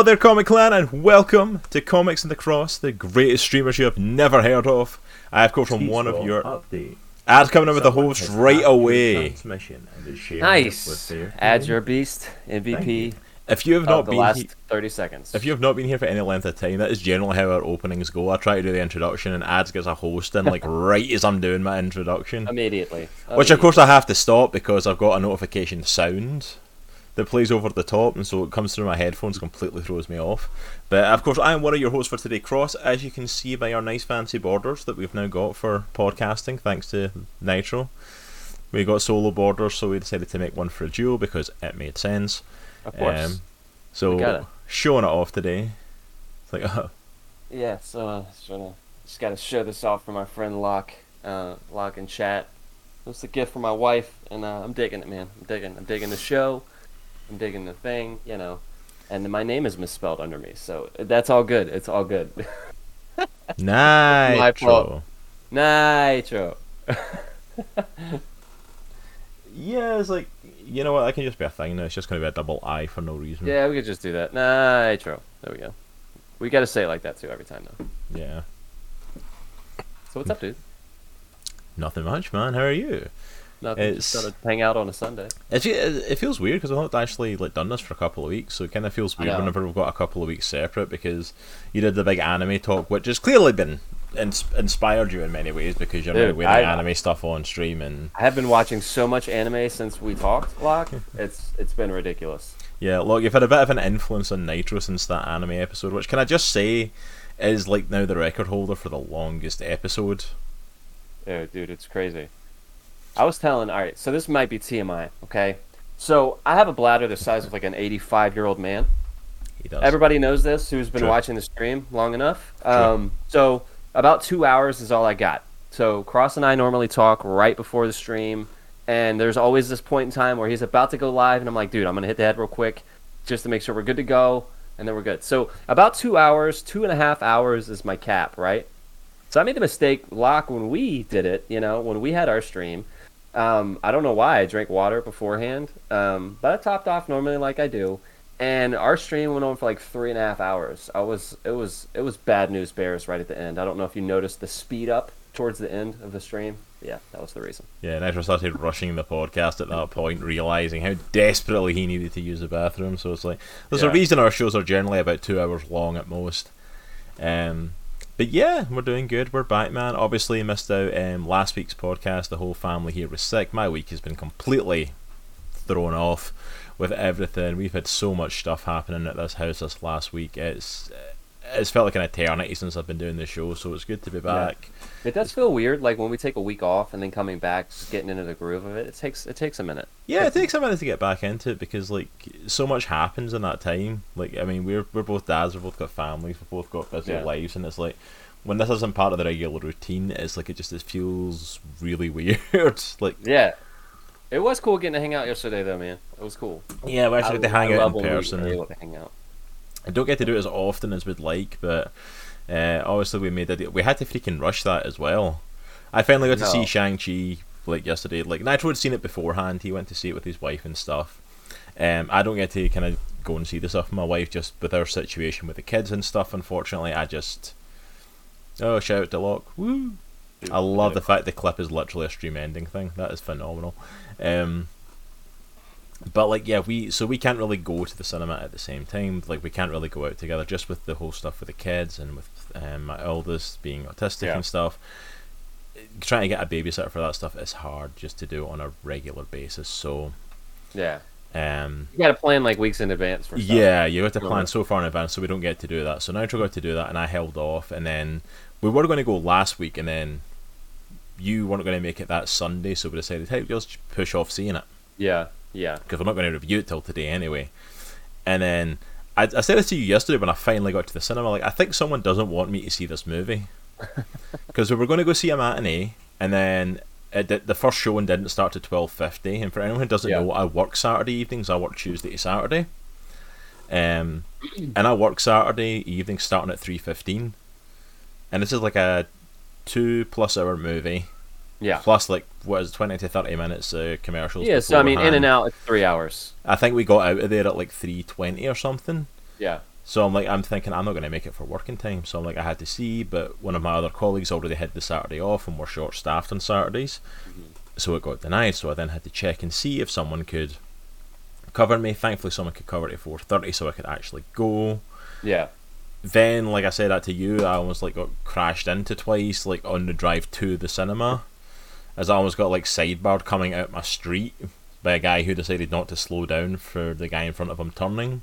Hello there, Comic Clan, and welcome to Comics in the Cross, the greatest streamers you have never heard of. I, of course, from one of your update. ads coming in with the host right away. Transmission and is sharing it with Nice. their Ads your beast MVP If you have not the been last he- 30 seconds. if you have not been here for any length of time, that is generally how our openings go. I try to do the introduction, and ads gets a host in like right as I'm doing my introduction. immediately. Which of course I have to stop because I've got a notification sound that plays over the top, and so it comes through my headphones, completely throws me off. But of course, I am one of your hosts for today, Cross. As you can see by our nice fancy borders that we've now got for podcasting, thanks to Nitro. We got solo borders, so we decided to make one for a duo because it made sense. Of course. Um, so showing it off today. It's like, uh, yeah, so uh, just, just gotta show this off for my friend Locke, uh, Locke in chat. It's a gift from my wife, and uh, I'm digging it, man. I'm digging. I'm digging the show. I'm digging the thing, you know. And my name is misspelled under me, so that's all good. It's all good. Nitro. fault. Nitro. Yeah, it's like you know what? That can just be a thing now. It's just going to be a double I for no reason. Yeah, we could just do that. Nitro. There we go. We gotta say it like that too every time, though. Yeah. So what's up, dude? Nothing much, man. How are you? Nothing. Just It's- gotta hang out on a Sunday. It, it feels weird because I've not actually like done this for a couple of weeks, so it kind of feels weird whenever we've got a couple of weeks separate because you did the big anime talk, which has clearly been ins- inspired you in many ways because you're now Dude, wearing I- anime stuff on stream and I have been watching so much anime since we talked, Locke. It's it's been ridiculous. yeah, look, you've had a bit of an influence on Nitro since that anime episode, which can I just say is like now the record holder for the longest episode. Yeah, dude, it's crazy. I was telling, all right, so this might be TMI, okay? So I have a bladder the size of like an 85 year old man. He does. Everybody knows this who's been True. watching the stream long enough. Um, so about two hours is all I got. So Cross and I normally talk right before the stream, and there's always this point in time where he's about to go live, and I'm like, dude, I'm gonna hit the head real quick, just to make sure we're good to go, and then we're good. So about two hours, two and a half hours is my cap, right? So I made the mistake, Locke, when we did it, you know, when we had our stream. Um, I don't know why I drank water beforehand, um, but I topped off normally like I do and our stream went on for like three and a half hours. I was it was it was bad news bears right at the end. I don't know if you noticed the speed up towards the end of the stream. Yeah, that was the reason. Yeah, Nitro started rushing the podcast at that point, realizing how desperately he needed to use the bathroom. So it's like there's a reason our shows are generally about two hours long at most. Um, but yeah, we're doing good. We're back, man. Obviously, missed out um, last week's podcast. The whole family here was sick. My week has been completely thrown off with everything. We've had so much stuff happening at this house this last week. It's it's felt like an eternity since I've been doing the show, so it's good to be back. It does feel weird, like when we take a week off and then coming back, just getting into the groove of it. It takes it takes a minute. Yeah, it takes a minute to get back into it because like so much happens in that time. Like I mean, we're we're both dads, we've both got families, we've both got busy Yeah. lives, and it's like when this isn't part of the regular routine, it's like it just it feels really weird. like Yeah, it was cool getting to hang out yesterday, though, man. It was cool. yeah, we actually get to I- hang I out in person. were and- able to hang out. I don't get to do it as often as we'd like, but uh, obviously we made a deal. We had to freaking rush that as well. I finally got to see Shang Chi like yesterday. Like Nitro had seen it beforehand. He went to see it with his wife and stuff. Um, I don't get to kind of go and see the stuff my wife just with our situation with the kids and stuff. Unfortunately, I just oh shout out to Locke. Woo! I love the fact the clip is literally a stream ending thing. That is phenomenal. Um, but like yeah, we so we can't really go to the cinema at the same time. Like we can't really go out together just with the whole stuff with the kids and with um, my eldest being autistic Yeah. and stuff. Trying to get a babysitter for that stuff is hard just to do on a regular basis. So Yeah, um, you got to plan like weeks in advance for stuff. yeah, you have to plan so far in advance, so we don't get to do that. So Nitro got to do that, and I held off. And then we were going to go last week, and then you weren't going to make it that Sunday, so we decided, hey, let's push off seeing it yeah, yeah. because we're not going to review it till today anyway. And then I, I said this to you yesterday when I finally got to the cinema. Like, I think someone doesn't want me to see this movie because we were going to go see a matinee, and then did- the first showing didn't start to twelve fifty. And for anyone who doesn't Yeah. know, I work Saturday evenings. I work Tuesday to Saturday. Um, and I work Saturday evening starting at three fifteen, and this is like a two plus hour movie Yeah. plus like what is it, twenty to thirty minutes uh, commercials. Yeah, so I mean, in and out, it's three hours. I think we got out of there at like three twenty or something. Yeah. So I'm like, I'm thinking I'm not going to make it for working time. So I'm like, I had to see, but one of my other colleagues already had the Saturday off, and we're short staffed on Saturdays, so it got denied. So I then had to check and see if someone could cover me. Thankfully, someone could cover it at 4:30, so I could actually go. Yeah. Then, like I said that to you, I almost like got crashed into twice, like on the drive to the cinema, as I almost got like sidebarred coming out my street by a guy who decided not to slow down for the guy in front of him turning.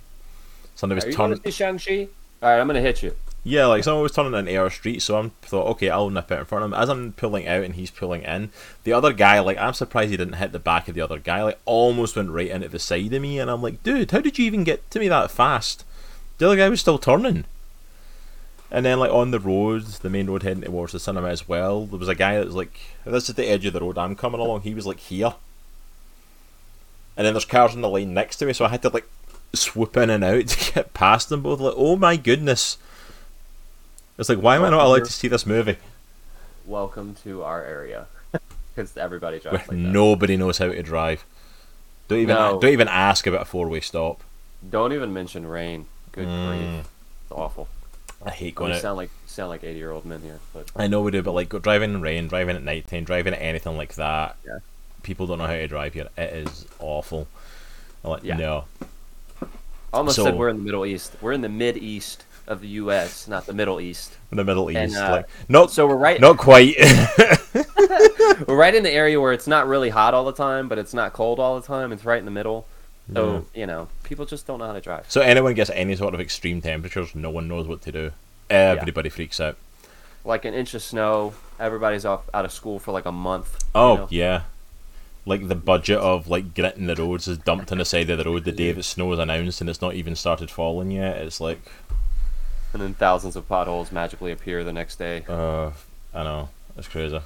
Somebody was turning. to see Shang-Chi? All right, I'm going to hit you. Yeah, like someone was turning an AR street, so I'm thought, okay, I'll nip out in front of him. As I'm pulling out and he's pulling in, the other guy, like, I'm surprised he didn't hit the back of the other guy, like, almost went right into the side of me, and I'm like, dude, how did you even get to me that fast? The other guy was still turning. And then, like, on the road, the main road heading towards the cinema as well, there was a guy that was like, this is the edge of the road I'm coming along, he was like here. And then there's cars in the lane next to me, so I had to, like, swoop in and out to get past them both. Like, oh my goodness. It's like, why am I not allowed to see this movie? Welcome to our area. Because everybody drives like that. nobody knows how to drive. Don't even No. don't even ask about a four way stop. Don't even mention rain. Good Mm. grief. It's awful. I hate We going out. sound like sound like 80 year old men here. But I know we do, but like go driving in rain, driving at night time, driving at anything like that. Yeah. People don't know how to drive here. It is awful. I'm like, Yeah. no. I almost So- said we're in the Middle East. We're in the Mid East of the U.S., not the Middle East. In the Middle East. And, uh, like not So we're right. not quite. We're right in the area where it's not really hot all the time, but it's not cold all the time. It's right in the middle. So you know, people just don't know how to drive. so anyone gets any sort of extreme temperatures, no one knows what to do. Everybody freaks out. Like an inch of snow, everybody's off out of school for like a month. you Oh know? yeah. Like the budget of like gritting the roads is dumped on the side of the road the day that snow is announced and it's not even started falling yet. It's like and then thousands of potholes magically appear the next day. uh I know. It's crazy.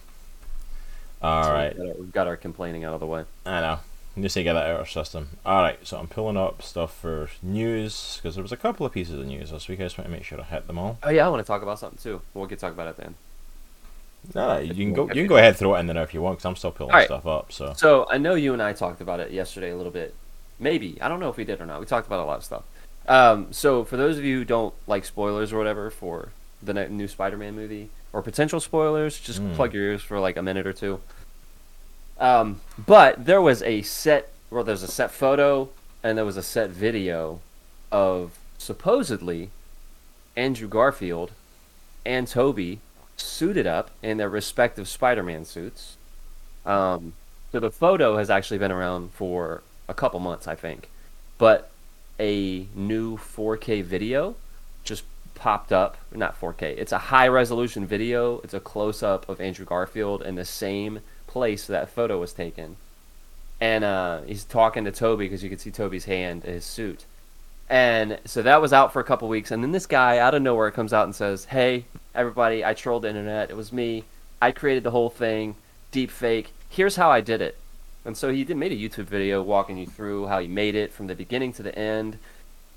Alright. So we've got, our, we've got our complaining out of the way. I know. Need to get that out of our system. Alright, so I'm pulling up stuff for news because there was a couple of pieces of news this week. I just want to make sure I hit them all. Oh yeah, I want to talk about something too. We'll get to talk about it then. No, you can go. You can go ahead and throw it in there if you want, because I'm still pulling Alright. stuff up. So So I know you and I talked about it yesterday a little bit. Maybe I don't know if we did or not. We talked about a lot of stuff. Um, so for those of you who don't like spoilers or whatever for the new Spider-Man movie or potential spoilers, just Mm. plug your ears for like a minute or two. Um, but there was a set, well, there's a set photo and there was a set video of supposedly Andrew Garfield and Tobey suited up in their respective Spider-Man suits. Um, so the photo has actually been around for a couple months, I think. But a new 4K video just popped up. Not 4K. It's a high resolution video. It's a close up of Andrew Garfield in the same place that photo was taken. And uh, he's talking to Tobey because you can see Tobey's hand his suit. And so that was out for a couple weeks. And then this guy out of nowhere comes out and says, Hey, everybody, I trolled the internet. It was me. I created the whole thing. Deep fake. Here's how I did it. And so he did made a YouTube video walking you through how he made it from the beginning to the end.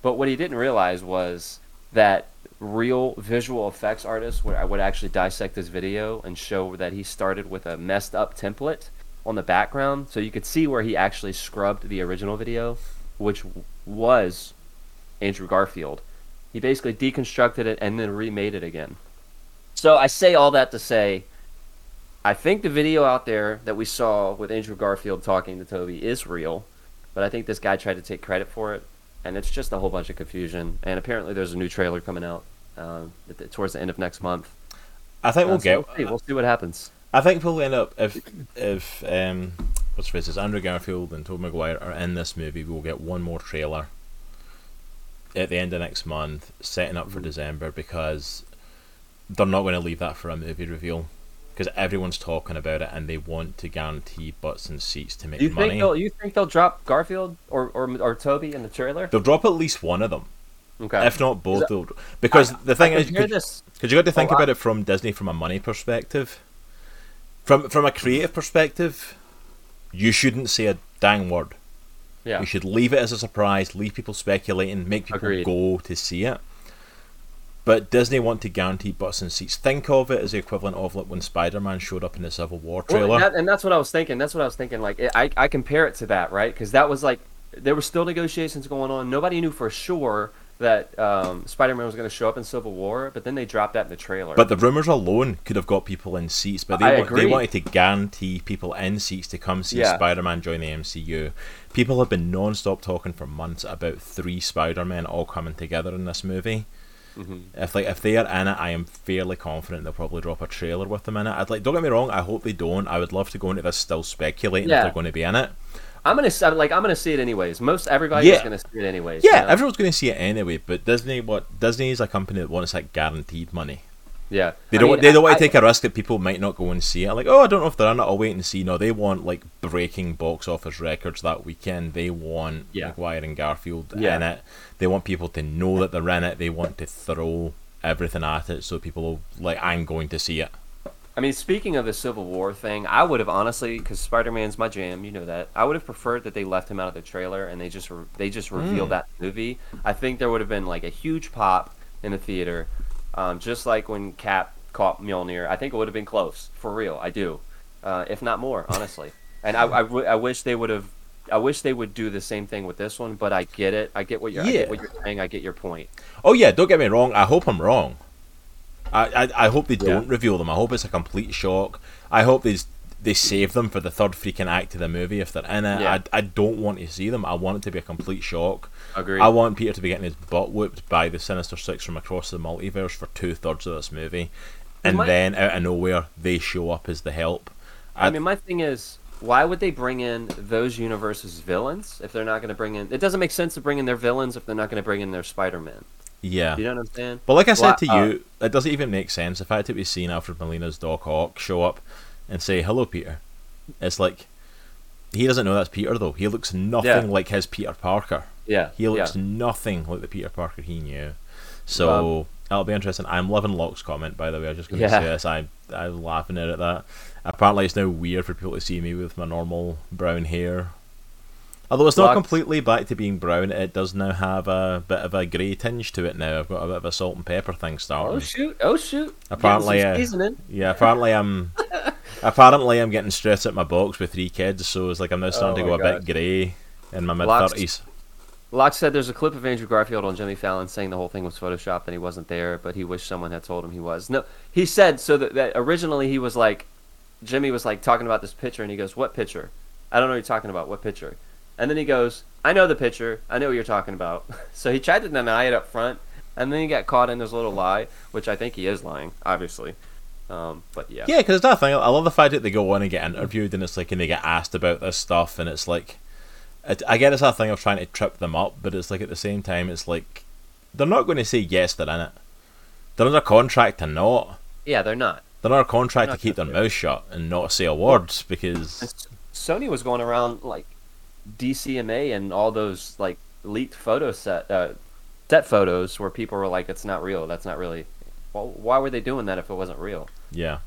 But what he didn't realize was that real visual effects artists would, would actually dissect this video and show that he started with a messed up template on the background. So you could see where he actually scrubbed the original video, which was Andrew Garfield. He basically deconstructed it and then remade it again. So I say all that to say, I think the video out there that we saw with Andrew Garfield talking to Tobey is real, but I think this guy tried to take credit for it, and it's just a whole bunch of confusion. And apparently, there's a new trailer coming out at the- towards the end of next month. I think Uh, we'll so get. We'll see. We'll see what happens. I think we'll end up if if um what's his face Andrew Garfield and Tobey Maguire are in this movie, we'll get one more trailer at the end of next month, setting up for Mhm. December because they're not going to leave that for a movie reveal because everyone's talking about it and they want to guarantee butts and seats to make you money. think they'll you think they'll drop Garfield or or, or Tobey in the trailer? They'll drop at least one of them, Okay. if not both. that- They'll, because the thing I is, could- this. Because you got to think Oh, about it from Disney from a money perspective. From from a creative perspective, you shouldn't say a dang word. Yeah. You should leave it as a surprise, leave people speculating, make people Agreed. go to see it. But Disney want to guarantee butts and seats. Think of it as the equivalent of like when Spider Man showed up in the Civil War Well, trailer. that- and that's what I was thinking. That's what I was thinking. Like it, I, I compare it to that, right? Because that was like there were still negotiations going on. Nobody knew for sure that um, Spider-Man was going to show up in Civil War, but then they dropped that in the trailer. But the rumors alone could have got people in seats, but they they wanted to guarantee people in seats to come see Yeah. Spider-Man join the MCU. People have been non-stop talking for months about three Spider-Men all coming together in this movie. Mhm. If like if they are in it, I am fairly confident they'll probably drop a trailer with them in it. I'd like don't get me wrong, I hope they don't. I would love to go into this still speculating Yeah. if they're going to be in it. I'm gonna I'm like I'm gonna see it anyways. Most everybody's Yeah. gonna see it anyways. Yeah, you know? everyone's going to see it anyway. But Disney, what Disney is a company that wants like guaranteed money. yeah. They don't. mean, they don't want I- to take a risk that people might not go and see it. Like, oh, I don't know if they're in it. I'll wait and see. No, they want like breaking box office records that weekend. They want Yeah. Maguire and Garfield Yeah. in it. They want people to know that they're in it. They want to throw everything at it so people will like. I'm going to see it. I mean, speaking of the Civil War thing, I would have honestly, because Spider-Man's my jam, you know that. I would have preferred that they left him out of the trailer and they just re- they just revealed Mm. that movie. I think there would have been like a huge pop in the theater, um, just like when Cap caught Mjolnir. I think it would have been close for real. I do, uh, if not more, honestly. and I, I, w- I wish they would have. I wish they would do the same thing with this one, but I get it. I get what you're, I Yeah. get what you're saying. I get your point. Oh yeah, don't get me wrong. I hope I'm wrong. I I, I hope they don't reveal them. I hope it's a complete shock. I hope they they save them for the third freaking act of the movie if they're in it. Yeah. I, I don't want to see them. I want it to be a complete shock. Agreed. I want Peter to be getting his butt whooped by the Sinister Six from across the multiverse for two thirds of this movie, and my- then out of nowhere they show up as the help. I mean, my thing is, why would they bring in those universes' villains if they're not going to bring in? It doesn't make sense to bring in their villains if they're not going to bring in their Spider-Man. Yeah. You know what I'm saying? But like I said to uh, you, it doesn't even make sense. The fact that we've seen Alfred Molina's Doc Ock show up and say, Hello, Peter. It's like, he doesn't know that's Peter, though. He looks nothing Yeah. like his Peter Parker. Yeah. He looks Yeah. nothing like the Peter Parker he knew. So, that'll be interesting. I'm loving Locke's comment, by the way. I was just going to Yeah. say this. I, I was laughing at that. Apparently, it's now weird for people to see me with my normal brown hair. Although it's not completely back to being brown, it does now have a bit of a grey tinge to it now. I've got a bit of a salt and pepper thing starting. Oh shoot! Oh shoot! Apparently, Getting some uh. Yeah, apparently I'm apparently I'm getting stressed at my box with three kids, so it's like I'm now starting Oh to go my a bit grey in my mid thirties. Locke said there's a clip of Andrew Garfield on Jimmy Fallon saying the whole thing was photoshopped and he wasn't there, but he wished someone had told him he was. No, he said so that, that originally he was like, Jimmy was like talking about this picture and he goes, "What picture? I don't know what you're talking about. What picture?" And then he goes, "I know the pitcher. I know what you're talking about." so he tried to deny it up front, and then he got caught in his little lie, which I think he is lying, obviously. Um, but yeah, Yeah, because it's the thing. I love the fact that they go on and get interviewed, and it's like, and they get asked about this stuff, and it's like, it, I get it's that thing of trying to trip them up, but it's like at the same time, it's like, they're not going to say yes, they're in it. They're under contract to not. yeah, they're not. They're under contract to Not keep their mouth shut and not say a word because Sony was going around like DCMA and all those like leaked photo set uh, set photos where people were like, "It's not real. That's not really." Well, why were they doing that if it wasn't real? yeah.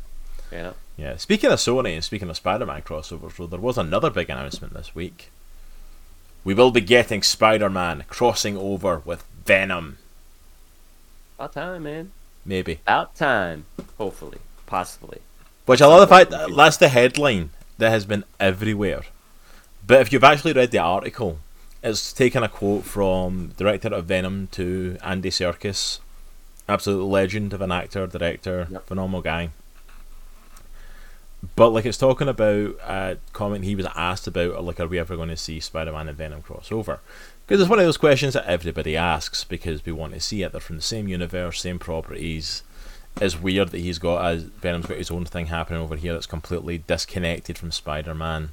You know. Yeah, speaking of Sony and speaking of Spider-Man crossovers, though, there was another big announcement this week. We will be getting Spider-Man crossing over with Venom, About time, man. maybe. About time. Hopefully, possibly. Which I love the fact that that's the headline that has been everywhere. But if you've actually read the article, it's taken a quote from director of Venom to Andy Serkis, absolute legend of an actor, director, Yep. phenomenal guy. But like it's talking about a comment he was asked about, or like, are we ever going to see Spider-Man and Venom crossover? Because it's one of those questions that everybody asks because we want to see it. They're from the same universe, same properties. It's weird that he's got a Venom's got his own thing happening over here that's completely disconnected from Spider-Man.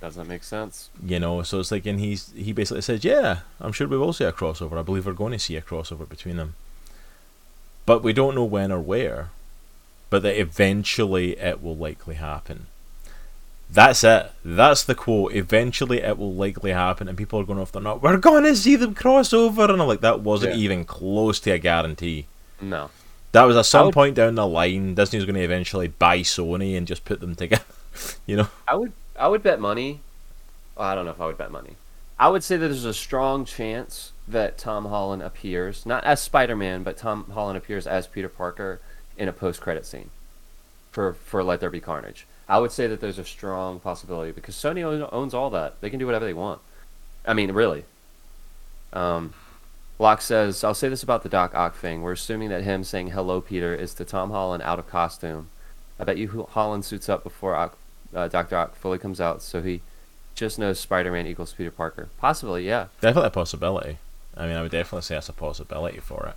Doesn't make sense. You know, so it's like, and he's he basically says, "Yeah, I'm sure we will see a crossover. I believe we're going to see a crossover between them, but we don't know when or where. But that eventually it will likely happen. That's it. That's the quote. Eventually it will likely happen, and people are going off. They're not. We're going to see them crossover, and I'm like, that wasn't Yeah. even close to a guarantee. No. That was at some would- point down the line. Disney's going to eventually buy Sony and just put them together. you know. I would I would bet money. Well, I don't know if I would bet money. I would say that there's a strong chance that Tom Holland appears not as Spider-Man, but Tom Holland appears as Peter Parker in a post-credit scene for for Let There Be Carnage. I would say that there's a strong possibility because Sony owns all that. They can do whatever they want. I mean, really. Um, Locke says, "I'll say this about the Doc Ock thing. We're assuming that him saying hello, Peter, is to Tom Holland out of costume. I bet you Holland suits up before Ock, uh, Doctor Ock fully comes out, so he just knows Spider-Man equals Peter Parker. Possibly, yeah. Definitely a possibility. I mean, I would definitely say that's a possibility for it.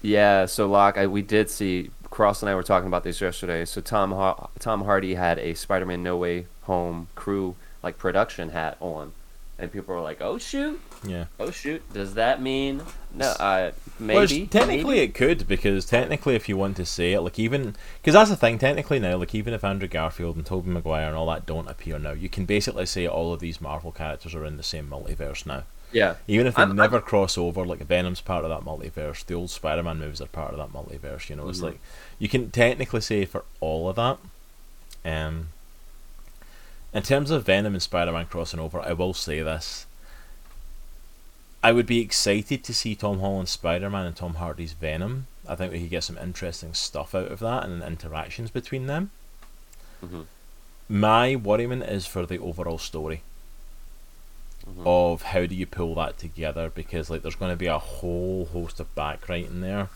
Yeah. So Locke, I, we did see Cross and I were talking about this yesterday. So Tom ha- Tom Hardy had a Spider-Man No Way Home crew like production hat on, and people were like, "Oh shoot." Yeah. Oh shoot! Does that mean no? Uh, maybe. Well, technically, maybe? it could because technically, if you want to say it, like even because that's the thing. Technically, now, like even if Andrew Garfield and Tobey Maguire and all that don't appear now, you can basically say all of these Marvel characters are in the same multiverse now. Yeah. Even if they I'm- never cross over, like Venom's part of that multiverse, the old Spider-Man movies are part of that multiverse. You know, it's Mhm. like you can technically say for all of that. Um. In terms of Venom and Spider-Man crossing over, I will say this. I would be excited to see Tom Holland's Spider-Man and Tom Hardy's Venom. I think we could get some interesting stuff out of that and interactions between them. Mhm. My worryment is for the overall story Mhm. of how do you pull that together because like there's going to be a whole host of backwriting there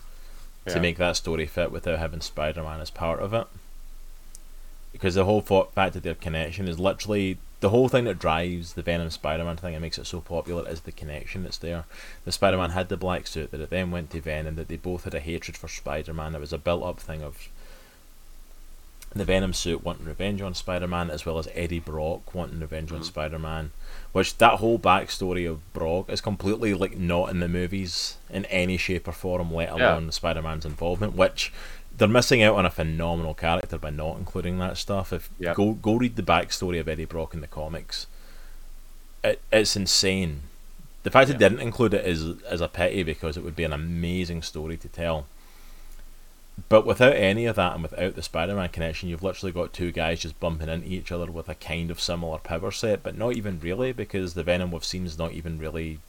Yeah. to make that story fit without having Spider-Man as part of it. Because the whole fact of their connection is literally the whole thing that drives the Venom Spider-Man thing and makes it so popular is the connection that's there. The Spider-Man had the black suit that it then went to Venom that they both had a hatred for Spider-Man. It was a built-up thing of the Venom suit wanting revenge on Spider-Man as well as Eddie Brock wanting revenge on Mhm. Spider-Man. Which that whole backstory of Brock is completely like not in the movies in any shape or form, let Yeah. alone Spider-Man's involvement. Which they're missing out on a phenomenal character by not including that stuff. If Yep. go go read the backstory of Eddie Brock in the comics, it, it's insane. The fact Yeah. it didn't include it is is a pity because it would be an amazing story to tell. But without any of that and without the Spider-Man connection, you've literally got two guys just bumping into each other with a kind of similar power set, but not even really because the Venom we've seen's not even really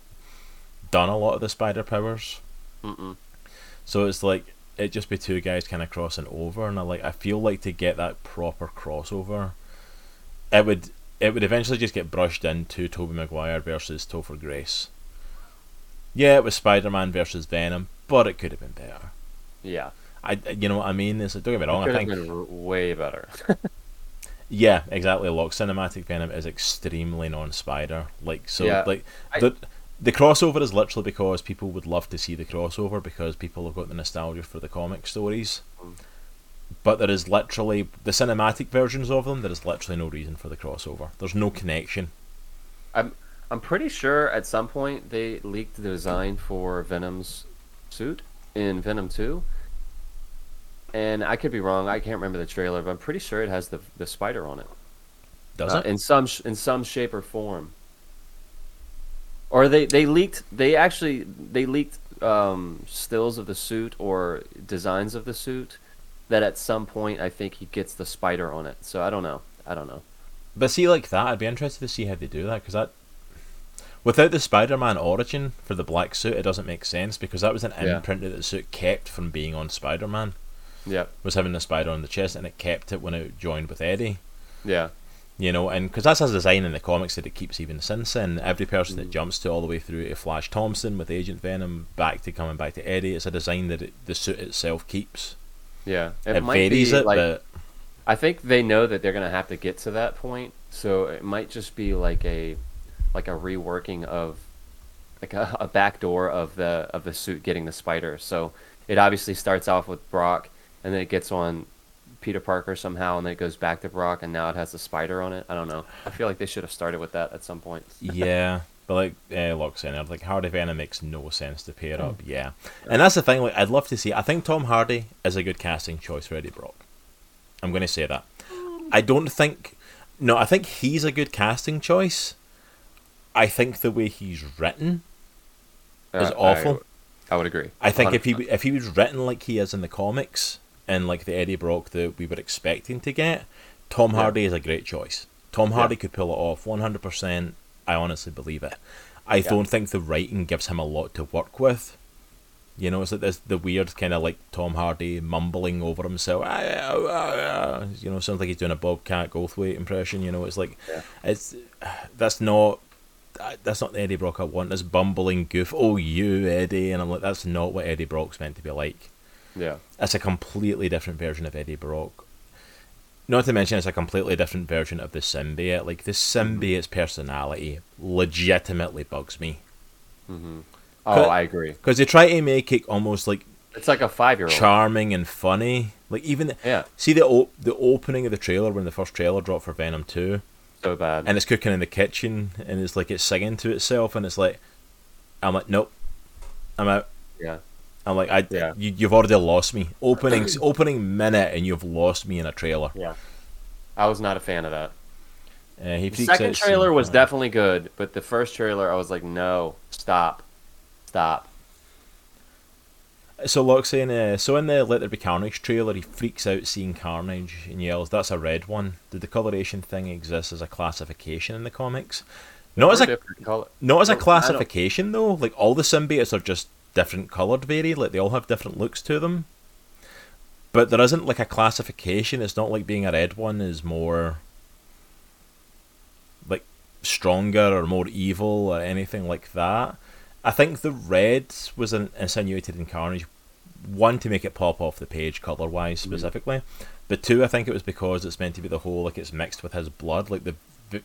done a lot of the spider powers. Mm-mm. So it's like it just be two guys kind of crossing over, and I like I feel like to get that proper crossover, it would it would eventually just get brushed into Tobey Maguire versus Topher Grace. Yeah, it was Spider Man versus Venom, but it could have been better. Yeah. I you know what I mean? It's, don't get me wrong. Could I have think been way better. yeah, exactly. Look, cinematic Venom is extremely non-spider. Like so, Yeah, like I- the the crossover is literally because people would love to see the crossover because people have got the nostalgia for the comic stories. Mm. But there is literally the cinematic versions of them. There is literally no reason for the crossover. There's no connection. I'm I'm pretty sure at some point they leaked the design for Venom's suit in Venom 2. And I could be wrong. I can't remember the trailer, but I'm pretty sure it has the the spider on it. Does Uh, it? in some sh- in some shape or form. Or they they leaked they actually they leaked um, stills of the suit or designs of the suit that at some point I think he gets the spider on it. So I don't know. I don't know. But see, like that, I'd be interested to see how they do that because that, without the Spider-Man origin for the black suit, it doesn't make sense because that was an Yeah. imprint that the suit kept from being on Spider-Man. Yep. Was having the spider on the chest, and it kept it when it joined with Eddie. Yeah. You know, and because that's his design in the comics that it keeps even since then. Every person that Mhm. jumps to all the way through to Flash Thompson with Agent Venom, back to coming back to Eddie, it's a design that it, the suit itself keeps. Yeah. It, varies it, like but I think they know that they're gonna have to get to that point, so it might just be like a like a reworking of like a, a backdoor of the of the suit getting the spider. So it obviously starts off with Brock, and then it gets on Peter Parker somehow, and then it goes back to Brock, and now it has the spider on it. I don't know. I feel like they should have started with that at some point. yeah. But like uh, Locke saying, like Hardy Venom makes no sense to pair up. Yeah, and that's the thing. Like, I'd love to see. I think Tom Hardy is a good casting choice for Eddie Brock. I'm going to say that. I don't think. No, I think he's a good casting choice. I think the way he's written is Uh, awful. I, I would agree. I think if he if he was written like he is in the comics and like the Eddie Brock that we were expecting to get, Tom Yeah. Hardy is a great choice. Tom Yeah. Hardy could pull it off one hundred percent. I honestly believe it. I Yeah. don't think the writing gives him a lot to work with. You know, it's like this the weird kind of like Tom Hardy mumbling over himself. "Ah, ah, ah, ah," You know, sounds like he's doing a Bobcat Goldthwait impression. You know, it's like Yeah. it's that's not. that's not the Eddie Brock I want. This bumbling goof. Oh, you Eddie, and I'm like, that's not what Eddie Brock's meant to be like. Yeah. It's a completely different version of Eddie Brock. Not to mention, it's a completely different version of the symbiote. Like the symbiote's personality legitimately bugs me. Mm-hmm. Oh, I agree. Because they try to make it almost like it's like a five year old, charming and funny. Like even yeah. See the op- the opening of the trailer when the first trailer dropped for Venom Two. So bad. And it's cooking in the kitchen, and it's like it's singing to itself, and it's like, I'm like, nope, I'm out. Yeah. I'm like, I, yeah. you, you've already lost me. Opening, opening minute, and you've lost me in a trailer. Yeah, I was not a fan of that. Uh, he the second trailer was definitely good, but the first trailer, I was like, no, stop, stop. So Locke saying, uh, so in the Let There Be Carnage trailer, he freaks out seeing Carnage and yells, "That's a red one." Did the coloration thing exist as a classification in the comics? Not as a color. not as a classification though. Like all the symbiotes are just different coloured varied, like they all have different looks to them. But there isn't like a classification. It's not like being a red one is more like stronger or more evil or anything like that. I think the red was an insinuated in Carnage, one to make it pop off the page color wise mm-hmm. specifically, mm. but two I think it was because it's meant to be the whole like it's mixed with his blood, like the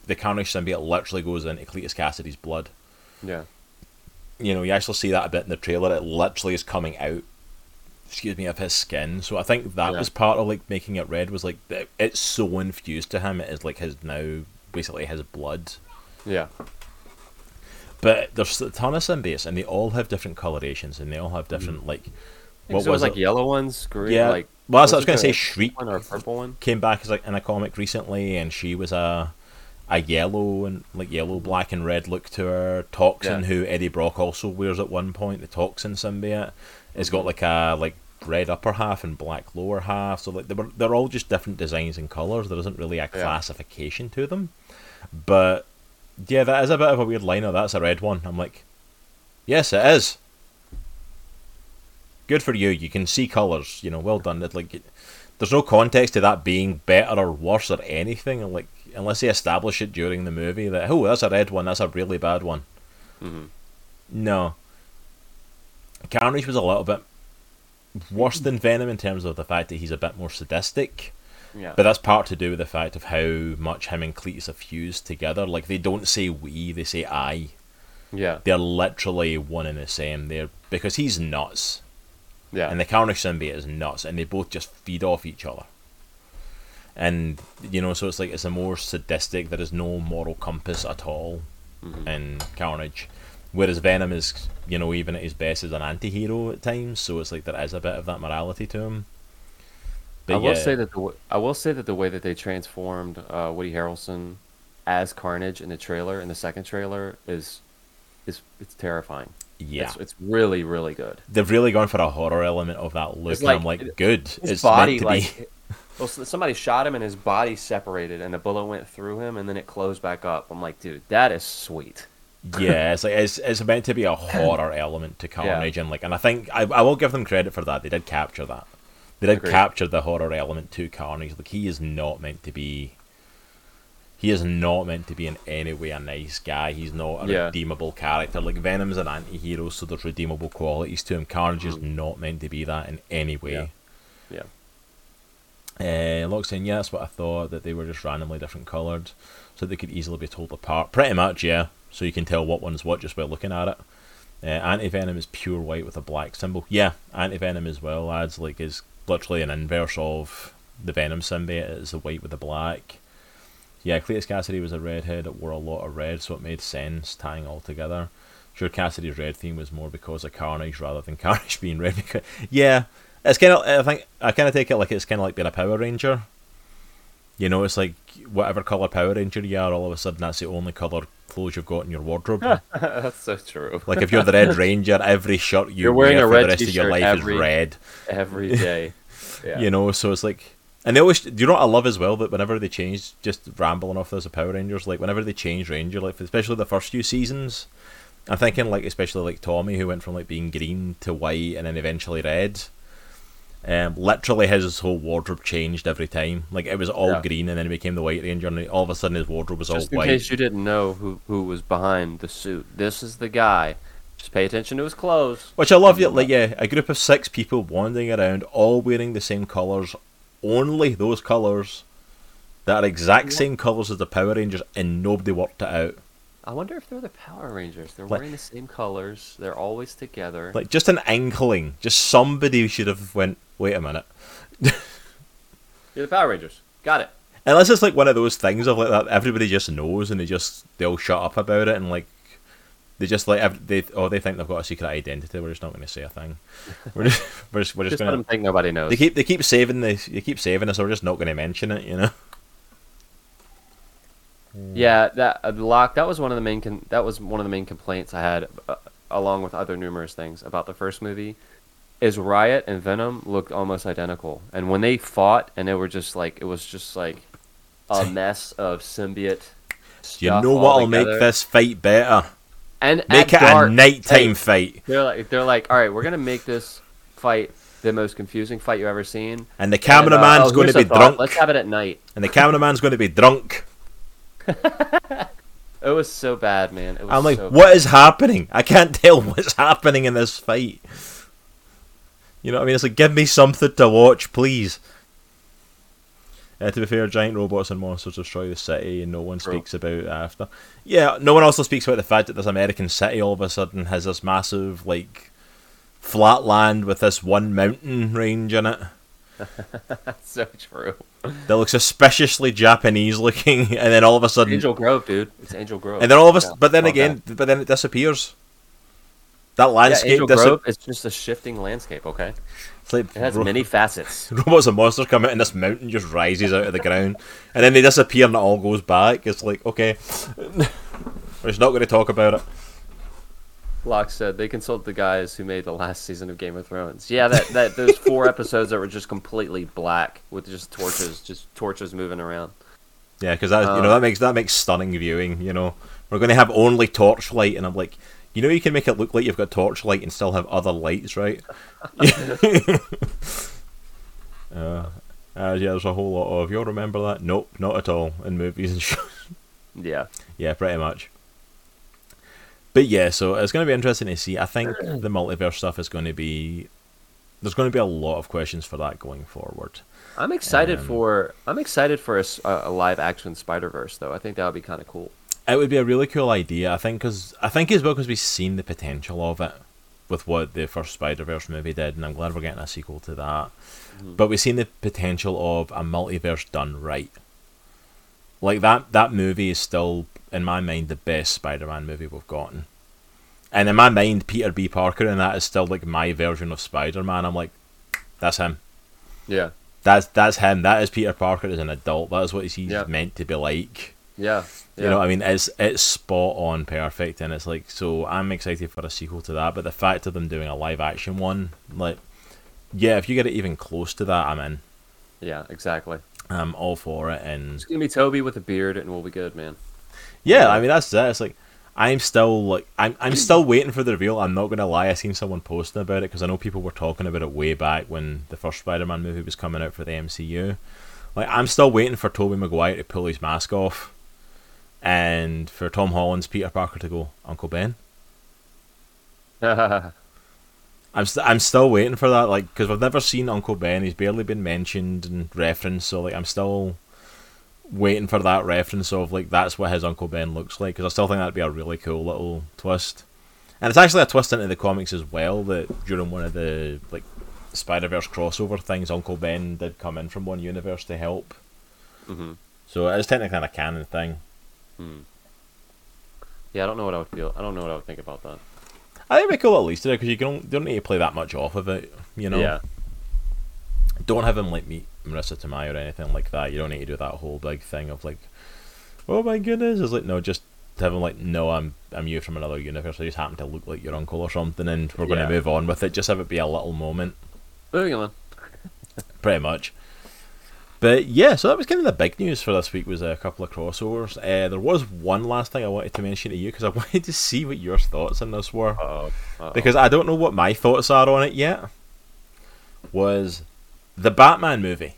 the Carnage symbiote literally goes into Cletus Kasady's blood. Yeah you know, you actually see that a bit in the trailer. It literally is coming out, excuse me, of his skin. So I think that yeah. was part of like making it red. Was like it's so infused to him. It is like his now basically his blood. Yeah. But there's a ton of symbiotes, and they all have different colorations, and they all have different mm. like. What was, was like yellow ones, green, yeah. like. Well, that's what I was going to say. Shriek one or purple one came back as like in a comic recently, and she was a a yellow and like yellow, black, and red look to her. Toxin, yeah. who Eddie Brock also wears at one point, the Toxin symbiote, has got mm-hmm. like a like red upper half and black lower half. So like they were, they're all just different designs and colors. There isn't really a classification yeah. to them. But yeah, that is a bit of a weird liner. That's a red one. I'm like, yes, it is. Good for you. You can see colors. You know, well done. It like, there's no context to that being better or worse or anything. I'm like, unless they establish it during the movie that oh that's a red one, that's a really bad one. Mm-hmm. No. Carnage was a little bit worse than Venom in terms of the fact that he's a bit more sadistic. Yeah. But that's part to do with the fact of how much him and Cletus have fused together. Like they don't say we, they say I. Yeah. They're literally one and the same. They're because he's nuts. Yeah. And the Carnage symbiote is nuts, and they both just feed off each other and you know, so it's like it's a more sadistic. There is no moral compass at all mm-hmm. in Carnage, whereas Venom is, you know, even at his best, is an anti-hero at times. So it's like there is a bit of that morality to him. But I will yeah. say that the I will say that the way that they transformed uh, Woody Harrelson as Carnage in the trailer in the second trailer is is it's terrifying. Yeah, it's, it's really really good. They've really gone for a horror element of that look, like, and I'm like, good. His it's body, meant to like, be. Well, somebody shot him and his body separated, and the bullet went through him, and then it closed back up. I'm like, dude, that is sweet. yeah, it's like it's, it's meant to be a horror element to Carnage, yeah. and like, and I think I, I will give them credit for that. They did capture that. They did Agreed. capture the horror element to Carnage. Like he is not meant to be. He is not meant to be in any way a nice guy. He's not a yeah. redeemable character. Like Venom's an anti-hero, so there's redeemable qualities to him. Carnage mm. is not meant to be that in any way. Yeah. yeah. Uh, Locke saying, yeah, that's what I thought, that they were just randomly different coloured, so they could easily be told apart. Pretty much, yeah. So you can tell what one's what just by looking at it. Uh, Anti-Venom is pure white with a black symbol. Yeah, Anti-Venom as well, adds, like, is literally an inverse of the Venom symbiote. It's the white with the black. Yeah, Cletus Kasady was a redhead that wore a lot of red, so it made sense tying all together. Sure, Kasady's red theme was more because of Carnage rather than Carnage being red. Because, yeah, it's kind of I think I kind of take it like it's kind of like being a Power Ranger. You know, it's like whatever color Power Ranger you are, all of a sudden that's the only color clothes you've got in your wardrobe. that's so true. Like if you're the Red Ranger, every shirt you are wearing wear a for red the rest of your life every, is red every day. Yeah. you know, so it's like, and they always. Do you know what I love as well? That whenever they change, just rambling off those Power Rangers, like whenever they change Ranger, like especially the first few seasons, I'm thinking like especially like Tommy who went from like being green to white and then eventually red Um, literally, his whole wardrobe changed every time. Like it was all Yeah. green, and then he became the White Ranger, and all of a sudden his wardrobe was Just all in white. case you didn't know who who was behind the suit, this is the guy. Just pay attention to his clothes. Which I love. Yeah, like yeah, a group of six people wandering around, all wearing the same colors, only those colors that are exact same colors as the Power Rangers, and nobody worked it out. I wonder if they're the Power Rangers. They're Like- wearing the same colors. They're always together. Like just an inkling, just somebody should have went. Wait a minute. You're the Power Rangers. Got it. Unless it's like one of those things of like that everybody just knows and they just they all shut up about it and like they just like they oh they think they've got a secret identity. We're just not going to say a thing. We're just we're just, we're just Just let them think nobody knows. They keep they keep saving this. You keep saving us. So we're just not going to mention it. You know. Yeah, that uh, Locke. That was one of the main. Con- that was one of the main complaints I had, uh, along with other numerous things about the first movie. Is Riot and Venom looked almost identical, and when they fought, and they were just like it was just like a mess of symbiote. You know what'll make this fight better? and Make it dark, a nighttime hey, fight, They're like they're like, all right, we're gonna make this fight the most confusing fight you've ever seen. and the And, uh, cameraman's oh, going to be drunk, Let's have it at night. and the cameraman's going to be drunk. It was so bad, man. It was I'm like, so what is happening? I can't tell what's happening in this fight. You know what I mean? It's like, give me something to watch, please. Uh, to be fair, giant robots and monsters destroy the city, and no one True. speaks about it after. Yeah, no one also speaks about the fact that this American city all of a sudden has this massive, like, flat land with this one mountain range in it That's so true. that looks suspiciously Japanese looking, and then all of a sudden, Angel Grove, dude. It's Angel Grove. and then all of us, Yeah. but then again, but then it disappears. That landscape dis- Grove is just a shifting landscape. Okay, like it has ro- many facets. robots and monsters come out and this mountain just rises out of the ground and then they disappear and it all goes back. It's like, okay. We're just not going to talk about it. Locke said they consult the guys who made the last season of Game of Thrones. Yeah, that that those four episodes that were just completely black with just torches, just torches moving around. Yeah, because that you Uh. know that makes that makes stunning viewing. You know, we're going to have only torchlight, and I'm like, you know, you can make it look like you've got torchlight and still have other lights, right? uh, uh, yeah, there's a whole lot of. You'll remember that? Nope, not at all in movies and shows. Yeah, Yeah, pretty much. But yeah, so it's going to be interesting to see. I think the multiverse stuff is going to be. There's going to be a lot of questions for that going forward. I'm excited Um, for I'm excited for a live action Spider Verse though. I think that would be kind of cool. It would be a really cool idea, I think, because I think as well because we've seen the potential of it with what the first Spider Verse movie did, and I'm glad we're getting a sequel to that. Mhm. But we've seen the potential of a multiverse done right. Like that, that movie is still, in my mind, the best Spider-Man movie we've gotten. And in my mind, Peter B. Parker and that is still like my version of Spider-Man. I'm like, that's him. Yeah, That's that's him. That is Peter Parker as an adult. That is what he's Yeah. meant to be like. Yeah, You know, I mean, it's it's spot on, perfect, and it's like so. I'm excited for a sequel to that, but the fact of them doing a live action one, like, yeah, if you get it even close to that, I'm in. yeah, exactly. I'm all for it, and It's gonna be Tobey with a beard, and we'll be good, man. yeah, I mean that's it. It's like I'm still like I'm I'm still waiting for the reveal. I'm not gonna lie. I seen someone posting about it because I know people were talking about it way back when the first Spider-Man movie was coming out for the MCU. Like I'm still waiting for Tobey Maguire to pull his mask off, and for Tom Holland's Peter Parker to go Uncle Ben. I'm st- I'm still waiting for that, like, because we've never seen Uncle Ben. He's barely been mentioned and referenced, so like, I'm still waiting for that reference of like that's what his Uncle Ben looks like. Because I still think that'd be a really cool little twist, and it's actually a twist into the comics as well. That during one of the like Spider Verse crossover things, Uncle Ben did come in from one universe to help. hmm So it is technically a canon thing. Hmm. Yeah, I don't know what I would feel. I don't know what I would think about that. I think it'd be cool at least today because you don't don't need to play that much off of it. You know. Yeah, don't have him like meet Marisa Tomei or anything like that. You don't need to do that whole big thing of like, oh my goodness. It's like no, just have him like, no, I'm I'm you from another universe. I just happen to look like your uncle or something, and we're going Yeah. to move on with it. Just have it be a little moment, moving on. pretty much. But yeah, so that was kind of the big news for this week. Was a couple of crossovers. Uh, there was one last thing I wanted to mention to you because I wanted to see what your thoughts on this were Uh-oh. Uh-oh. because I don't know what my thoughts are on it yet. Was the Batman movie.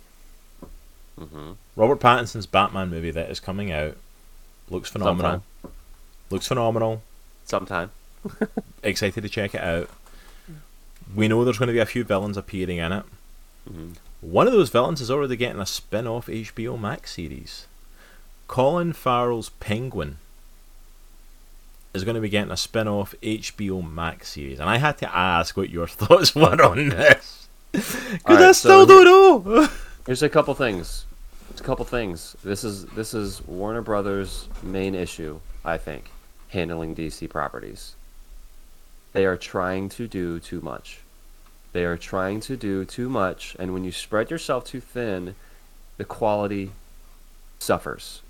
hmm Robert Pattinson's Batman movie that is coming out looks phenomenal. Looks phenomenal. Sometime. Excited to check it out. We know there's going to be a few villains appearing in it. hmm One of those villains is already getting a spin off HBO Max series. Colin Farrell's Penguin is going to be getting a spin off HBO Max series. And I had to ask what your thoughts were on this. Because I still so don't know. Here's a couple things. There's a couple things. This is this is Warner Brothers' main issue, I think, handling DC properties. They are trying to do too much. They are trying to do too much, and when you spread yourself too thin, the quality suffers.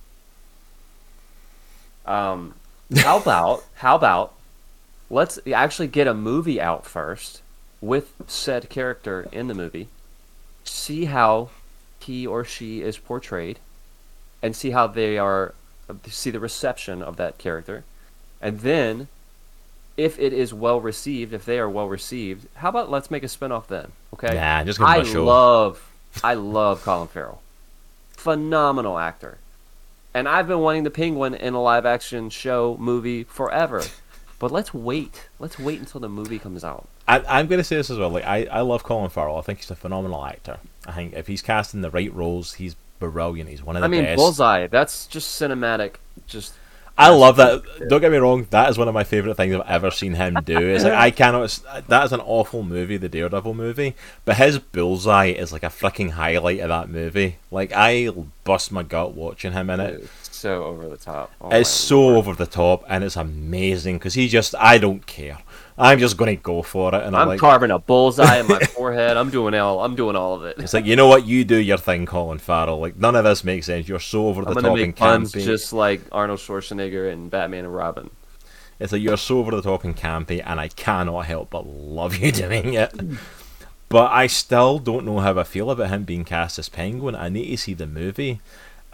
Um, how about how about let's actually get a movie out first with said character in the movie see how he or she is portrayed and see how they are see the reception of that character and then if it is well received if they are well received how about let's make a spin-off then okay Nah, just give i love i love colin farrell phenomenal actor and i've been wanting the penguin in a live action show movie forever but let's wait let's wait until the movie comes out I, I'm going to say this as well. Like I, I love Colin Farrell. I think he's a phenomenal actor. I think if he's cast in the right roles, he's brilliant. He's one of the i mean best. bullseye that's just cinematic just I love that. Don't get me wrong. That is one of my favorite things I've ever seen him do. It's like I cannot. That is an awful movie, the Daredevil movie. But his bullseye is like a freaking highlight of that movie. Like I bust my gut watching him in it. It's so over the top. Oh It's so lord. over the top and it's amazing because he just. I don't care. I'm just going to go for it. And I'm, I'm like, carving a bullseye in my forehead. I'm doing all. I'm doing all of it. It's like you know what you do your thing, Colin Farrell. Like none of this makes sense. You're so over the I'm top make and campy. just like Arnold Schwarzenegger and Batman and Robin. It's like you're so over the top and campy, and I cannot help but love you doing it. But I still don't know how I feel about him being cast as Penguin. I need to see the movie.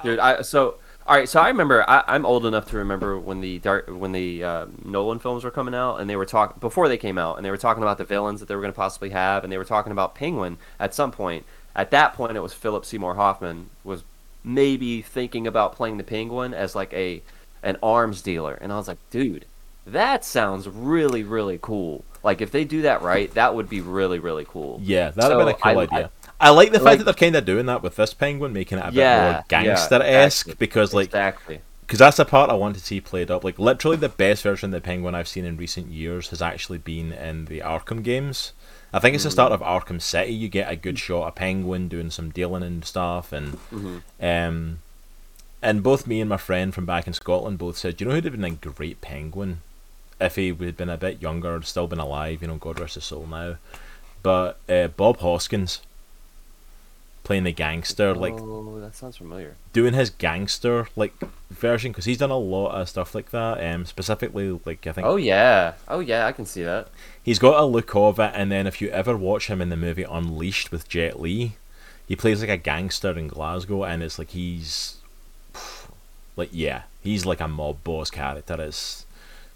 Dude, I so all right. So I remember. I, I'm old enough to remember when the dark when the uh, Nolan films were coming out, and they were talking before they came out, and they were talking about the villains that they were going to possibly have, and they were talking about Penguin at some point. At that point, it was Philip Seymour Hoffman was maybe thinking about playing the Penguin as like a an arms dealer, and I was like, dude, that sounds really really cool. Like if they do that right, that would be really really cool. Yeah, that'd have been a cool I- idea. I, like the fact like- that they're kind of doing that with this Penguin, making it a bit Yeah, more gangster esque. exactly. because like exactly. because that's the part I want to see played up. Like literally, the best version of the Penguin I've seen in recent years has actually been in the Arkham games. I think it's the start of Arkham City. You get a good shot of Penguin doing some dealing and stuff, and Mhm. um, and both me and my friend from back in Scotland both said, you know who'd have been a great Penguin if he had been a bit younger, still been alive. You know, God rest his soul now. But uh, Bob Hoskins playing the gangster, like oh, that sounds familiar. doing his gangster like version because he's done a lot of stuff like that. Um, specifically, like I think Oh yeah, oh yeah, I can see that. he's got a look of it. And then if you ever watch him in the movie Unleashed with Jet Li, he plays like a gangster in Glasgow, and it's like he's like yeah, he's like a mob boss character. It's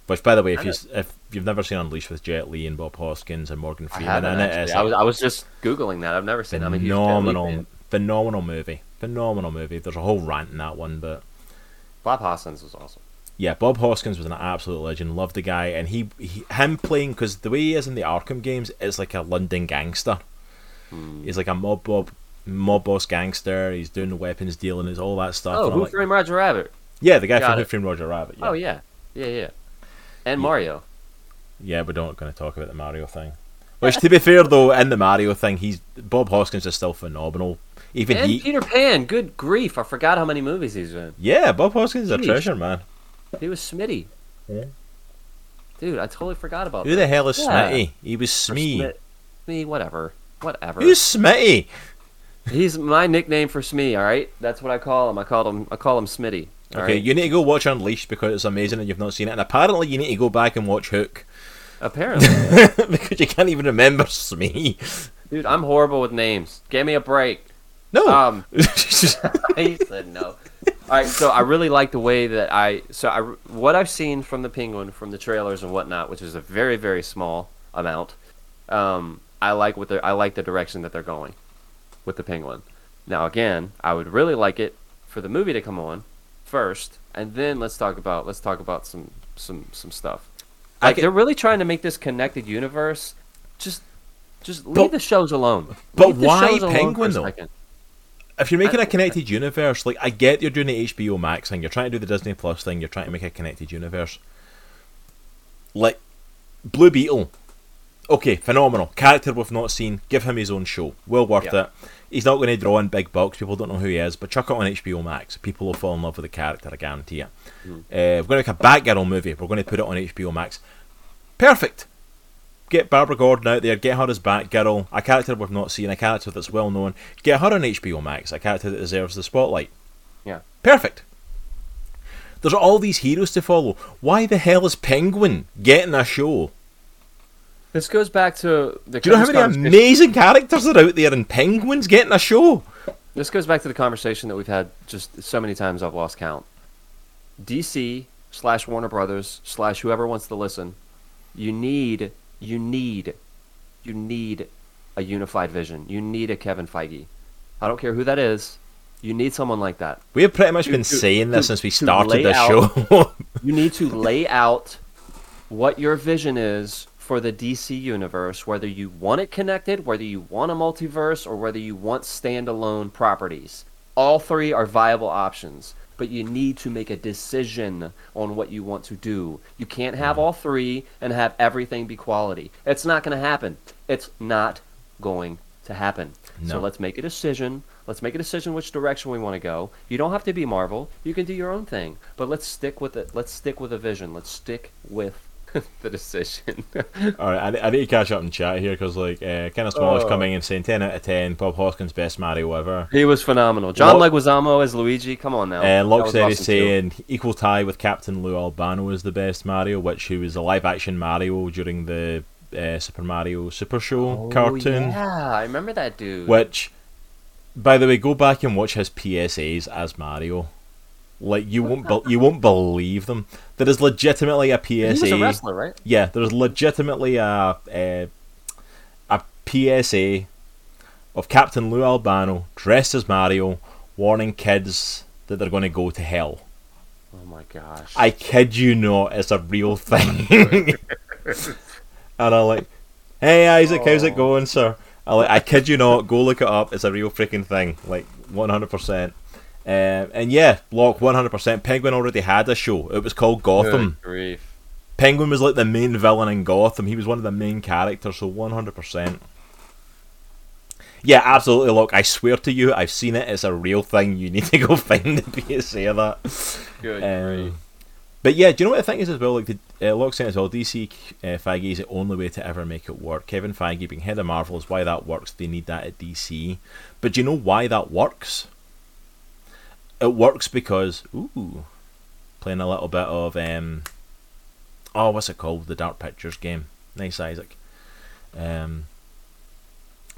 which, by the way, if you if you've never seen Unleashed with Jet Li and Bob Hoskins and Morgan I Freeman in it, it's I was, I was just googling that. I've never seen. Huge Jet Li phenomenal, phenomenal movie, phenomenal movie. There's a whole rant in that one, but. Bob Hoskins was awesome. Yeah, Bob Hoskins was an absolute legend. Loved the guy, and he, he him playing because the way he is in the Arkham games is like a London gangster. Hmm. He's like a mob bob, mob boss gangster. He's doing the weapons dealing, is all that stuff. Oh, and Who like, Framed Roger Rabbit? yeah, the guy Got from Who. Framed Roger Rabbit. Yeah. Oh yeah, yeah, yeah. And Mario. yeah, we're not going to talk about the Mario thing. Which, to be fair though, in the Mario thing, he's Bob Hoskins is still phenomenal. Even and he, Peter Pan. Good grief! I forgot how many movies he's in. yeah, Bob Hoskins is a treasure, man. He was Smitty. Yeah. Dude, I totally forgot about Who that. the hell is Yeah. Smitty? He was Smee. Smit- Smee, whatever, whatever. Who's Smitty? He's my nickname for Smee. All right, that's what I call him. I call him. I call him Smitty. Okay, right? you need to go watch Unleashed because it's amazing and you've not seen it. And apparently, you need to go back and watch Hook Apparently, because you can't even remember Smee. dude, I'm horrible with names. Give me a break. No. Um, he said no. All right, so I really like the way that I so I what I've seen from the Penguin from the trailers and whatnot, which is a very very small amount. Um, I like what they I like the direction that they're going. with the Penguin. Now, again, I would really like it for the movie to come on first, and then let's talk about let's talk about some some some stuff. Like they're really trying to make this connected universe. Just just leave But- the shows alone. but Leave why Penguin, though? if you're making a connected universe, like I get you're doing the HBO Max thing, you're trying to do the Disney Plus thing, you're trying to make a connected universe. Like Blue Beetle, okay, phenomenal character we've not seen. Give him his own show, well worth Yeah. it. He's not going to draw in big bucks. People don't know who he is, but chuck it on HBO Max. People will fall in love with the character. I guarantee it. Mm. Uh, we're going to make a Batgirl movie. We're going to put it on HBO Max. Perfect. Get Barbara Gordon out there. Get her as Batgirl, a character we've not seen, a character that's well known. Get her on HBO Max, a character that deserves the spotlight. Yeah. Perfect. There's all these heroes to follow. Why the hell is Penguin getting a show? This goes back to the. Do you know how many amazing characters are out there and Penguin's getting a show? This goes back to the conversation that we've had just so many times I've lost count. DC slash Warner Brothers slash whoever wants to listen, you need, you need, you need a unified vision. You need a Kevin Feige. I don't care who that is. You need someone like that. We have pretty much To- been to- saying this to- since we started this out- show. You need to lay out what your vision is for the DC universe, whether you want it connected, whether you want a multiverse, or whether you want standalone properties. All three are viable options, but you need to make a decision on what you want to do. You can't have mm-hmm. all three and have everything be quality. It's not going to happen. It's not going to happen. So let's make a decision. Let's make a decision which direction we want to go. You don't have to be Marvel. You can do your own thing. But let's stick with it. Let's stick with a vision. Let's stick with the decision. All right, I, I need to catch up and chat here because like uh, Kenneth Small is Oh. coming and saying ten out of ten. Bob Hoskins best Mario ever. he was phenomenal. John Lock- Leguizamo as Luigi. Come on now. Uh, That Locke said awesome too. saying equal tie with Captain Lou Albano is the best Mario, which he was a live action Mario during the uh, Super Mario Super Show Oh, cartoon. Yeah, I remember that dude. Which, by the way, go back and watch his PSAs as Mario. Like you won't, be- you won't believe them. There is legitimately a he was a PSA. wrestler, right? Yeah, there's legitimately a, a a PSA of Captain Lou Albano dressed as Mario, warning kids that they're going to go to hell. Oh my gosh. I kid you not, it's a real thing. and I'm like, hey Isaac, how's it going, sir? I like, I kid you not, go look it up. It's a real freaking thing, like 100%. Um, and yeah, Locke 100%. Penguin already had a show. It was called Gotham. Good grief. Penguin was like the main villain in Gotham. He was one of the main characters, so 100%. Yeah, absolutely. Look, I swear to you, I've seen it. It's a real thing. You need to go find the PSA of that. Good Um, grief. but yeah, do you know what the thing is as well? Like the uh, Locke saying as well, DC uh, Feige is the only way to ever make it work. Kevin Feige being head of Marvel is why that works. They need that at DC. But do you know why that works? It works because ooh, playing a little bit of um, oh, what's it called? The Dark Pictures game. Nice, Isaac. Um,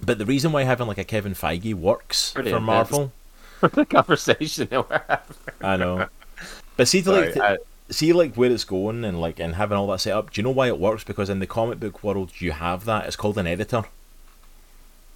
but the reason why having like a Kevin Feige works for. Marvel, the conversation that we're having. I know. But see, to, like, to- I- see like where it's going and like and having all that set up. Do you know why it works? Because in the comic book world, you have that. It's called an editor.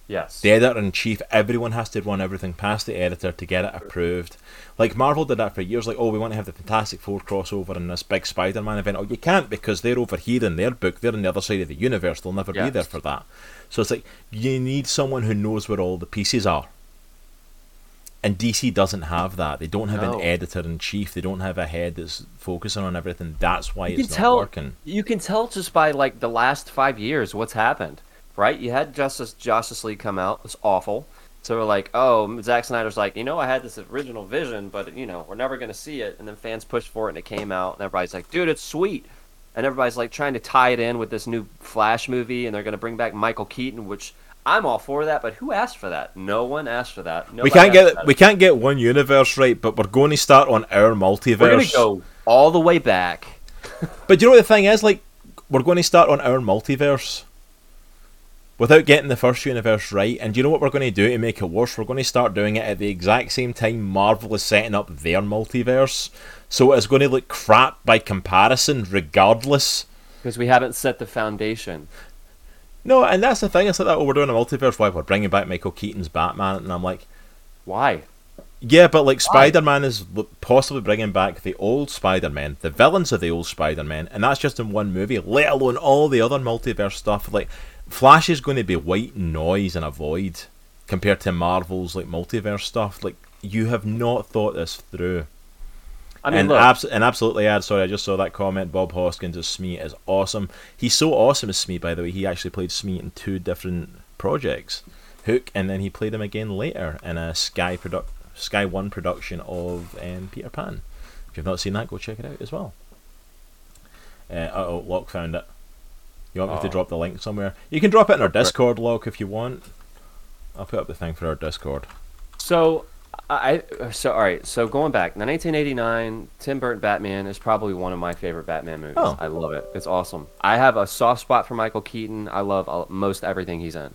Yes. The editor in chief. Everyone has to run everything past the editor to get it approved. Like Marvel did that for years. Like, oh, we want to have the Fantastic Four crossover in this big Spider-Man event. Oh, you can't because they're over here in their book. They're on the other side of the universe. They'll never be there for that. So it's like you need someone who knows where all the pieces are. And DC doesn't have that. They don't have No. an editor in chief. They don't have a head that's focusing on everything. That's why you it's not tell working. you can tell just by like the last five years what's happened right? You had justice justice league come out. It was awful. So we're like oh Zack snyder's like you know i had this original vision but you know we're never going to see it. And then fans pushed for it and it came out. And everybody's like dude it's sweet. And everybody's like trying to tie it in with this new flash movie and they're going to bring back michael keaton which i'm all for that but who asked for that? No one asked for that. We can't get we can't get one universe right, but we're going to start on our multiverse. we're going to go all the way back. But you know what the thing is? Like, we're going to start on our multiverse without getting the first universe right. And you know what we're going to do to make it worse? We're going to start doing it at the exact same time Marvel is setting up their multiverse. So it's going to look crap by comparison, regardless. because we haven't set the foundation No, and that's the thing. It's like that. Oh, we're doing a multiverse. Why we're bringing back Michael Keaton's Batman, and I'm like, Why? yeah, but like Spider Man is possibly bringing back the old Spider Man, the villains of the old Spider Man, and that's just in one movie. Let alone all the other multiverse stuff. Like Flash is going to be white noise and a void compared to Marvel's like multiverse stuff. Like you have not thought this through. I mean, and, look, abs- and absolutely, Ad. Sorry, I just saw that comment. Bob Hoskins as Smee is awesome. He's so awesome as Smee, by the way. He actually played Smee in two different projects, Hook, and then he played him again later in a Sky product, Sky One production of um, Peter Pan. If you've not seen that, go check it out as well. Uh, oh, Locke found it. You want me to Oh. drop the link somewhere? You can drop it in our Discord, Locke if you want. I'll put up the thing for our Discord. So, I so all right. So going back, the 1989 Tim Burton Batman is probably one of my favorite Batman movies. Oh. I love it. It's awesome. I have a soft spot for Michael Keaton. I love all, most everything he's in.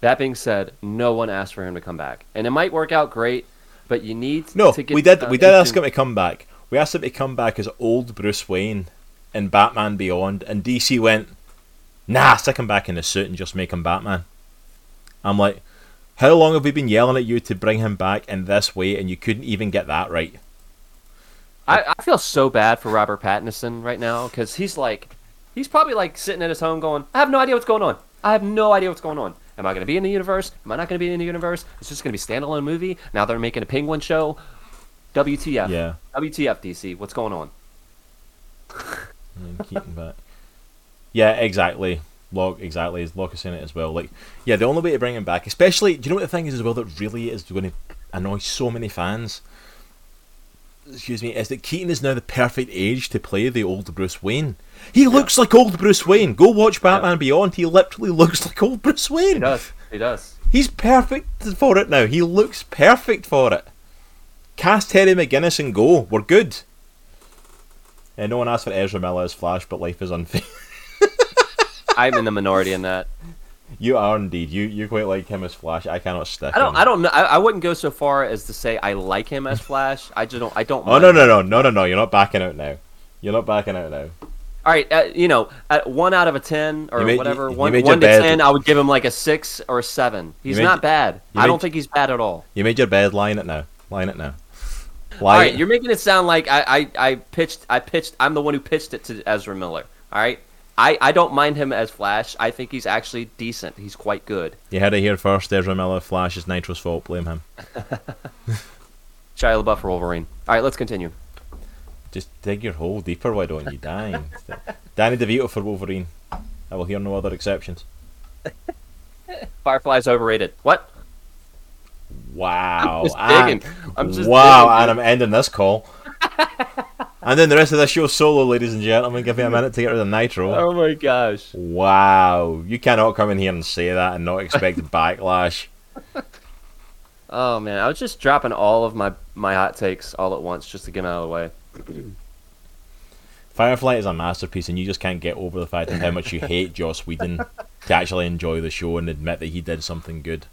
That being said, no one asked for him to come back, and it might work out great, but you need No, to get we did. uh, We did ask him to come back. We asked him to come back as old Bruce Wayne in Batman Beyond, and DC went, "Nah, stick him back in the suit and just make him Batman." I'm like, how long have we been yelling at you to bring him back in this way, and you couldn't even get that right? I, I feel so bad for Robert Pattinson right now because he's like, he's probably like sitting at his home going, I have no idea what's going on. I have no idea what's going on. Am I going to be in the universe? Am I not going to be in the universe? It's just going to be a standalone movie. Now they're making a Penguin show. WTF? Yeah, WTF, DC? What's going on? and keep him back. Yeah, exactly. Locke, exactly. is Locke is saying it as well. Like, yeah, the only way to bring him back, especially, do you know what the thing is as well that really is going to annoy so many fans? Excuse me, is that Keaton is now the perfect age to play the old Bruce Wayne. He looks like old Bruce Wayne. Go watch Batman Beyond. He literally looks like old Bruce Wayne. He does. He does. He's perfect for it now. He looks perfect for it. Cast Terry McGinnis and go. We're good. And no one asked for Ezra Miller as Flash, but life is unfair. I'm in the minority in that. You are indeed. You you quite like him as Flash. I cannot stick. I don't. him. I don't know. I, I wouldn't go so far as to say I like him as Flash. I just don't. I don't. Oh no no no no no no! You're not backing out now. You're not backing out now. All right, uh, you know, at one out of a ten or made- whatever, you- you one, one to bed. ten, I would give him like a six or a seven. He's made- not bad. I don't think he's bad at all. You made your bed. Line it now. Line it now. All Line. right, you're making it sound like I, I, I pitched, I pitched, I'm the one who pitched it to Ezra Miller. All right, I, I don't mind him as Flash. I think he's actually decent. He's quite good. You heard it here first. Ezra Miller. Flash is Nitro's fault. Blame him. Shia LaBeouf for Wolverine. All right, let's continue. Just dig your hole deeper. Why don't you, dying? Danny DeVito for Wolverine. I will hear no other exceptions. Firefly's overrated. What? Wow. I'm just and- digging. I'm just wow, digging, and I'm ending this call. And then the rest of the show solo, ladies and gentlemen. Give me a minute to get rid of Nitro. Oh my gosh. Wow, you cannot come in here and say that and not expect backlash. Oh man, I was just dropping all of my my hot takes all at once just to get 'em out of the way. Firefly is a masterpiece, and you just can't get over the fact of how much you hate Joss Whedon to actually enjoy the show and admit that he did something good.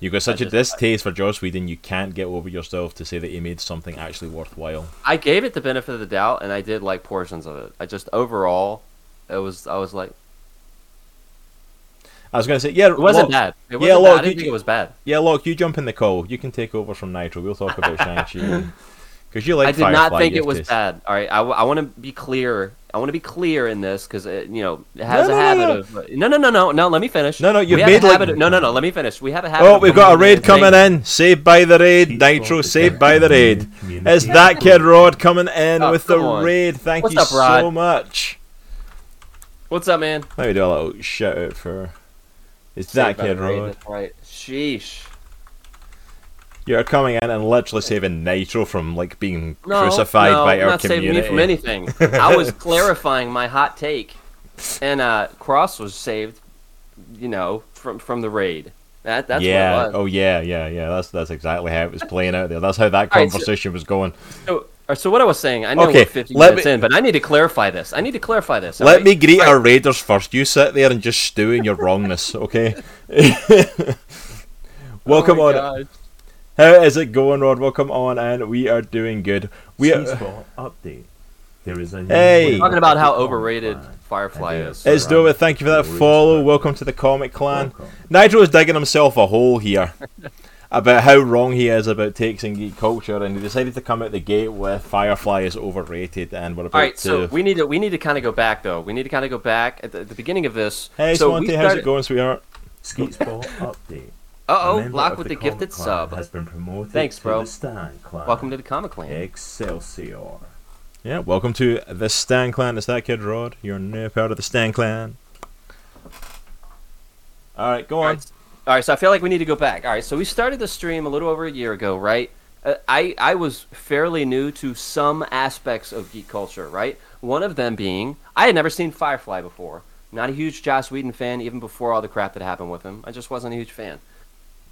You've got such a just- distaste for Joss Whedon, you can't get over yourself to say that he made something actually worthwhile. I gave it the benefit of the doubt, and I did like portions of it. I just overall, it was I was like, I was going to say, yeah, it wasn't Locke, bad. It Yeah, wasn't look, bad. I didn't you- think it was bad. Yeah, look, you jump in the call. You can take over from Nitro. We'll talk about Shang-Chi. Because you like I did Firefly, not think it was to- bad. All right, I, I want to be clear. I want to be clear in this because you know it has No, a no, no, habit no. of no no no no no. Let me finish. No, no, you've made, like- of- no no no. Let me finish. We have a habit. Oh, we've got a raid coming saying- in. Saved by the raid. Nitro, saved by the raid. It's that kid Rod coming in Oh, with the on. raid. Thank What's you up, Rod? so much. What's up, man? Let me do a little shout out for. It's that kid Rod. Right. Sheesh. You're coming in and literally saving Nitro from like being No, crucified no, by our not saving me from anything. I was clarifying my hot take, and uh, Cross was saved, you know, from from the raid. That that's yeah. what it was. Oh yeah, yeah, yeah. That's that's exactly how it was playing out there. That's how that All right, so- conversation was going. So, uh, so what I was saying, I know Okay, we're 50 let minutes me- in, but I need to clarify this. I need to clarify this. Let alright? me greet All our raiders first. You sit there and just stew in your wrongness, okay? Welcome Oh on. How is it going, Rod? Welcome on, and we are doing good. We are Cheeseball update. There is a Hey! We're talking about how overrated Firefly is. Let's do it. Thank you for that follow. Welcome to the Comic Clan. Nigel is digging himself a hole here about how wrong he is about takes in geek culture, and he decided to come out the gate with Firefly is overrated, and we're about All right, to. so we need to we need to kind of go back though. We need to kind of go back at the, at the beginning of this. hey, so Swanty, we how's it started- going, sweetheart? Skeet Ball update. Uh oh, member Locke with the, Comic gifted sub. Has been promoted Thanks, to bro. The Stan Clan. Welcome to the Comic Clan. Excelsior. Yeah, welcome to the Stan Clan. Is that kid Rod. You're now part of the Stan Clan. All right, go All on. right. All right, so I feel like we need to go back. All right, so we started the stream a little over a year ago, right? Uh, I I was fairly new to some aspects of geek culture, right? One of them being I had never seen Firefly before. Not a huge Joss Whedon fan, even before all the crap that happened with him. I just wasn't a huge fan.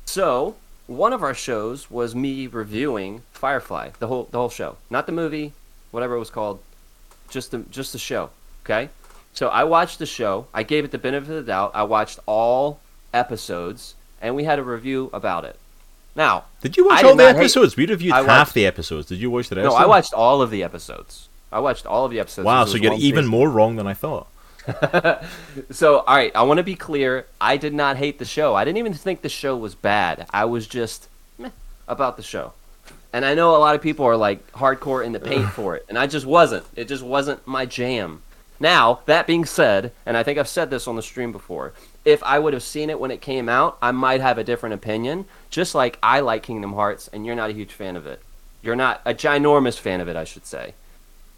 So one of our shows was me reviewing Firefly, the whole the whole show, not the movie, whatever it was called, just the just the show. Okay, so I watched the show. I gave it the benefit of the doubt. I watched all episodes, and we had a review about it. Now, Did you watch I all the not hate- episodes? We reviewed I half watched- the episodes. Did you watch the rest? no, I watched all of the episodes. I watched all of the episodes. Wow, so you're even more wrong than I thought. So, all right, I want to be clear. I did not hate the show. I didn't even think the show was bad. I was just meh about the show. And I know a lot of people are like hardcore in the paint for it, and I just wasn't. It just wasn't my jam. Now, that being said, and I think I've said this on the stream before, if I would have seen it when it came out, I might have a different opinion. Just like I like Kingdom Hearts, and you're not a huge fan of it. You're not a ginormous fan of it, I should say.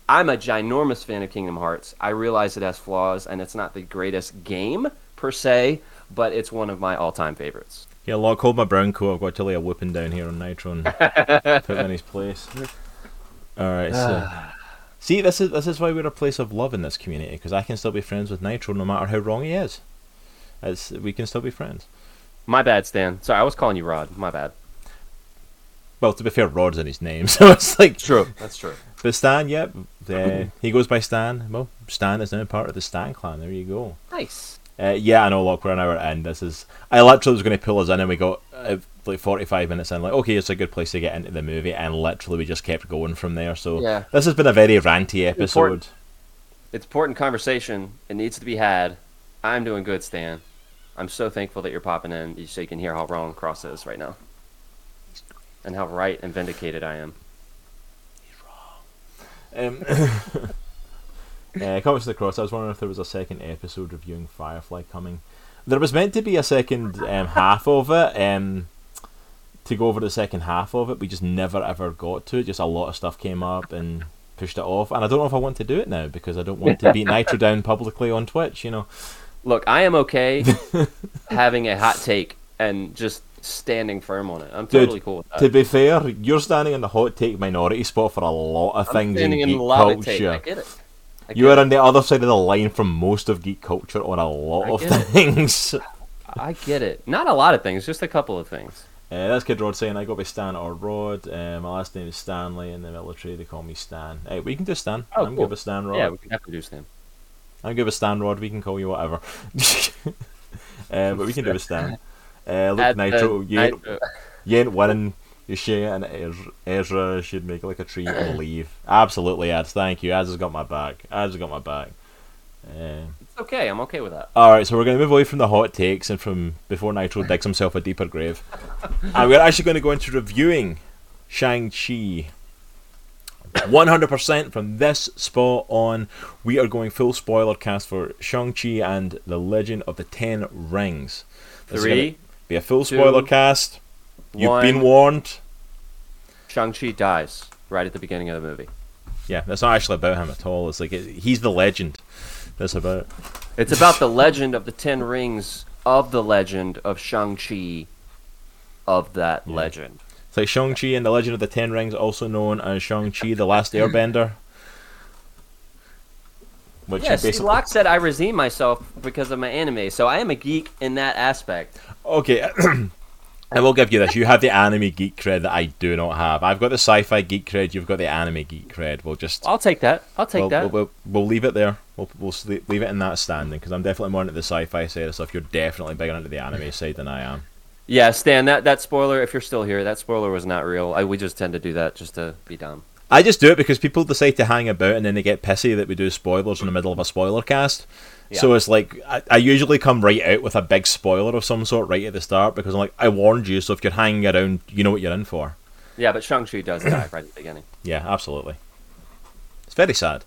I'm a ginormous fan of Kingdom Hearts. I realize it has flaws, and it's not the greatest game per se, but it's one of my all-time favorites. Yeah, Locke, hold my brown coat. I've got to lay a whooping down here on Nitro and put him in his place. Alright, so. See, this is this is why we're a place of love in this community, because I can still be friends with Nitro no matter how wrong he is. It's, we can still be friends. My bad, Stan. Sorry, I was calling you Rod. My bad. Well, to be fair, Rod's in his name, so it's like. True. That's true. But Stan, yep. Uh, he goes by Stan. Well, Stan is now part of the Stan clan. There you go. Nice. Uh, yeah, I know. Look, we're an hour in. This is. I literally was going to pull us in, and we got uh, like forty-five minutes in. Like, okay, it's a good place to get into the movie, and literally we just kept going from there. So Yeah. this has been a very ranty episode. Important. It's important conversation. It needs to be had. I'm doing good, Stan. I'm so thankful that you're popping in so you can hear how wrong Cross is right now. And how right and vindicated I am. Um, uh, Comics of the Cross. I was wondering if there was a second episode reviewing Firefly coming. There was meant to be a second um, half of it. Um, to go over the second half of it, we just never ever got to it. Just a lot of stuff came up and pushed it off. And I don't know if I want to do it now because I don't want to beat Nitro down publicly on Twitch. You know. Look, I am okay having a hot take and just standing firm on it. I'm Dude, totally cool with that. To be fair, you're standing in the hot take minority spot for a lot of I'm things in in geek lava take. I culture. it. You are on the other side of the line from most of geek culture on a lot I of it. things. I get it. Not a lot of things, just a couple of things. Uh, that's Kid Rod saying I go by Stan or Rod. Uh, my last name is Stanley. In the military, they call me Stan. Hey, we can do Stan. Oh, I'm cool. good with Stan Rod. Yeah, we can definitely do Stan. I'm good with Stan Rod. We can call you whatever. uh, but we can do with Stan. Uh, look, Nitro, you, ain't, Nitro- you ain't winning. You Shay and Ezra should make like a treat and leave. Absolutely, Ads. Thank you. Ads has got my back. Ads has got my back. Uh, It's okay. I'm okay with that. Alright, so we're going to move away from the hot takes and from before Nitro digs himself a deeper grave. and we're actually going to go into reviewing Shang-Chi. 100% from this spot on, we are going full spoiler cast for Shang-Chi and the Legend of the Ten Rings. Gonna Three, be a full two, spoiler cast. You've one. been warned. Shang-Chi dies right at the beginning of the movie. Yeah, that's not actually about him at all. It's like it, he's the legend. That's about. It's about the legend of the Ten Rings of the legend of Shang-Chi of that Yeah. legend. It's like Shang-Chi and the Legend of the Ten Rings, also known as Shang-Chi, the Last Airbender. Which Yeah, is basically Locke said I redeem myself because of my anime, so I am a geek in that aspect. okay. I will give you this. You have the anime geek cred that I do not have. I've got the sci-fi geek cred. You've got the anime geek cred. We'll just I'll take that. I'll take we'll, that. We'll, we'll, we'll leave it there. We'll, we'll leave it in that standing because I'm definitely more into the sci-fi side of stuff. You're definitely bigger into the anime side than I am. yeah, Stan, that, that spoiler, if you're still here, that spoiler was not real. I, we just tend to do that just to be dumb. I just do it because people decide to hang about and then they get pissy that we do spoilers in the middle of a spoiler cast. So it's like I, I usually come right out with a big spoiler of some sort right at the start because I'm like I warned you, so if you're hanging around, you know what you're in for. Yeah, but Shang Chi does die right at the beginning. Yeah, absolutely. It's very sad.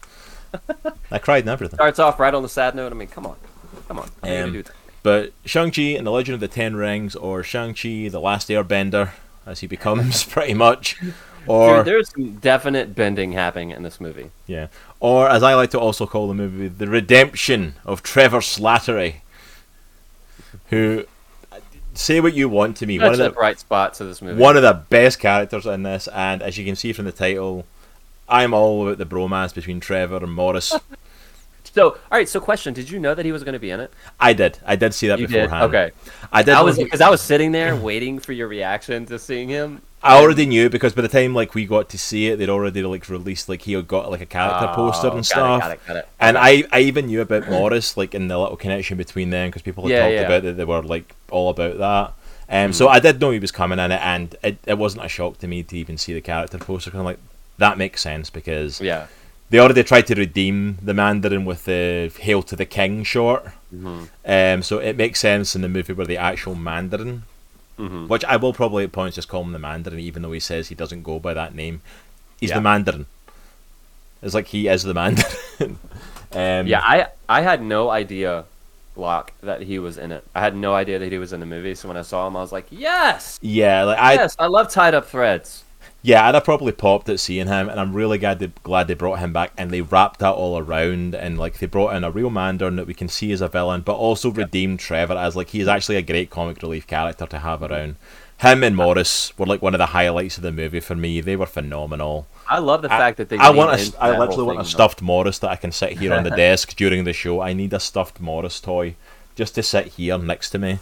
I cried and everything. Starts off right on the sad note. I mean, come on, come on. Um. But Shang-Chi and the Legend of the Ten Rings, or Shang-Chi, the Last Airbender, as he becomes pretty much, or Dude, there's some definite bending happening in this movie. yeah, or as I like to also call the movie, the redemption of Trevor Slattery, who say what you want to me, one of a the bright spots of this movie. one of the best characters in this, and as you can see from the title, I'm all about the bromance between Trevor and Morris. So, all right. So, question: Did you know that he was going to be in it? I did, I did see that You did. Okay. I did. I was because I was sitting there waiting for your reaction to seeing him. I already knew because by the time like we got to see it, they'd already like released like he had got like a character poster Oh, and got stuff. It, got it. Got it. And I, I even knew about Morris like in the little connection between them because people had Yeah, talked yeah. about that they were like all about that. Um, so I did know he was coming in it, and it, it wasn't a shock to me to even see the character poster. Kind of like that makes sense because Yeah. they already tried to redeem the Mandarin with the "Hail to the King" short. Mm-hmm. Um, so it makes sense in the movie where the actual Mandarin Mm-hmm. which I will probably at points just call him the Mandarin, even though he says he doesn't go by that name. He's Yeah. the Mandarin. It's like he is the Mandarin. um, Yeah. I I had no idea, Locke, that he was in it. I had no idea that he was in the movie. So when I saw him, I was like, yes, yeah, like I, yes. I love tied up threads. Yeah, I'd have probably popped at seeing him, and I'm really glad they, glad they brought him back, and they wrapped that all around, and like they brought in a real Mandarin that we can see as a villain, but also redeemed Trevor as like he's actually a great comic relief character to have around. Him and Morris were like one of the highlights of the movie for me. They were phenomenal. I love the I- fact that they. I want a, I literally want a though. stuffed Morris that I can sit here on the desk during the show. I need a stuffed Morris toy just to sit here next to me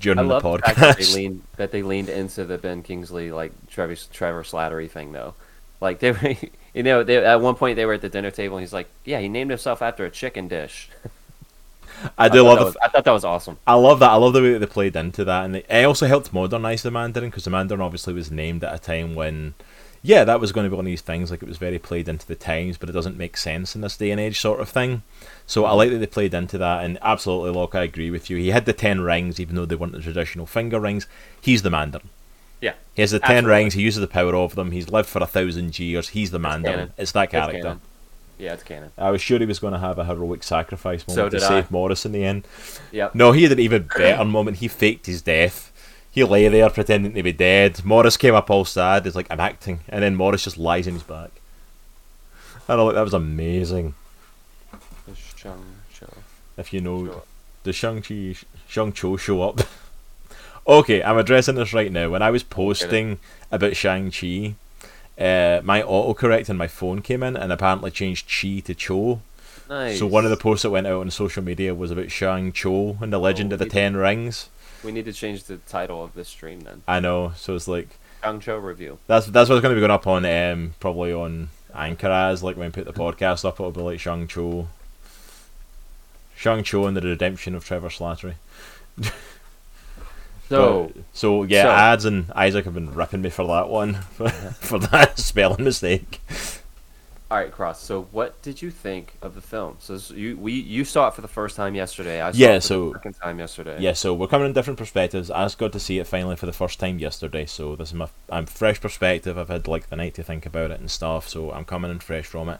during I the love the fact that they leaned that they leaned into the Ben Kingsley like Trevor Trevor Slattery thing though. Like they were, you know, they, at one point they were at the dinner table and he's like, "Yeah, he named himself after a chicken dish." I do thought love that was, I thought that was awesome. I love that. I love the way that they played into that, and it also helped modernise the Mandarin because the Mandarin obviously was named at a time when, yeah, that was going to be one of these things. Like it was very played into the times, but it doesn't make sense in this day and age, sort of thing. So I like that they played into that, and absolutely, look, I agree with you. He had the ten rings, even though they weren't the traditional finger rings. He's the Mandarin. Yeah, He has the ten Absolutely. rings. He uses the power of them. He's lived for a thousand years. He's the Mandarin. canon. It's that character. canon. yeah, it's canon. I was sure he was going to have a heroic sacrifice moment So to save I. Morris in the end. Yep. No, he had an even better moment. He faked his death. He lay there pretending to be dead. Morris came up all sad. He's like, I'm acting. And then Morris just lies in his back. I don't know, that was amazing. Shang Cho. If you know, Sure. does Shang-Chi, Shang-Cho show up? okay, I'm addressing this right now. When I was posting about Shang-Chi, uh, my autocorrect on my phone came in and apparently changed Chi to Cho. Nice. So one of the posts that went out on social media was about Shang-Cho and the Legend Oh, of the he- Ten Rings. we need to change the title of this stream then. I know, so it's like Shang Cho review. that's that's what's going to be going up on um probably on Anchor as like when we put the podcast up, it'll be like Shang Cho, Shang Cho and the Redemption of Trevor Slattery. So But- so yeah, so- ads and Isaac have been ripping me for that one for, that spelling mistake. All right, Cross. So, what did you think of the film? So, you we you saw it for the first time yesterday. I saw Yeah, it for so- the second time yesterday. Yeah, so we're coming in different perspectives. I just got to see it finally for the first time yesterday, so this is my I'm fresh perspective. I've had like the night to think about it and stuff, so I'm coming in fresh from it.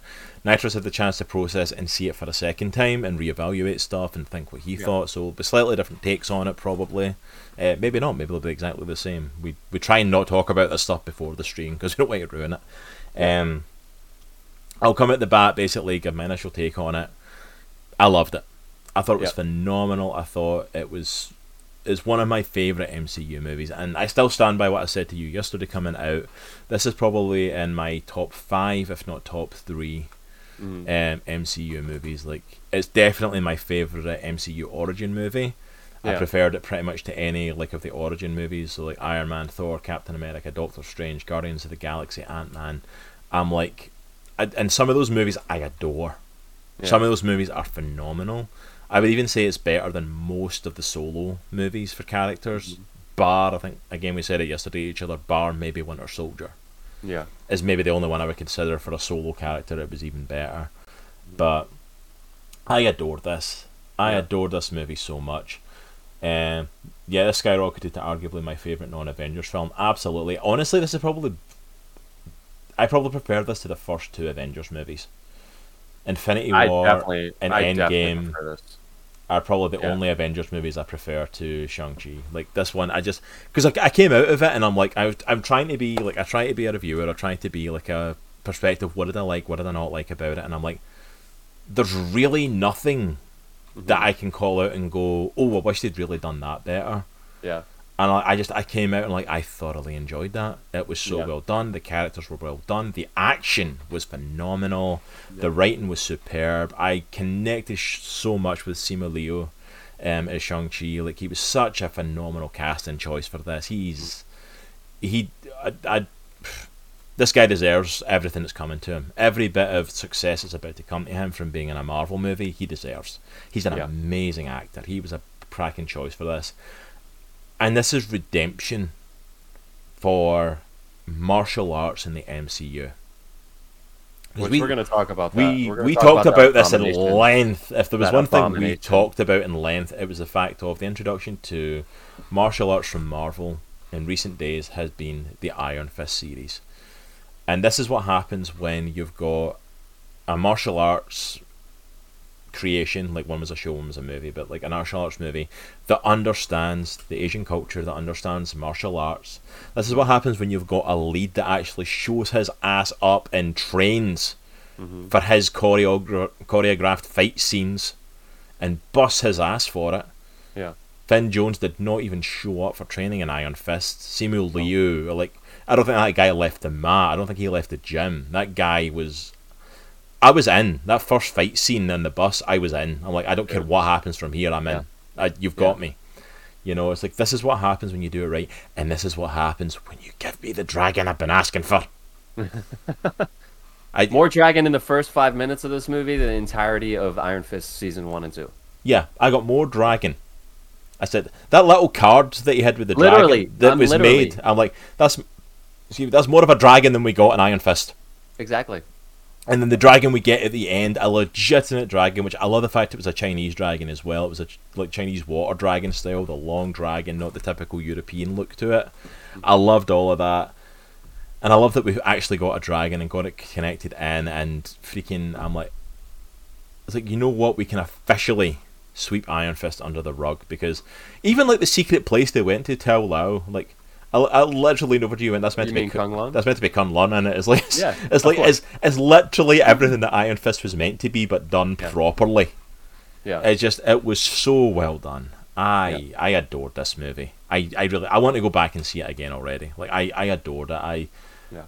Nitro's had the chance to process and see it for a second time and reevaluate stuff and think what he Yeah. thought. So, it'll be slightly different takes on it, probably. Uh, maybe not. Maybe they'll be exactly the same. We we try and not talk about this stuff before the stream because we don't want to ruin it. Um, I'll come at the bat basically, give my initial take on it. I loved it. I thought it was Yep. phenomenal. I thought it was is one of my favorite MCU movies, and I still stand by what I said to you yesterday coming out. This is probably in my top five, if not top three, Mhm. um, MCU movies. Like it's definitely my favorite MCU origin movie. I preferred it pretty much to any like of the origin movies, so like Iron Man, Thor, Captain America, Doctor Strange, Guardians of the Galaxy, Ant Man. I'm like, I, and some of those movies I adore. Yeah. Some of those movies are phenomenal. I would even say it's better than most of the solo movies for characters. Mm-hmm. Bar, I think again we said it yesterday each other. Bar maybe Winter Soldier. Yeah. is maybe the only one I would consider for a solo character. It was even better, but I adored this. I Yeah. adored this movie so much. Um, yeah, this skyrocketed to arguably my favorite non-Avengers film. Absolutely, honestly, this is probably I probably prefer this to the first two Avengers movies. Infinity War definitely, and I Endgame. Are probably the Yeah. only Avengers movies I prefer to Shang Chi. Like this one, I just because I, I came out of it and I'm like I, I'm trying to be like I try to be a reviewer. I try to be like a perspective. What did I like? What did I not like about it? And I'm like, there's really nothing that mm-hmm. I can call out and go, oh, I wish they'd really done that better. Yeah. And I, I just I came out and like I thoroughly enjoyed that. It was so Yeah. well done. The characters were well done. The action was phenomenal. The writing was superb. I connected sh- so much with Simu Liu um, as Shang Chi. Like he was such a phenomenal casting choice for this. He's he I, I this guy deserves everything that's coming to him. Every bit of success that's about to come to him from being in a Marvel movie, he deserves. He's an Yeah. amazing actor. He was a cracking choice for this. And this is redemption for martial arts in the MCU. Which we- we're going to talk about that. we we talk talked that about this in length. If there was That one thing we talked about in length, it was the fact of the introduction to martial arts from Marvel in recent days has been the Iron Fist series, and this is what happens when you've got a martial arts creation, like one was a show, one was a movie, but like a martial arts movie that understands the Asian culture, that understands martial arts. This is what happens when you've got a lead that actually shows his ass up and trains Mm-hmm. for his choreogra- choreographed fight scenes and busts his ass for it. Yeah. Finn Jones did not even show up for training in Iron Fist. Simu Liu, like, I don't think that guy left the mat. I don't think he left the gym. That guy was. I was in that first fight scene in the bus. I was in. I'm like, I don't care what happens from here. I'm in. I, you've got me. You know, it's like this is what happens when you do it right, and this is what happens when you give me the dragon I've been asking for. I, More dragon in the first five minutes of this movie than the entirety of Iron Fist season one and two. Yeah, I got more dragon. I said that little card that he had with the Literally, dragon that I'm was literally- made. I'm like, that's excuse me, that's more of a dragon than we got in Iron Fist. Exactly. And then the dragon we get at the end, a legitimate dragon, which I love the fact it was a Chinese dragon as well. It was a like Chinese water dragon style, the long dragon, not the typical European look to it. I loved all of that. And I love that we've actually got a dragon and got it connected in and freaking I'm like it's like you know what, we can officially sweep Iron Fist under the rug because even like the secret place they went to Tao Lao, like I, I literally know where you went. That's meant You to mean be K'un-Lun? That's meant to be K'un-Lun, and it's like it's, Yeah, it's like it's, it's literally everything that Iron Fist was meant to be, but done Yeah. properly. Yeah. It just it was so well done. I I adored this movie. I, I really I want to go back and see it again already. Like I, I adored it. I Yeah.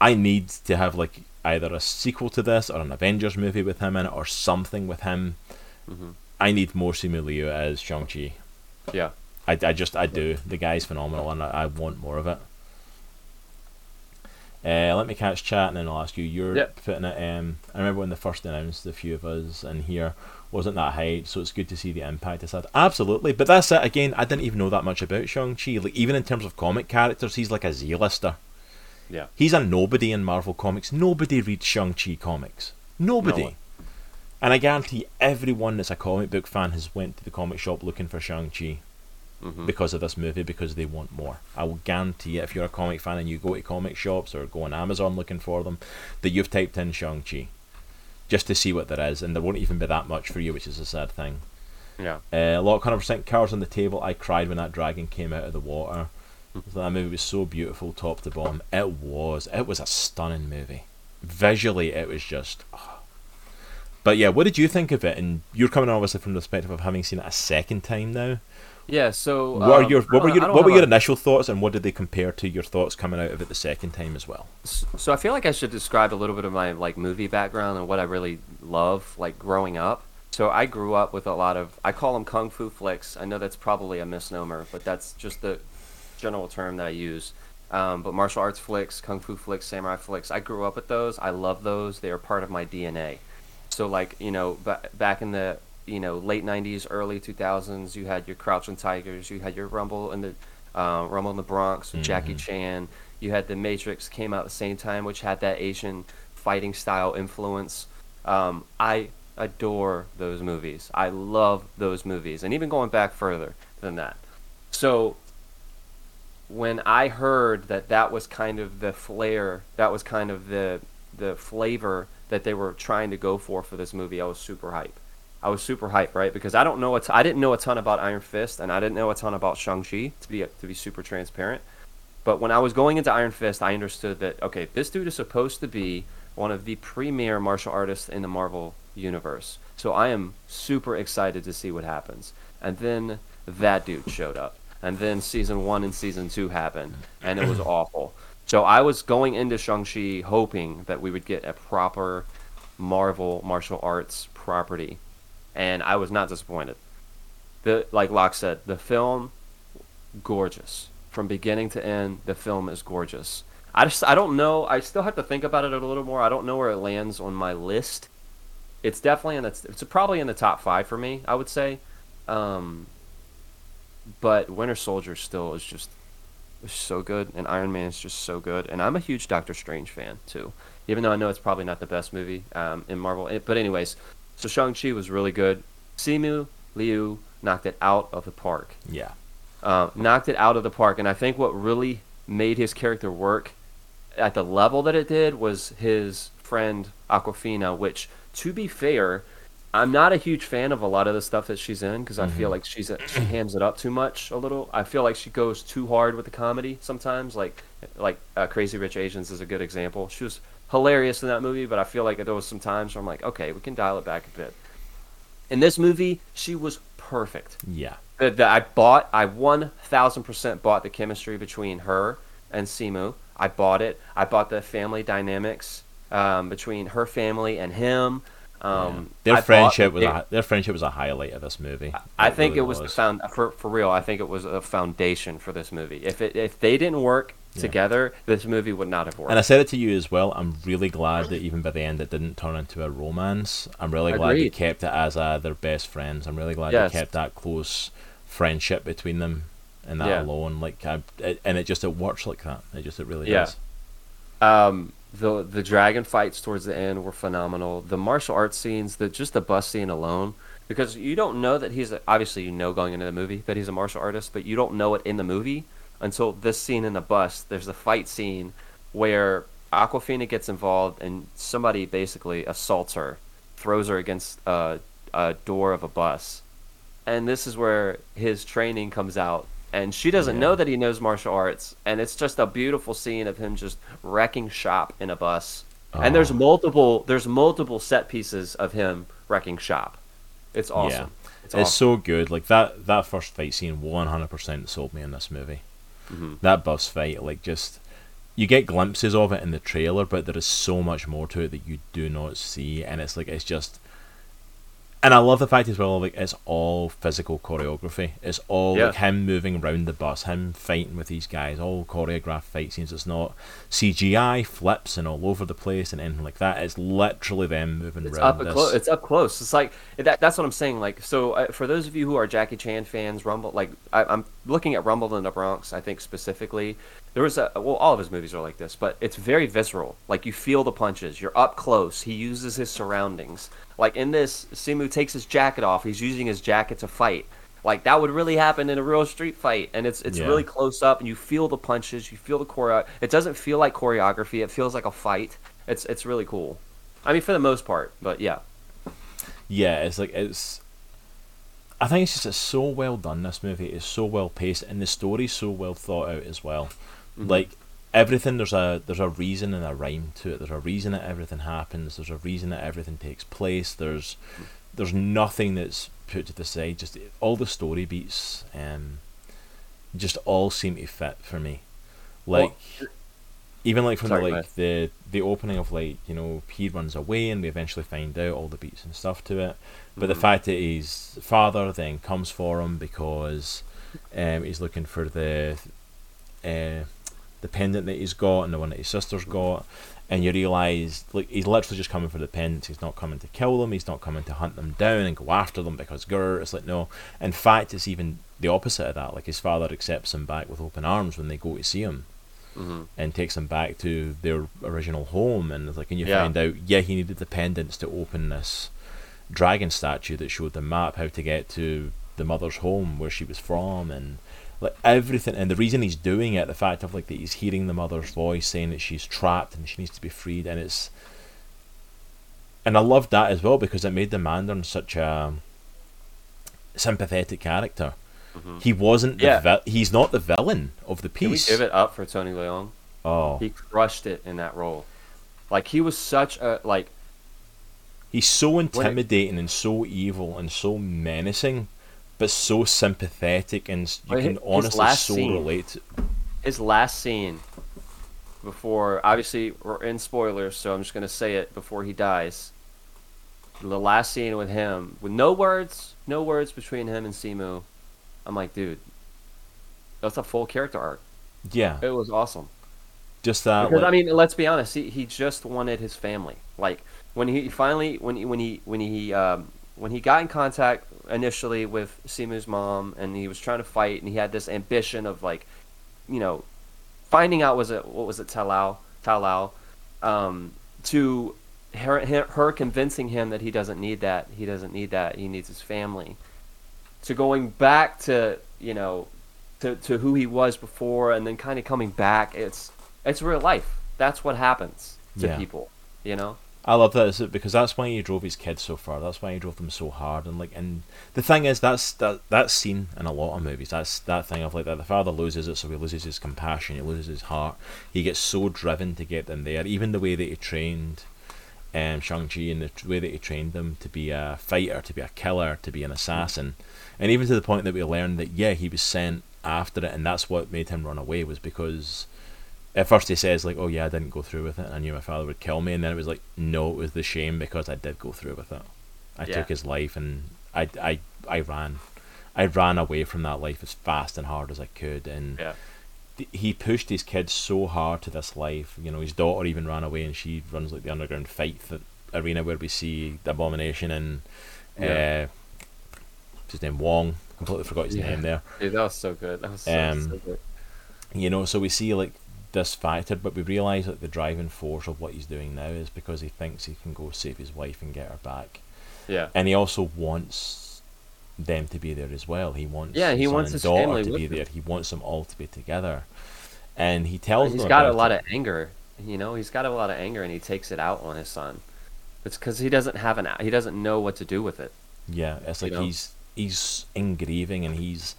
I need to have like either a sequel to this or an Avengers movie with him in it or something with him. Mhm. I need more Simu Liu as Shang Chi. Yeah. I, I just I do. The guy's phenomenal, and I, I want more of it. Uh, let me catch chat, and then I'll ask you. You're Yep. putting it. Um, I remember when they first announced, a few of us in here wasn't that hyped, so it's good to see the impact it's had. Absolutely, but that's it. Again, I didn't even know that much about Shang Chi. Like even in terms of comic characters, he's like a Z-lister. Yeah. He's a nobody in Marvel comics. Nobody reads Shang Chi comics. Nobody. No. And I guarantee everyone that's a comic book fan has went to the comic shop looking for Shang Chi Mhm. because of this movie because they want more. I will guarantee it if you're a comic fan and you go to comic shops or go on Amazon looking for them, that you've typed in Shang Chi just to see what there is, and there won't even be that much for you, which is a sad thing. Yeah. Uh, a lot of hundred percent cards on the table. I cried when that dragon came out of the water. that movie was so beautiful, top to bottom. It was. It was a stunning movie. Visually, it was just. ah. But yeah, what did you think of it? And you're coming obviously from the perspective of having seen it a second time now. Yeah. So. What are um, your what were your what were your a- initial thoughts, and what did they compare to your thoughts coming out of it the second time as well? So I feel like I should describe a little bit of my like movie background and what I really love, like growing up. So I grew up with a lot of I call them kung fu flicks. I know that's probably a misnomer, but that's just the general term that I use. Um, but martial arts flicks, kung fu flicks, samurai flicks. I grew up with those. I love those. They are part of my DNA. So like you know, ba- back in the you know late '90s, early 2000s, you had your Crouching Tigers, you had your Rumble in the uh, Rumble in the Bronx with Jackie Mhm. Chan. You had The Matrix came out at the same time, which had that Asian fighting style influence. Um, I adore those movies. I love those movies, and even going back further than that. So when I heard that that was kind of the flair, that was kind of the the flavor that they were trying to go for for this movie, I was super hype. I was super hype, right? Because I don't know t- I didn't know a ton about Iron Fist, and I didn't know a ton about Shang Chi to be to be super transparent. But when I was going into Iron Fist, I understood that okay, this dude is supposed to be one of the premier martial artists in the Marvel universe. So I am super excited to see what happens. And then that dude showed up. And then season one and season two happened, and it was awful. So I was going into Shang-Chi hoping that we would get a proper Marvel martial arts property, and I was not disappointed. The like Locke said, the film gorgeous from beginning to end. The film is gorgeous. I just I don't know. I still have to think about it a little more. I don't know where it lands on my list. It's definitely in the it's probably in the top five for me. I would say, um, but Winter Soldier still is just is so good, and Iron Man is just so good. And I'm a huge Doctor Strange fan too, even though I know it's probably not the best movie um, in Marvel. It- But anyways, so Shang Chi was really good. Simu Liu knocked it out of the park Yeah. uh, knocked it out of the park. And I think what really made his character work at the level that it did was his friend Awkwafina, which, to be fair, I'm not a huge fan of a lot of the stuff that she's in because I feel like she's she hams it up too much a little. I feel like she goes too hard with the comedy sometimes. Like like uh, Crazy Rich Asians is a good example. She was hilarious in that movie, but I feel like there was some times where I'm like, okay, we can dial it back a bit. In this movie, she was perfect Yeah. that, that I bought. I one thousand percent bought the chemistry between her and Simu. I bought it. I bought the family dynamics um, between her family and him. Um, Their I friendship the- was a, their friendship was a highlight of this movie. I think really it was, the found for for real. I think it was a foundation for this movie. If it if they didn't work Yeah. together, this movie would not have worked. And I said it to you as well. I'm really glad that even by the end it didn't turn into a romance. I'm really glad they kept it as uh, their best friends. I'm really glad Yes. they kept that close friendship between them and that Yeah. alone. Like, I, it, and it just it works like that. It just it really Yeah. does. Um, the the dragon fights towards the end were phenomenal. The martial arts scenes, the just the bus scene alone, because you don't know that he's a, obviously you know going into the movie that he's a martial artist, but you don't know it in the movie until this scene in the bus. There's a fight scene where Awkwafina gets involved and somebody basically assaults her, throws her against a, a door of a bus, and this is where his training comes out. And she doesn't Yeah. know that he knows martial arts, and it's just a beautiful scene of him just wrecking shop in a bus. And there's Oh. multiple there's multiple set pieces of him wrecking shop. It's awesome. It's It's awesome. so good. Like that that first fight scene 100% sold me in this movie. Mhm. That bus fight like just you get glimpses of it in the trailer, but there is so much more to it that you do not see and it's like it's just and I love the fact as well, like it's all physical choreography. It's all Yeah. like him moving around the bus, him fighting with these guys, all choreographed fight scenes. It's not CGI flips and all over the place and anything like that. It's literally them moving It's around up close. It's up close. It's like that, that's what I'm saying. Like so, uh, for those of you who are Jackie Chan fans, Rumble. Like I, I'm looking at Rumble in the Bronx. I think specifically, there was a well, all of his movies are like this, but it's very visceral. Like you feel the punches. You're up close. He uses his surroundings. Like in this, Simu takes his jacket off. He's using his jacket to fight. Like that would really happen in a real street fight, and it's it's Yeah. really close up, and you feel the punches. You feel the choreo. It doesn't feel like choreography. It feels like a fight. It's it's really cool. I mean, for the most part, but yeah. yeah, it's like it's. I think it's just it's so well done. This movie is so well paced, and the story's so well thought out as well. Mhm. Like everything, there's a there's a reason and a rhyme to it. There's a reason that everything happens. There's a reason that everything takes place. There's there's nothing that's put to the side. Just all the story beats, um, just all seem to fit for me. Like Well, even like from Sorry, the like the the opening of like you know he runs away and we eventually find out all the beats and stuff to it. But the Mhm. fact that his father then comes for him because um, he's looking for the uh, the pendant that he's got and the one that his sister's got and you realise like he's literally just coming for the pendants. He's not coming to kill them. He's not coming to hunt them down and go after them because grr it's like no. In fact it's even the opposite of that. Like his father accepts him back with open arms when they go to see him Mhm. and takes them back to their original home. And it's like, and you Yeah. find out, yeah, he needed the pendants to open this dragon statue that showed the map how to get to the mother's home where she was from, and like everything. And the reason he's doing it, the fact of like that he's hearing the mother's voice saying that she's trapped and she needs to be freed, and it's. And I loved that as well because it made the Mandarin such a sympathetic character. Mhm. He wasn't the Yeah. vil- he's not the villain of the Can we piece. give it up for Tony Leung? oh, He crushed it in that role. Like he was such a like he's so it- intimidating and so evil and so menacing, but so sympathetic and you can his honestly last so scene- relate. To, his last scene before obviously we're in spoilers, so I'm just gonna say it before he dies. The last scene with him, with no words, no words between him and Simu. I'm like, dude, that's a full character arc. yeah, It was awesome. just that. Because like- I mean, let's be honest, he, he just wanted his family. Like when he finally when he, when he when he um, when he got in contact initially with Simu's mom, and he was trying to fight, and he had this ambition of like, you know, finding out was it what was it Ta Lo Talao, um, to her, her her convincing him that he doesn't need that he doesn't need that he needs his family, to going back to you know, to to who he was before, and then kind of coming back. It's it's real life. That's what happens to Yeah. people, you know. I love that is it because that's why he drove his kids so far. That's why he drove them so hard. And like, and the thing is, that's that that scene in a lot of movies. That's that thing of like that. The father loses it, so he loses his compassion. He loses his heart. He gets so driven to get them there. Even the way that he trained, um, Shang Chi, and the way that he trained them to be a fighter, to be a killer, to be an assassin, and even to the point that we learned that yeah, he was sent after it, and that's what made him run away was because at first he says like, "Oh yeah, I didn't go through with it. And I knew my father would kill me," and then it was like, "No, it was the shame because I did go through with it. I Yeah. took his life and I, I, I ran, I ran away from that life as fast and hard as I could, and Yeah. th- he pushed his kids so hard to this life. You know, his daughter even ran away, and she runs like the underground fight th- arena where we see the abomination and Yeah. uh, his name Wong. Completely forgot his Yeah. name there. Dude, that was so good. That was so, Um, so good. You know, so we see like this factor, but we realise that the driving force of what he's doing now is because he thinks he can go save his wife and get her back, Yeah. and he also wants them to be there as well. He wants Yeah, he son wants and his daughter family to be him. there. He wants them all to be together, and he tells He's them got a lot it. of anger. You know, he's got a lot of anger, and he takes it out on his son. It's because he doesn't have an. He doesn't know what to do with it. Yeah, it's you like know? he's he's in grieving and he's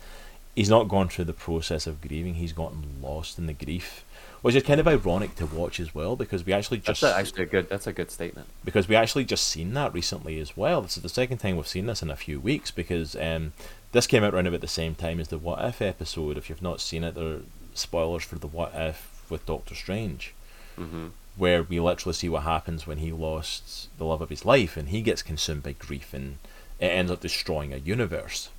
he's not gone through the process of grieving. He's gotten lost in the grief, which is kind of ironic to watch as well because we actually That's just a, actually a good. That's a good statement. because we actually just seen that recently as well. This is the second time we've seen this in a few weeks because um, this came out around about the same time as the What If episode. If you've not seen it, there are spoilers for the What If with Doctor Strange, hmm where we literally see what happens when he lost the love of his life and he gets consumed by grief and it ends up destroying a universe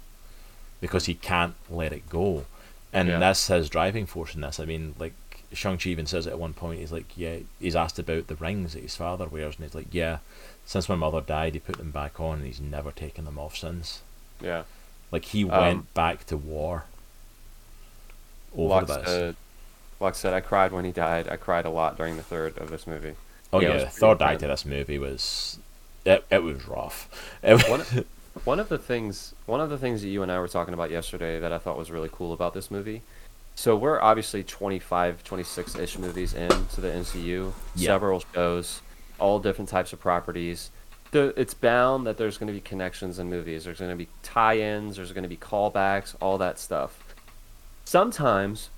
because he can't let it go. And Yeah. that's his driving force in this. I mean, like Shang-Chi even says it at one point, he's like, yeah, he's asked about the rings that his father wears, and he's like, yeah, since my mother died, he put them back on, and he's never taken them off since. Yeah. Like, he Um, went back to war over Locke this. said, Locke said, I cried when he died. I cried a lot during the third of this movie. oh, yeah, yeah, the third act of this movie was... It, it was rough. It, One, one of the things, one of the things that you and I were talking about yesterday that I thought was really cool about this movie. So we're obviously 25, 26-ish movies into the MCU, Yeah. several shows, all different types of properties. The, it's bound that there's going to be connections in movies. There's going to be tie-ins. There's going to be callbacks. All that stuff. Sometimes,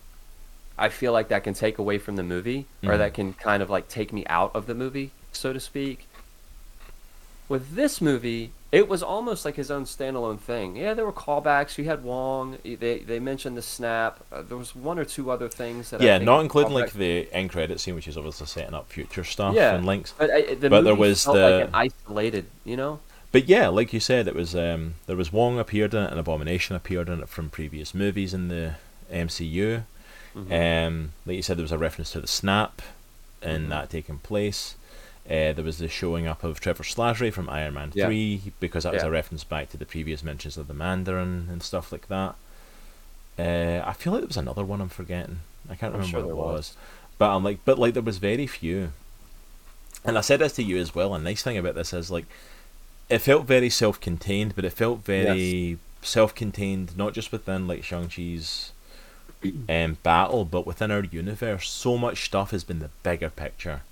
I feel like that can take away from the movie, or Mhm. that can kind of like take me out of the movie, so to speak. With this movie, it was almost like his own standalone thing. Yeah, there were callbacks. You had Wong. They they mentioned the snap. Uh, there was one or two other things that I yeah, not including like the end credit scene, which is obviously setting up future stuff Yeah. and links. But, I, the but there was the- like an isolated. You know. But yeah, like you said, it was um, there was Wong appeared in it, and Abomination appeared in it from previous movies in the MCU. Mhm. Um, like you said, there was a reference to the snap, and Mhm. that taking place. Uh, there was the showing up of Trevor Slattery from Iron Man Yeah. Three because that was Yeah. a reference back to the previous mentions of the Mandarin and stuff like that. Uh, I feel like there was another one I'm forgetting. I can't I'm remember sure what it was. was. but I'm like, but like there was very few. And I said this to you as well. A nice thing about this is like, it felt very self-contained, but it felt very self-contained, not just within like Shang Chi's um, battle, but within our universe. So much stuff has been the bigger picture,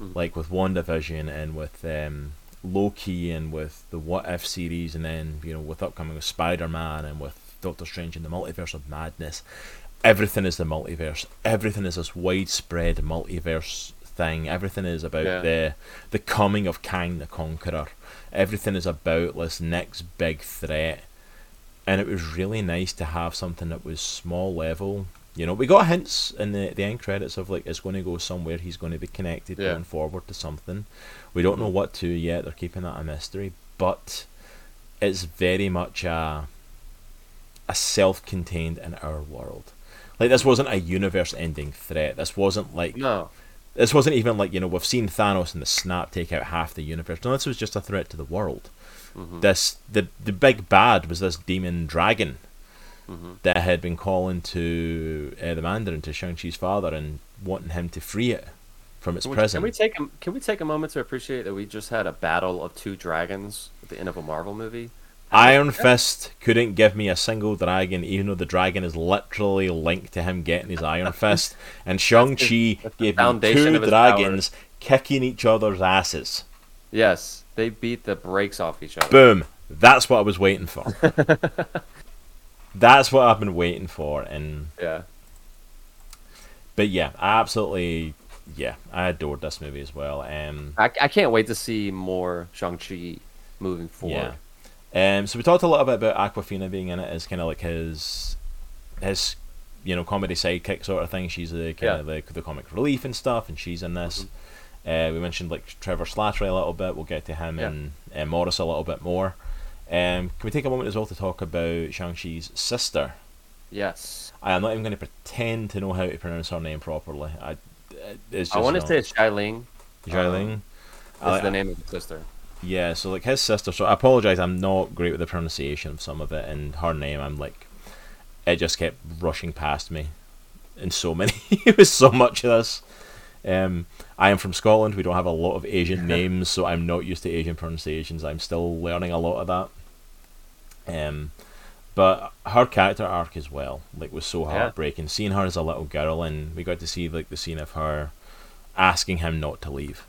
Mhm. like with WandaVision and with um, Loki and with the What If series, and then you know with upcoming with Spider Man and with Doctor Strange and the Multiverse of Madness. Everything is the multiverse. Everything is this widespread multiverse thing. Everything is about Yeah. the the coming of Kang the Conqueror. Everything is about this next big threat and it was really nice to have something that was small level. You know, we got hints in the the end credits of like it's going to go somewhere. He's going to be connected Yeah. going forward to something. We don't know what to yet. They're keeping that a mystery, but it's very much a a self-contained in our world. Like this wasn't a universe-ending threat. This wasn't like No. this wasn't even like you know we've seen Thanos and the snap take out half the universe. No, this was just a threat to the world. Mhm. This the the big bad was this demon dragon Mhm. that had been calling to uh, the Mandarin to Shang Chi's father and wanting him to free it from its Can we, prison. can we take a, can we take a moment to appreciate that we just had a battle of two dragons at the end of a Marvel movie? Iron Fist couldn't give me a single dragon, even though the dragon is literally linked to him getting his Iron Fist. And Shang Chi gave me two dragons kicking each other's asses. Yes, they beat the brakes off each other. Boom. That's what I was waiting for. That's what I've been waiting for, and Yeah. but yeah, I absolutely, yeah, I adored this movie as well. Um, I, I can't wait to see more Shang-Chi moving forward. yeah. Um, so we talked a little bit about Awkwafina being in it as kind of like his, his, you know, comedy sidekick sort of thing. She's the kind Yeah. of the, the comic relief and stuff, and she's in this. Uh, we mentioned like Trevor Slattery a little bit. We'll get to him Yeah. and uh, Morris a little bit more. Um, can we take a moment as well to talk about Shang Chi's sister? Yes. I am not even going to pretend to know how to pronounce her name properly. I, it's just I want to not. say it's Shai Ling. Xialing. That's I- the name of the sister. Yeah, so like his sister. So I apologize. I'm not great with the pronunciation of some of it, and her name. I'm like, it just kept rushing past me, in so many. it was so much of this. Um, I am from Scotland. We don't have a lot of Asian names, so I'm not used to Asian pronunciations. I'm still learning a lot of that. Um, but her character arc as well, like, was so Yeah. heartbreaking. Seeing her as a little girl, and we got to see like the scene of her asking him not to leave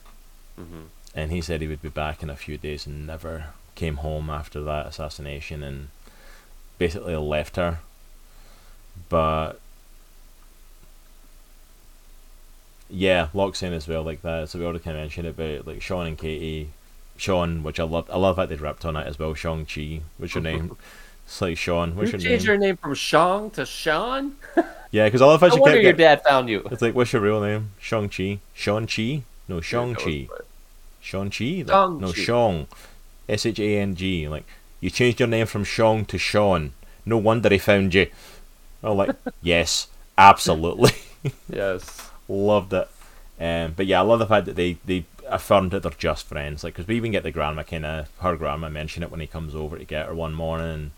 hmm and he said he would be back in a few days and never came home after that assassination and basically left her but yeah locks in as well like that so we already kind of mentioned it, but like Sean and Katie Sean which I love I love that they ripped on it as well Shang Chi what's your name it's like Sean what's you your changed name your name from Shang to Sean? yeah because I love how No she wonder kept your get, dad found you. it's like what's your real name Shang Chi Sean Chi no Shang Chi Shang Chi? No. Shang. S H A N G. Like, you changed your name from Shang to Sean. No wonder he found you. I'm like, yes, absolutely. Yes. Loved it. Um, but yeah, I love the fact that they, they affirmed that they're just friends. Like, because we even get the grandma kind of, her grandma mention it when he comes over to get her one morning.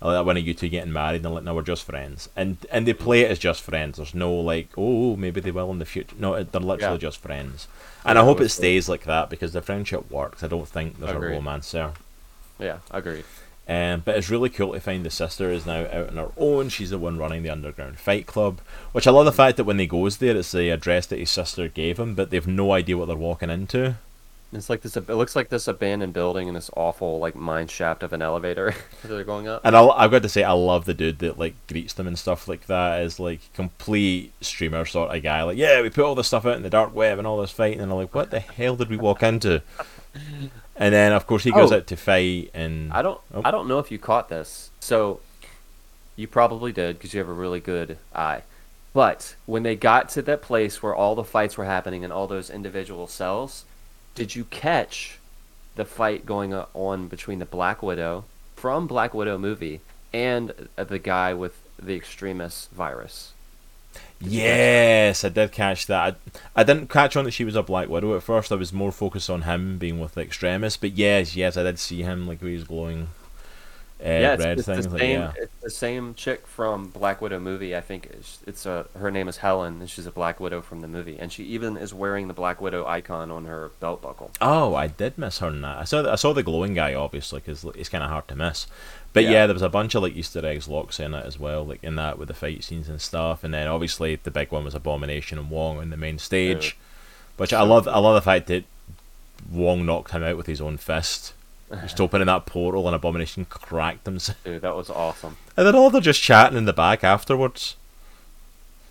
And like when you two getting married and like, no, we're just friends. And and they play it as just friends. There's no like, oh, maybe they will in the future. No, they're literally Yeah. just friends. And I hope it stays like that because the friendship works. I don't think there's Agreed. a romance there. Yeah, agreed. Um, but it's really cool to find the sister is now out on her own. She's the one running the underground fight club, which I love the fact that when he goes there, it's the address that his sister gave him, but they've no idea what they're walking into. It's like this. It looks like this abandoned building in this awful like mine shaft of an elevator that they're going up. And I'll, I've got to say, I love the dude that like greets them and stuff like that. Is like complete streamer sort of guy. Like, yeah, we put all this stuff out in the dark web and all this fighting, and I'm like, what the hell did we walk into? And then of course he goes Oh. out to fight, and I don't. Oh. I don't know if you caught this. So, you probably did because you have a really good eye. But when they got to that place where all the fights were happening in all those individual cells, did you catch the fight going on between the Black Widow from Black Widow movie and the guy with the Extremis virus? Did you catch that? Yes, I did catch that. I, I didn't catch on that she was a Black Widow at first. I was more focused on him being with the extremists. But yes, yes, I did see him like he was glowing uh, yeah, it's, red it's things. the like, same. yeah. It's the same chick from Black Widow movie. I think it's, it's a her name is Helen, and she's a Black Widow from the movie, and she even is wearing the Black Widow icon on her belt buckle. Oh, I did miss her in that. I saw the, I saw the glowing guy obviously because it's kind of hard to miss. But yeah. Yeah. there was a bunch of like Easter eggs locks in it as well, like in that with the fight scenes and stuff. And then obviously the big one was Abomination and Wong on the main stage, which I love. I love the fact that Wong knocked him out with his own fist. Just opening that portal and Abomination cracked him. Dude, that was awesome. And then all they're just chatting in the back afterwards.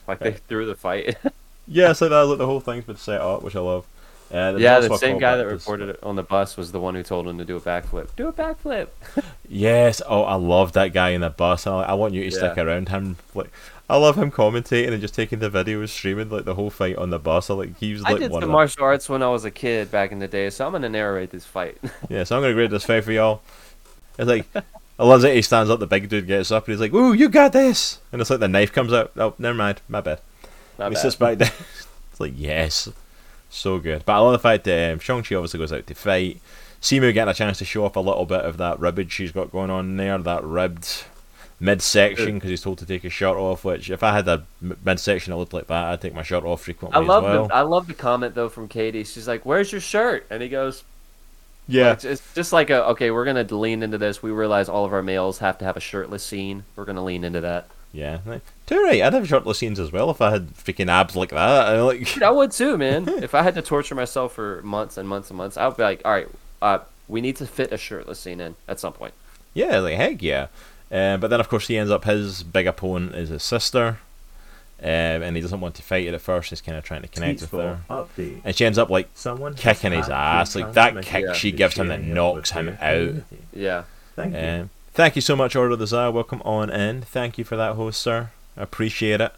Like they threw the fight. Yeah, so that. Like the whole thing's been set up, which I love. Uh, yeah, the same guy that reported it on the bus was the one who told him to do a backflip. Do a backflip. Yes, oh, I love that guy in the bus. I, I want you to stick around him. Like, I love him commentating and just taking the videos, streaming like the whole fight on the bus. I like he was like I did one some martial arts when I was a kid back in the day, so I'm gonna narrate this fight. Yeah, so I'm gonna grade this fight for y'all. It's like I love that he stands up, the big dude gets up, and he's like, "Ooh, you got this!" And it's like the knife comes out. Oh, never mind, my bad. Not he bad. sits back down. it's like yes, so good. But I love the fact that um, Shang Chi obviously goes out to fight. Simu getting a chance to show off a little bit of that ribbage she's got going on there, that ribbed midsection because he's told to take his shirt off. Which if I had a midsection that looked like that, I'd take my shirt off frequently I love as well. the I love the comment though from Katie. She's like, "Where's your shirt?" And he goes, yeah, It's, it's just like a okay, we're gonna lean into this. We realize all of our males have to have a shirtless scene. We're gonna lean into that. yeah. Like, too right. I'd have shirtless scenes as well if I had freaking abs like that. I like. Dude, I would too, man. if I had to torture myself for months and months and months, I would be like, all right, uh, we need to fit a shirtless scene in at some point. Yeah, like heck yeah. Uh, but then of course he ends up his big opponent is his sister, um, and he doesn't want to fight it at first. He's kind of trying to connect with her, Speedball update. and she ends up like Someone kicking his ass. Like that kick she gives him that knocks him out. community. Yeah. Thank you. Um, thank you so much, Order of the Zah. Welcome on in. Thank you for that, host, sir. I appreciate it.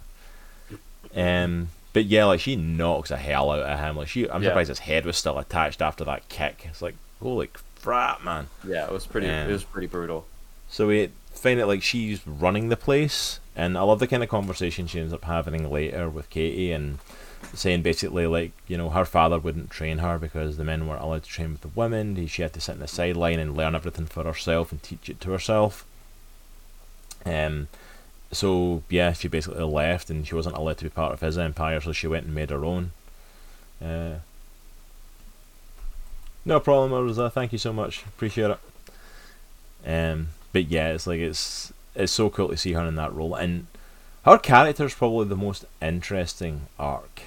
Um, but yeah, like she knocks the hell out of him. Like she, I'm Yeah. surprised his head was still attached after that kick. It's like holy crap, man. Yeah, it was pretty. Yeah. It was pretty brutal. So we find it like she's running the place, and I love the kind of conversation she ends up having later with Katie and saying basically like you know her father wouldn't train her because the men weren't allowed to train with the women. She had to sit in the sideline and learn everything for herself and teach it to herself. Um, so yeah, she basically left and she wasn't allowed to be part of his empire, so she went and made her own. Uh, no problem, Rosa. Thank you so much. Appreciate it. Um, but yeah, it's like it's it's so cool to see her in that role, and her character is probably the most interesting arc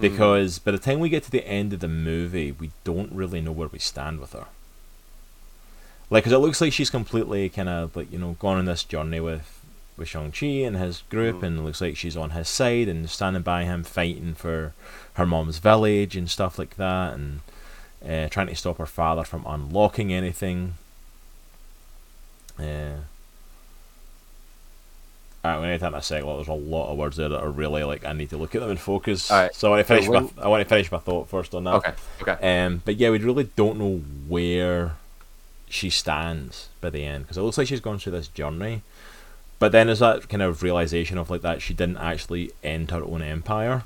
Mm. because by the time we get to the end of the movie, we don't really know where we stand with her. Like, 'cause it looks like she's completely kind of like you know gone on this journey with with Shang Chi and his group, Mhm. and it looks like she's on his side and standing by him, fighting for her mom's village and stuff like that, and uh, trying to stop her father from unlocking anything. Yeah. Alright, we need to take a sec. Well, there's a lot of words there that are really like I need to look at them and focus. Alright, So I want to so finish when- my I want to finish my thought first on that. Okay. Okay. Um, but yeah, we really don't know where she stands by the end because it looks like she's gone through this journey. But then there's that kind of realization of like that she didn't actually end her own empire,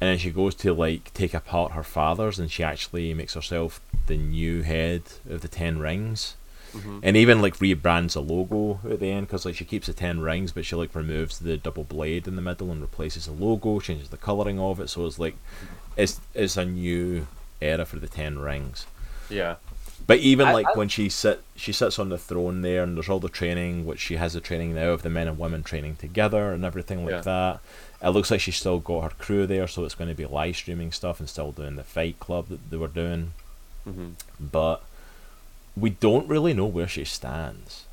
and then she goes to like take apart her father's, and she actually makes herself the new head of the Ten Rings, Mhm. and even like rebrands the logo at the end because like she keeps the Ten Rings, but she like removes the double blade in the middle and replaces the logo, changes the coloring of it, so it's like it's it's a new era for the Ten Rings. Yeah. But even I- like I- when she sit, she sits on the throne there, and there's all the training, which she has the training now of the men and women training together and everything like Yeah. that. It looks like she's still got her crew there, so it's going to be live streaming stuff and still doing the fight club that they were doing. hmm But we don't really know where she stands.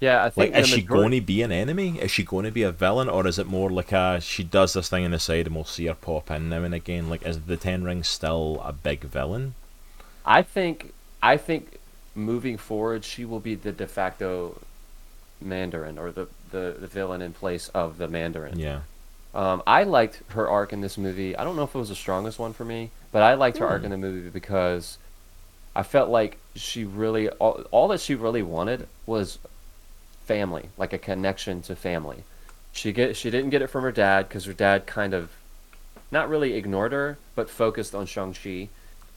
Yeah, I think Like, is she majority- going to be an enemy? Is she going to be a villain, or is it more like a she does this thing on the side and we'll see her pop in now and again? Like, is the Ten Rings still a big villain? I think I think moving forward, she will be the de facto Mandarin or the, the, the villain in place of the Mandarin. Yeah. Um, I liked her arc in this movie. I don't know if it was the strongest one for me, but I liked her arc Hmm. in the movie because I felt like she really all, all that she really wanted was family, like a connection to family. She get she didn't get it from her dad because her dad kind of not really ignored her, but focused on Shang Chi.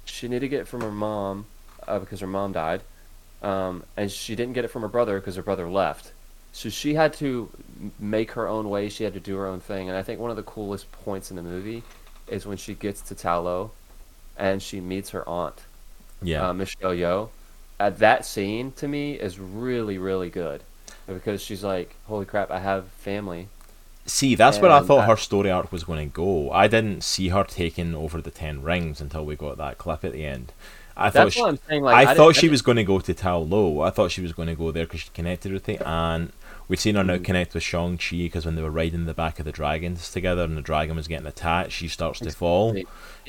She needed to get it from her mom uh, because her mom died. um, and she didn't get it from her brother because her brother left. So she had to make her own way. She had to do her own thing. And I think one of the coolest points in the movie is when she gets to Ta Lo, and she meets her aunt, Yeah. uh, Michelle Yeoh. At that scene to me is really really good because she's like, "Holy crap, I have family." See, that's where I thought I- her story arc was going to go. I didn't see her taking over the Ten Rings until we got that clip at the end. I thought That's she, I'm saying. Like, I, didn't- thought she was going to go to Ta Lo. I thought she was going to go there because she connected with the aunt. We've seen her now Mhm. connect with Shang Chi because when they were riding the back of the dragons together and the dragon was getting attacked, she starts to fall. Yeah.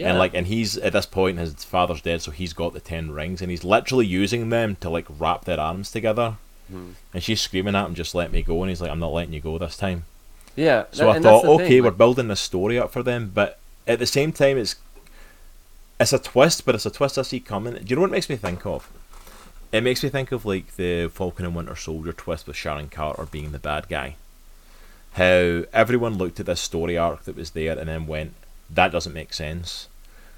And like, and he's at this point, his father's dead, so he's got the ten rings, and he's literally using them to like wrap their arms together. Mhm. And she's screaming at him, "Just let me go!" And he's like, "I'm not letting you go this time." yeah. So that- I thought, okay, thing, we're building this story up for them, but at the same time, it's it's a twist, but it's a twist I see coming. Do you know what it makes me think of? It makes me think of like the Falcon and Winter Soldier twist with Sharon Carter being the bad guy. How everyone looked at this story arc that was there and then went, "That doesn't make sense."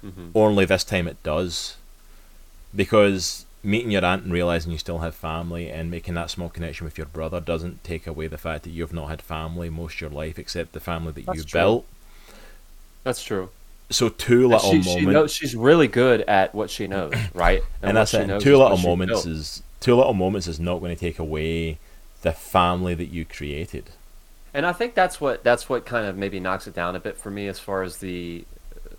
Mhm. Only this time it does, because meeting your aunt and realizing you still have family and making that small connection with your brother doesn't take away the fact that you've not had family most of your life except the family that That's you true. built. That's true. So two little she, she moments, knows, she's really good at what she knows, right? and, what that's it. Two little moments is two little moments is not going to take away the family that you created. And I think that's what that's what kind of maybe knocks it down a bit for me as far as the uh,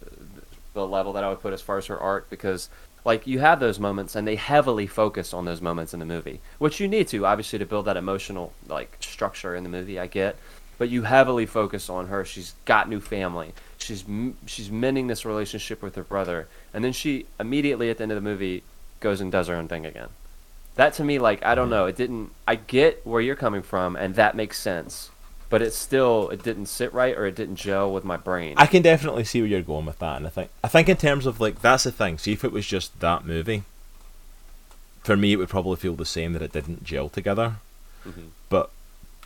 the level that I would put as far as her art because like you have those moments and they heavily focus on those moments in the movie, which you need to obviously to build that emotional like structure in the movie. I get, but you heavily focus on her. She's got new family. She's she's mending this relationship with her brother, and then she immediately at the end of the movie goes and does her own thing again. That to me, like I don't know, it didn't. I get where you're coming from, and that makes sense, but it still it didn't sit right or it didn't gel with my brain. I can definitely see where you're going with that, and I think I think in terms of like that's the thing. See if it was just that movie. For me, it would probably feel the same that it didn't gel together. Mhm. But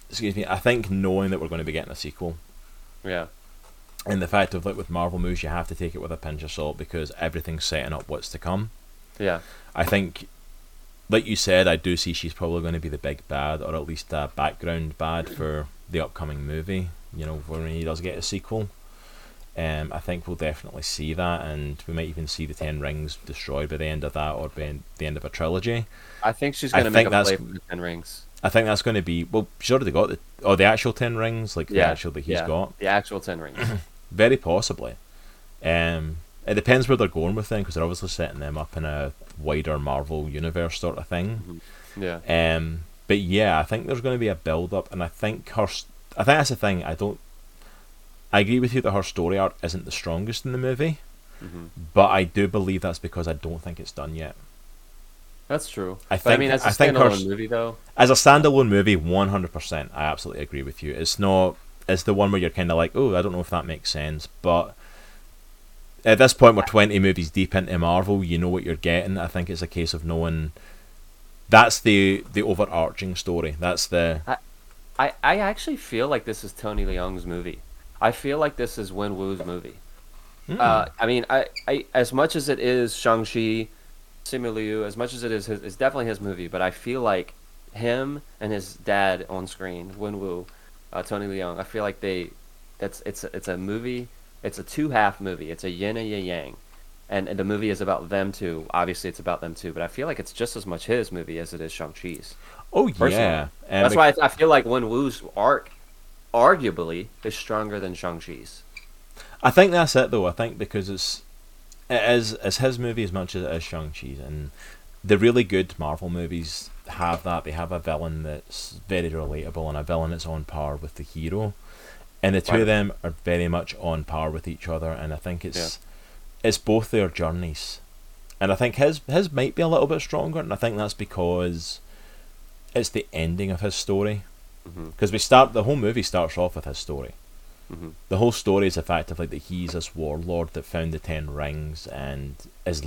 excuse me, I think knowing that we're going to be getting a sequel, yeah, and the fact of like with Marvel movies, you have to take it with a pinch of salt because everything's setting up what's to come. yeah, I think, like you said, I do see she's probably going to be the big bad, or at least a background bad for the upcoming movie. You know, when he does get a sequel. Um, I think we'll definitely see that, and we might even see the Ten Rings destroyed by the end of that, or by the end of a trilogy. I think she's gonna make think a play for the Ten Rings. I think that's going to be well. She's already got the or the actual Ten Rings, like the actual that he's yeah, got. the actual Ten Rings. Very possibly. Um, it depends where they're going with them because they're obviously setting them up in a wider Marvel universe sort of thing. yeah, Um, but yeah, I think there's going to be a build up, and I think her. st- I think that's the thing. I don't. I agree with you that her story arc isn't the strongest in the movie, hmm but I do believe that's because I don't think it's done yet. that's true. I but I think- mean, as a I think her standalone movie though, As a standalone movie, one hundred percent, I absolutely agree with you. It's not. It's the one where you're kind of like, oh, I don't know if that makes sense, but. At this point, we're twenty movies deep into Marvel. You know what you're getting. I think it's a case of knowing. That's the the overarching story. That's the I I actually feel like this is Tony Leung's movie. I feel like this is Wen Wu's movie. Hmm. Uh, I mean, I, I as much as it is Shang Chi, Simu Liu, as much as it is his, it's definitely his movie. But I feel like him and his dad on screen, Wen Wu, uh, Tony Leung. I feel like they, that's it's a, it's a movie. It's a two half movie. It's a yin and a yang, and, and the movie is about them too. Obviously, it's about them too. But I feel like it's just as much his movie as it is Shang Chi's. Oh Personally. yeah, Um, That's why I, I feel like Wen Wu's arc, arguably, is stronger than Shang Chi's. I think that's it though. I think because it's it is it's his movie as much as it is Shang Chi's, and the really good Marvel movies have that. They have a villain that's very relatable and a villain that's on par with the hero, and the two Right. of them are very much on par with each other. And I think it's it's both their journeys, and I think his his might be a little bit stronger, and I think that's because it's the ending of his story. Because we start the whole movie starts off with his story Mhm. the whole story is effectively that he's this warlord that found the Ten Rings and has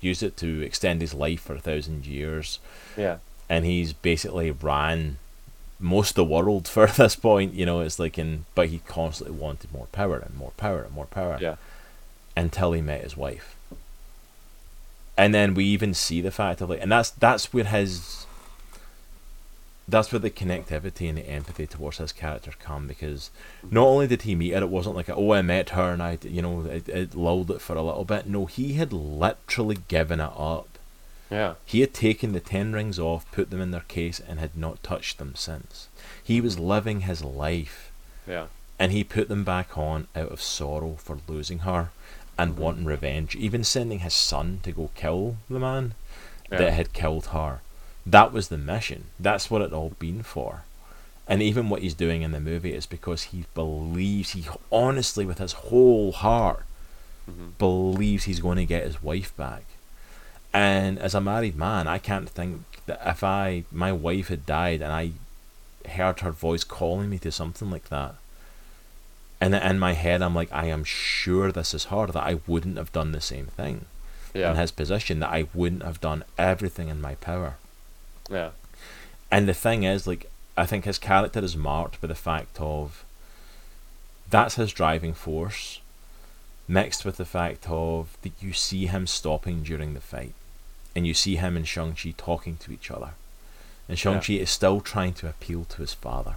used it to extend his life for a thousand years, Yeah. And he's basically ran most of the world for this point. You know, it's like in, but he constantly wanted more power and more power and more power Yeah. until he met his wife. and then we even see the fact of like, and that's that's where his, that's where the connectivity and the empathy towards his character come because not only did he meet her, it wasn't like oh I met her and I you know it, it lulled it for a little bit. No, he had literally given it up. Yeah. He had taken the ten rings off, put them in their case, and had not touched them since. He was living his life, Yeah. and he put them back on out of sorrow for losing her and Mhm. wanting revenge, even sending his son to go kill the man Yeah. that had killed her. That was the mission. That's what it all been for. And even what he's doing in the movie is because he believes, he honestly, with his whole heart, Mhm. believes he's going to get his wife back. And as a married man, I can't think that if I, my wife had died and I heard her voice calling me to something like that, and in my head, I'm like, I am sure this is her, that I wouldn't have done the same thing Yeah. in his position, that I wouldn't have done everything in my power. yeah. And the thing is, like, I think his character is marked by the fact of that's his driving force, mixed with the fact of that you see him stopping during the fight, and you see him and Shang-Chi talking to each other. And Shang-Chi is still trying to appeal to his father.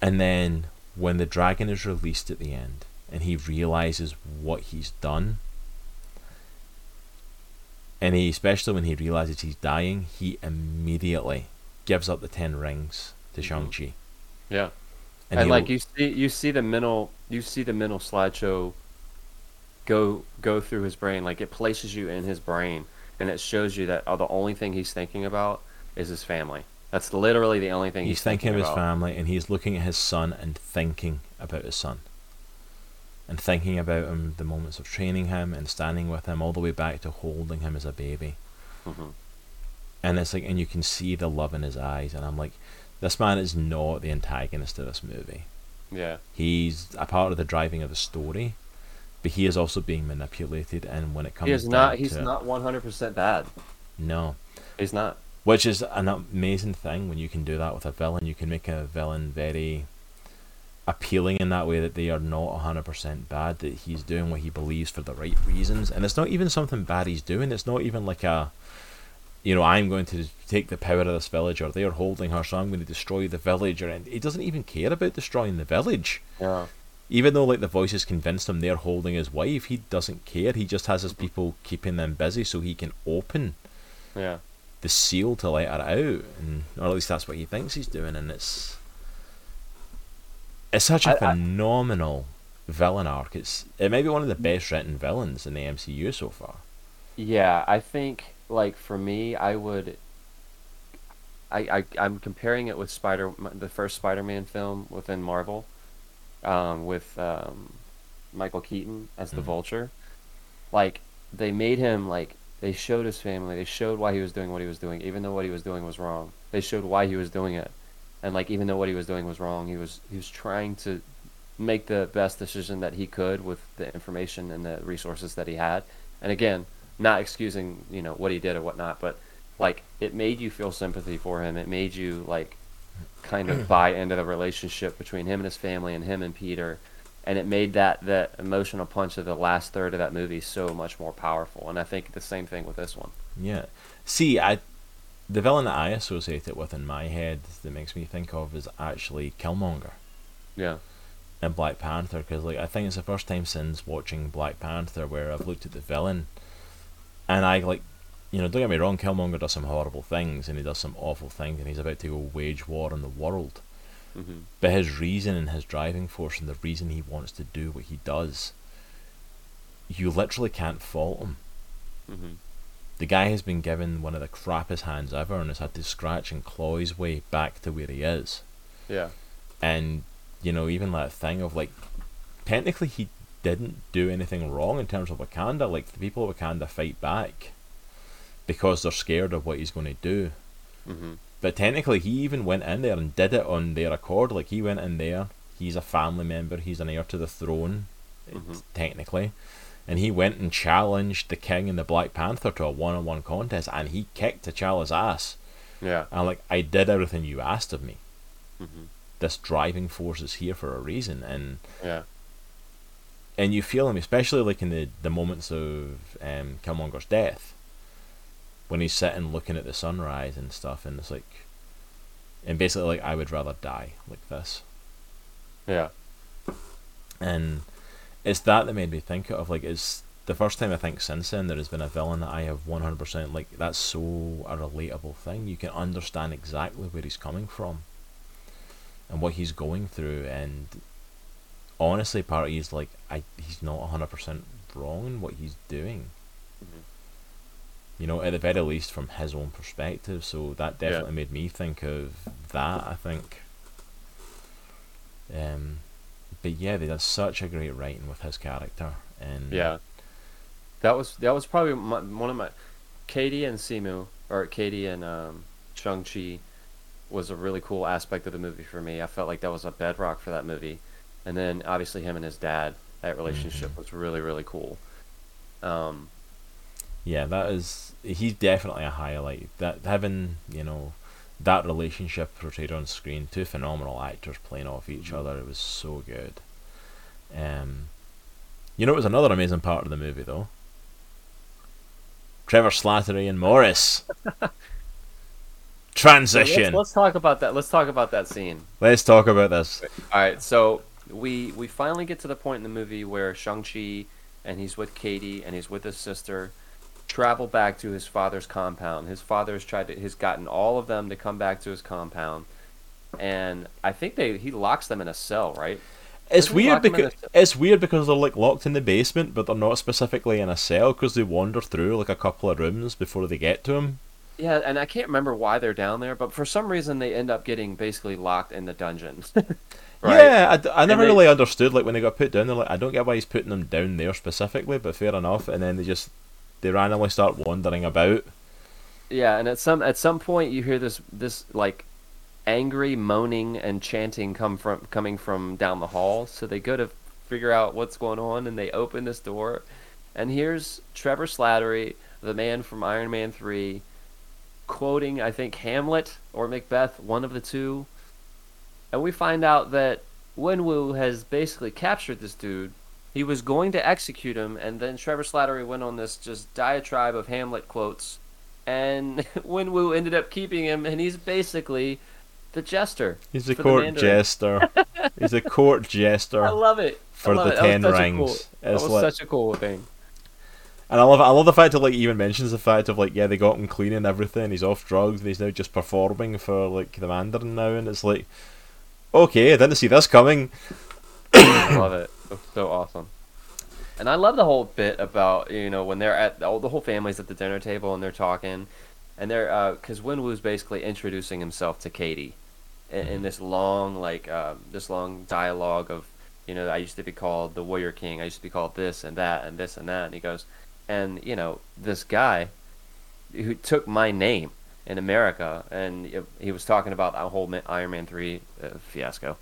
And then when the dragon is released at the end, and he realizes what he's done, and he, especially when he realizes he's dying, he immediately gives up the ten rings to Mhm. Shang-Chi. Yeah. And, And, like you see, you see the mental, you see the mental slideshow go go through his brain. Like it places you in his brain, and it shows you that oh, the only thing he's thinking about is his family. That's literally the only thing he's he's, thinking of his family and he's looking at his son and thinking about his son and thinking about him the moments of training him and standing with him all the way back to holding him as a baby Mhm. and it's like and you can see the love in his eyes and i'm like this man is not the antagonist of this movie Yeah. he's a part of the driving of the story but he is also being manipulated and when it comes He is down not. He's to it- not 100% bad. no He's not. Which is an amazing thing when you can do that with a villain. You can make a villain very appealing in that way that they are not 100% bad, that he's doing what he believes for the right reasons. And it's not even something bad he's doing. It's not even like a, you know, I'm going to take the power of this village or they're holding her, so I'm going to destroy the village. Or and He doesn't even care about destroying the village. Yeah. Even though like the voices convinced him they're holding his wife, he doesn't care. He just has his people keeping them busy so he can open Yeah. the seal to let her out, and or at least that's what he thinks he's doing, and it's it's such a I- I- phenomenal villain arc. It's it may be one of the best written villains in the MCU so far. Yeah, I think like for me, I would. I, I I'm comparing it with Spider the first Spider-Man film within Marvel, um, with um, Michael Keaton as the Mhm. Vulture. Like they made him like they showed his family, they showed why he was doing what he was doing, even though what he was doing was wrong. They showed why he was doing it, and like even though what he was doing was wrong, he was he was trying to make the best decision that he could with the information and the resources that he had. And again, not excusing you know what he did or whatnot, but like it made you feel sympathy for him. It made you like kind of buy into the relationship between him and his family and him and Peter. And it made that that emotional punch of the last third of that movie so much more powerful. And I think the same thing with this one. Yeah. See, I the villain that I associate it with in my head that makes me think of is actually Killmonger Yeah. And Black Panther because like I think it's the first time since watching Black Panther where I've looked at the villain and I like you know don't get me wrong Killmonger does some horrible things and he does some awful things and he's about to go wage war on the world. Hmm but his reason and his driving force and the reason he wants to do what he does you literally can't fault him. Hmm the guy has been given one of the crappiest hands ever and has had to scratch and claw his way back to where he is. Yeah. and you know even that thing of like technically he didn't do anything wrong in terms of Wakanda. Like the people of Wakanda fight back because they're scared of what he's going to do. Hmm but technically he even went in there and did it on their accord. Like he went in there he's a family member he's an heir to the throne Mhm. technically. And he went and challenged the king and the black panther to a one-on-one contest and he kicked T'Challa's ass. Yeah. and like I did everything you asked of me. Hmm this driving force is here for a reason and Yeah. and you feel him, especially like in the the moments of um, Killmonger's death, when he's sitting looking at the sunrise and stuff, and it's like, and basically like I would rather die like this, Yeah. and it's that that made me think of like it's the first time I think since then there has been a villain that I have one hundred percent like that's so a relatable thing. You can understand exactly where he's coming from, and what he's going through, and honestly, part of he's like I he's not hundred percent wrong in what he's doing. You know, at the very least from his own perspective. So that Yeah. definitely made me think of that. I think. Um, but yeah, they did such a great writing with his character, and Yeah. That was that was probably my, one of my Katie and Simu or Katie and um, Shang Chi was a really cool aspect of the movie for me. I felt like that was a bedrock for that movie, and then obviously him and his dad. That relationship Mhm. was really really cool. Um, yeah, that is he's definitely a highlight. That having you know that relationship portrayed on screen, two phenomenal actors playing off each Mhm. other, it was so good. Um, you know, it was another amazing part of the movie though. Trevor Slattery and Morris. Transition. let's, let's talk about that. Let's talk about that scene. Let's talk about this. All right, so we we finally get to the point in the movie where Shang-Chi and he's with Katie and he's with his sister travel back to his father's compound. His father's tried to has gotten all of them to come back to his compound. And I think they he locks them in a cell, right? It's Doesn't weird lock him in because it's weird because they're like locked in the basement, but they're not specifically in a cell because they wander through like a couple of rooms before they get to him. Yeah, and I can't remember why they're down there, but for some reason they end up getting basically locked in the dungeon. right? Yeah, I never they- really understood like when they got put down. They're like, I don't get why he's putting them down there specifically, but fair enough. And then they just they randomly start wandering about. Yeah, and at some at some point you hear this this like angry moaning and chanting come from coming from down the hall. So they go to figure out what's going on, and they open this door, and here's Trevor Slattery, the man from Iron Man three, quoting I think Hamlet or Macbeth, one of the two, and we find out that Wenwu has basically captured this dude. He was going to execute him, and then Trevor Slattery went on this just diatribe of Hamlet quotes and Wenwu ended up keeping him, and he's basically the jester. He's a the court jester. he's a court jester I love it. For love the it. Ten rings. cool- that It's was like- such a cool thing. And I love I love the fact that like he even mentions the fact of like yeah they got him clean and everything. He's off drugs. and He's now just performing for like the Mandarin now, and it's like okay, I didn't see this coming. I love it. So awesome. And I love the whole bit about you know when they're at all the whole family's at the dinner table and they're talking, and they're because Wenwu's basically introducing himself to Katie, in, in this long like um, this long dialogue of you know I used to be called the Warrior King, I used to be called this and that and this and that, and he goes, and you know this guy who took my name in America, and he- was talking about that whole Iron Man three uh, fiasco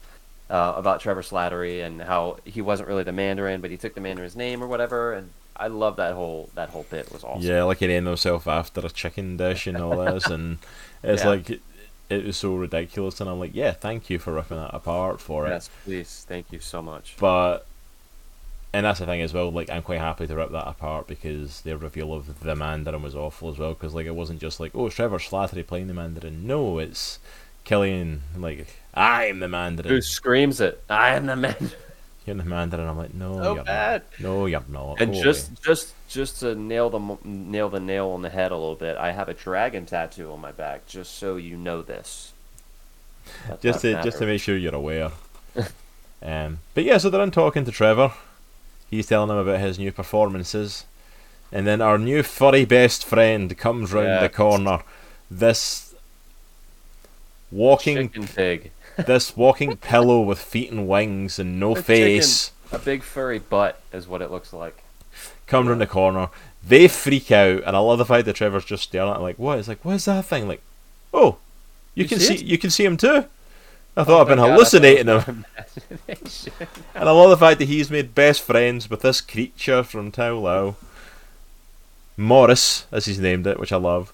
uh, about Trevor Slattery and how he wasn't really the Mandarin, but he took the Mandarin's name or whatever. And I love that whole that whole bit was awesome. Yeah, like he named himself after a chicken dish and all this, and it's Yeah. like it, was so ridiculous. And I'm like, yeah, thank you for ripping that apart for it. Yes, please, thank you so much. But and that's the thing as well. Like I'm quite happy to rip that apart because the reveal of the Mandarin was awful as well. Because like it wasn't just like oh it's Trevor Slattery playing the Mandarin. No, it's Killian like I'm the Mandarin. Who screams it? I am the Mandarin. You're the Mandarin. I'm like no, So you're bad. not. No, you're not. And Go just away. just just to nail the nail the nail on the head a little bit, I have a dragon tattoo on my back, just so you know this. That- just to just to make sure you're aware. um, but yeah, so they're in talking to Trevor. He's telling him about his new performances, and then our new furry best friend comes round the corner. This walking, chicken pig, this walking pillow with feet and wings and no A face, a big furry butt is what it looks like. Come round the corner. They freak out, and I love the fact that Trevor's just staring at it like, "What?" It's like, "What is that thing?" Like, "Oh, you, You can see see, you can see him too." I thought oh I've been Oh God, hallucinating him. And I love the fact that he's made best friends with this creature from Ta Lo. Morris, as he's named it, which I love.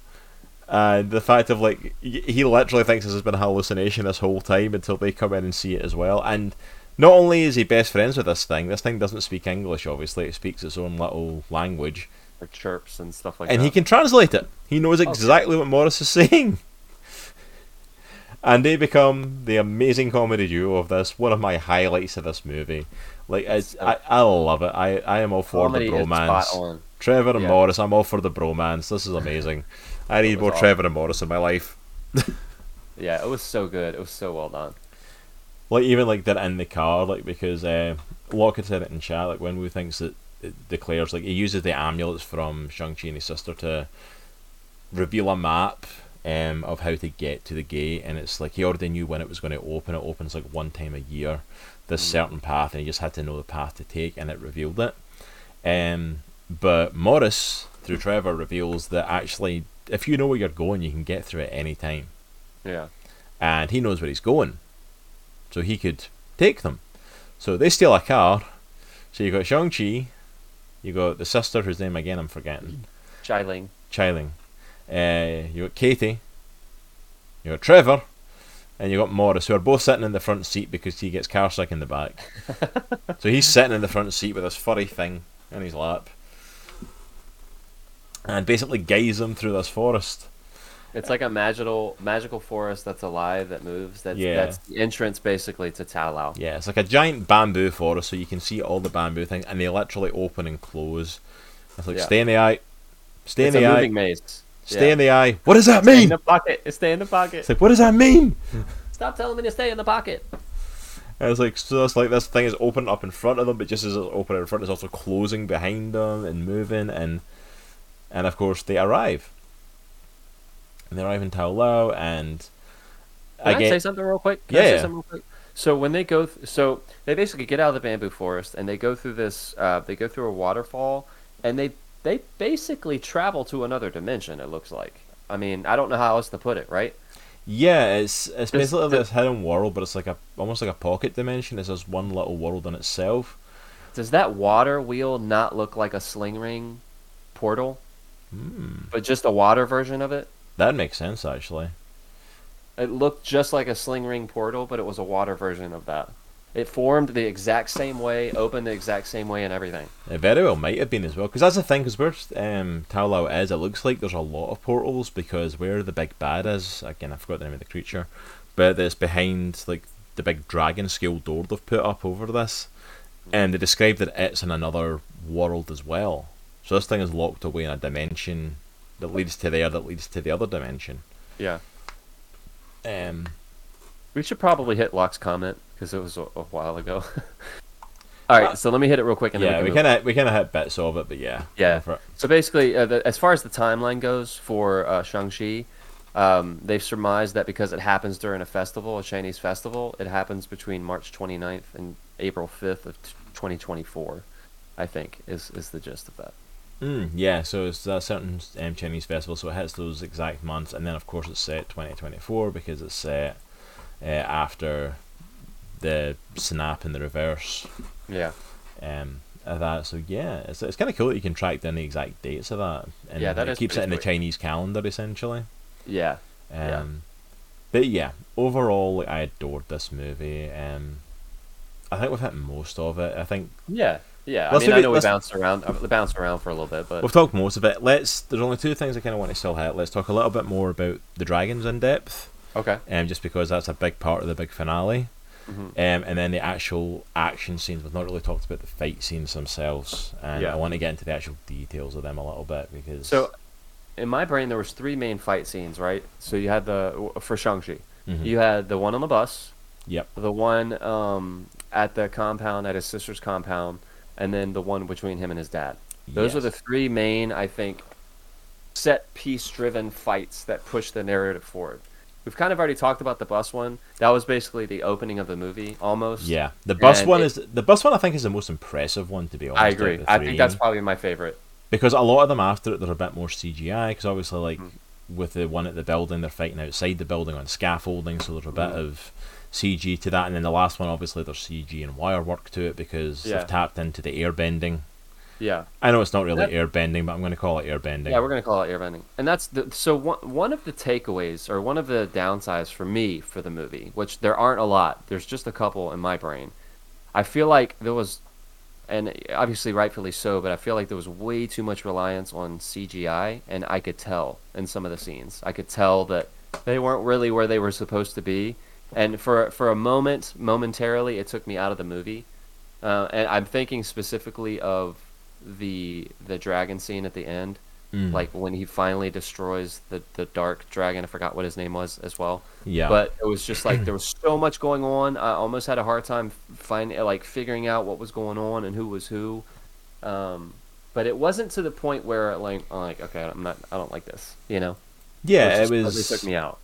And the fact of like, he literally thinks this has been a hallucination this whole time until they come in and see it as well. And Not only is he best friends with this thing, this thing doesn't speak English. Obviously, it speaks its own little language, Or chirps and stuff like and that. And he can translate it. He knows Okay. exactly what Morris is saying. And they become the amazing comedy duo of this. One of my highlights of this movie. Like it's, I, I love it. I, I am all for Comedy the is bromance. spot on. Trevor and Yeah. Morris, I'm all for the bromance. This is amazing. I need more awesome. Trevor and Morris in my life. Yeah, it was so good. It was so well done. Like even like they're in the car, like because uh, Locke had said it in chat. Like Wenwu thinks that it declares like he uses the amulets from Shang Chi and his sister to reveal a map um, of how to get to the gate, and it's like he already knew when it was going to open. It opens like one time a year, this Mm. certain path, and he just had to know the path to take, and it revealed it. Um, but Morris through Trevor reveals that actually, if you know where you're going, you can get through it any time Yeah. and he knows where he's going, so he could take them. So they steal a car. So you got Shang Chi, you got the sister whose name again I'm forgetting, Xialing. Xialing. Uh, you got Katie, you got Trevor, and you got Morris, who are both sitting in the front seat because he gets car sick in the back. so he's sitting in the front seat with this furry thing in his lap, and basically guides them through this forest. It's like a magical magical forest that's alive that moves. That's Yeah. that's the entrance basically to Ta Lo. Yeah, it's like a giant bamboo forest, so you can see all the bamboo things, and they literally open and close. It's like Yeah. stay in the eye, stay It's in the moving eye, maze. stay Yeah. in the eye. What does that Stay in mean? the pocket. Stay in the pocket. It's like what does that mean? Stop telling me to stay in the pocket. And it's like so it's like this thing is open up in front of them, but just as it's opening in front, it's also closing behind them and moving, and and of course they arrive. And they arrive in Ta Lo, and Can I again, say something real quick? Can I say Yeah. something real quick? So when they go, th- so they basically get out of the bamboo forest and they go through this. Uh, they go through a waterfall, and they they basically travel to another dimension. It looks like. I mean, I don't know how else to put it. Right? yeah, it's it's basically the- this hidden world, but it's like a almost like a pocket dimension. It's just one little world in itself. Does that water wheel not look like a sling ring portal, Hmm. but just a water version of it? That makes sense, actually. It looked just like a sling ring portal, but it was a water version of that. It formed the exact same way, opened the exact same way, and everything. It very well might have been as well, because that's the thing. Because where um, Ta Lo is, it looks like there's a lot of portals. Because where the big bad is, again, I forgot the name of the creature, but it's behind like the big dragon scale door they've put up over this, and they describe that it's in another world as well. So this thing is locked away in a dimension that leads to there, that leads to the other dimension. Yeah. Um, We should probably hit Locke's comment because it was a, a while ago. All right, so let me hit it real quick. And yeah, we we can move kind of we kind of hit bits of it, but yeah, Yeah. go for it. So basically, uh, the, as far as the timeline goes for uh, Shang-Chi, um, they've surmised that because it happens during a festival, a Chinese festival, it happens between March 29th and April 5th of t- 2024, I think, is, is the gist of that. Mm, yeah, so it's a certain um, Chinese festival, so it hits those exact months, and then of course it's set 2024 because it's set uh, after the snap in the reverse Yeah. um, of that. So yeah, it's, it's kind of cool that you can track down the exact dates of that, and Yeah, that it keeps it in the. Chinese calendar essentially. Yeah. Um, Yeah. But yeah, overall, like, I adored this movie. Um, I think we've hit most of it. I think Yeah. Yeah. I Let's mean, I know we bounced around, uh, bounced around for a little bit, but We've talked most of it. Let's. There's only two things I kind of want to still hit. Let's talk a little bit more about the dragons in depth, okay. um, just because that's a big part of the big finale. Mhm. Um, and then the actual action scenes. We've not really talked about the fight scenes themselves, and Yeah. I want to get into the actual details of them a little bit because. So, in my brain, there was three main fight scenes, right? So you had the for Shang-Chi. Mhm. You had the one on the bus, Yep. the one um, at the compound, at his sister's compound, and then the one between him and his dad. Those are the three main, I think, set piece driven fights that push the narrative forward. We've kind of already talked about the bus one. That was basically the opening of the movie, almost. Yeah, the bus And one it- is the bus one. I think is the most impressive one to be honest. I agree. I think that's probably my favorite. because a lot of them after it they're a bit more CGI because obviously like Mhm. with the one at the building they're fighting outside the building on scaffolding so there's a bit Mhm. of CG to that and then the last one obviously there's CG and wire work to it because Yeah. they've tapped into the air bending. Yeah. I know it's not really That- air bending but I'm going to call it air bending. Yeah, we're gonna call it airbending, and that's the so one one of the takeaways or one of the downsides for me for the movie, which there aren't a lot. There's just a couple in my brain. I feel like there was, and obviously rightfully so, but I feel like there was way too much reliance on CGI, and I could tell in some of the scenes. I could tell that they weren't really where they were supposed to be, and for for a moment, momentarily, it took me out of the movie. Uh, and I'm thinking specifically of the the dragon scene at the end, Mm. like when he finally destroys the the dark dragon. I forgot what his name was as well. yeah, But it was just like there was so much going on. I almost had a hard time finding like figuring out what was going on and who was who. Um, but it wasn't to the point where like I'm like okay, I'm not I don't like this. You know? yeah, it totally was. took me out.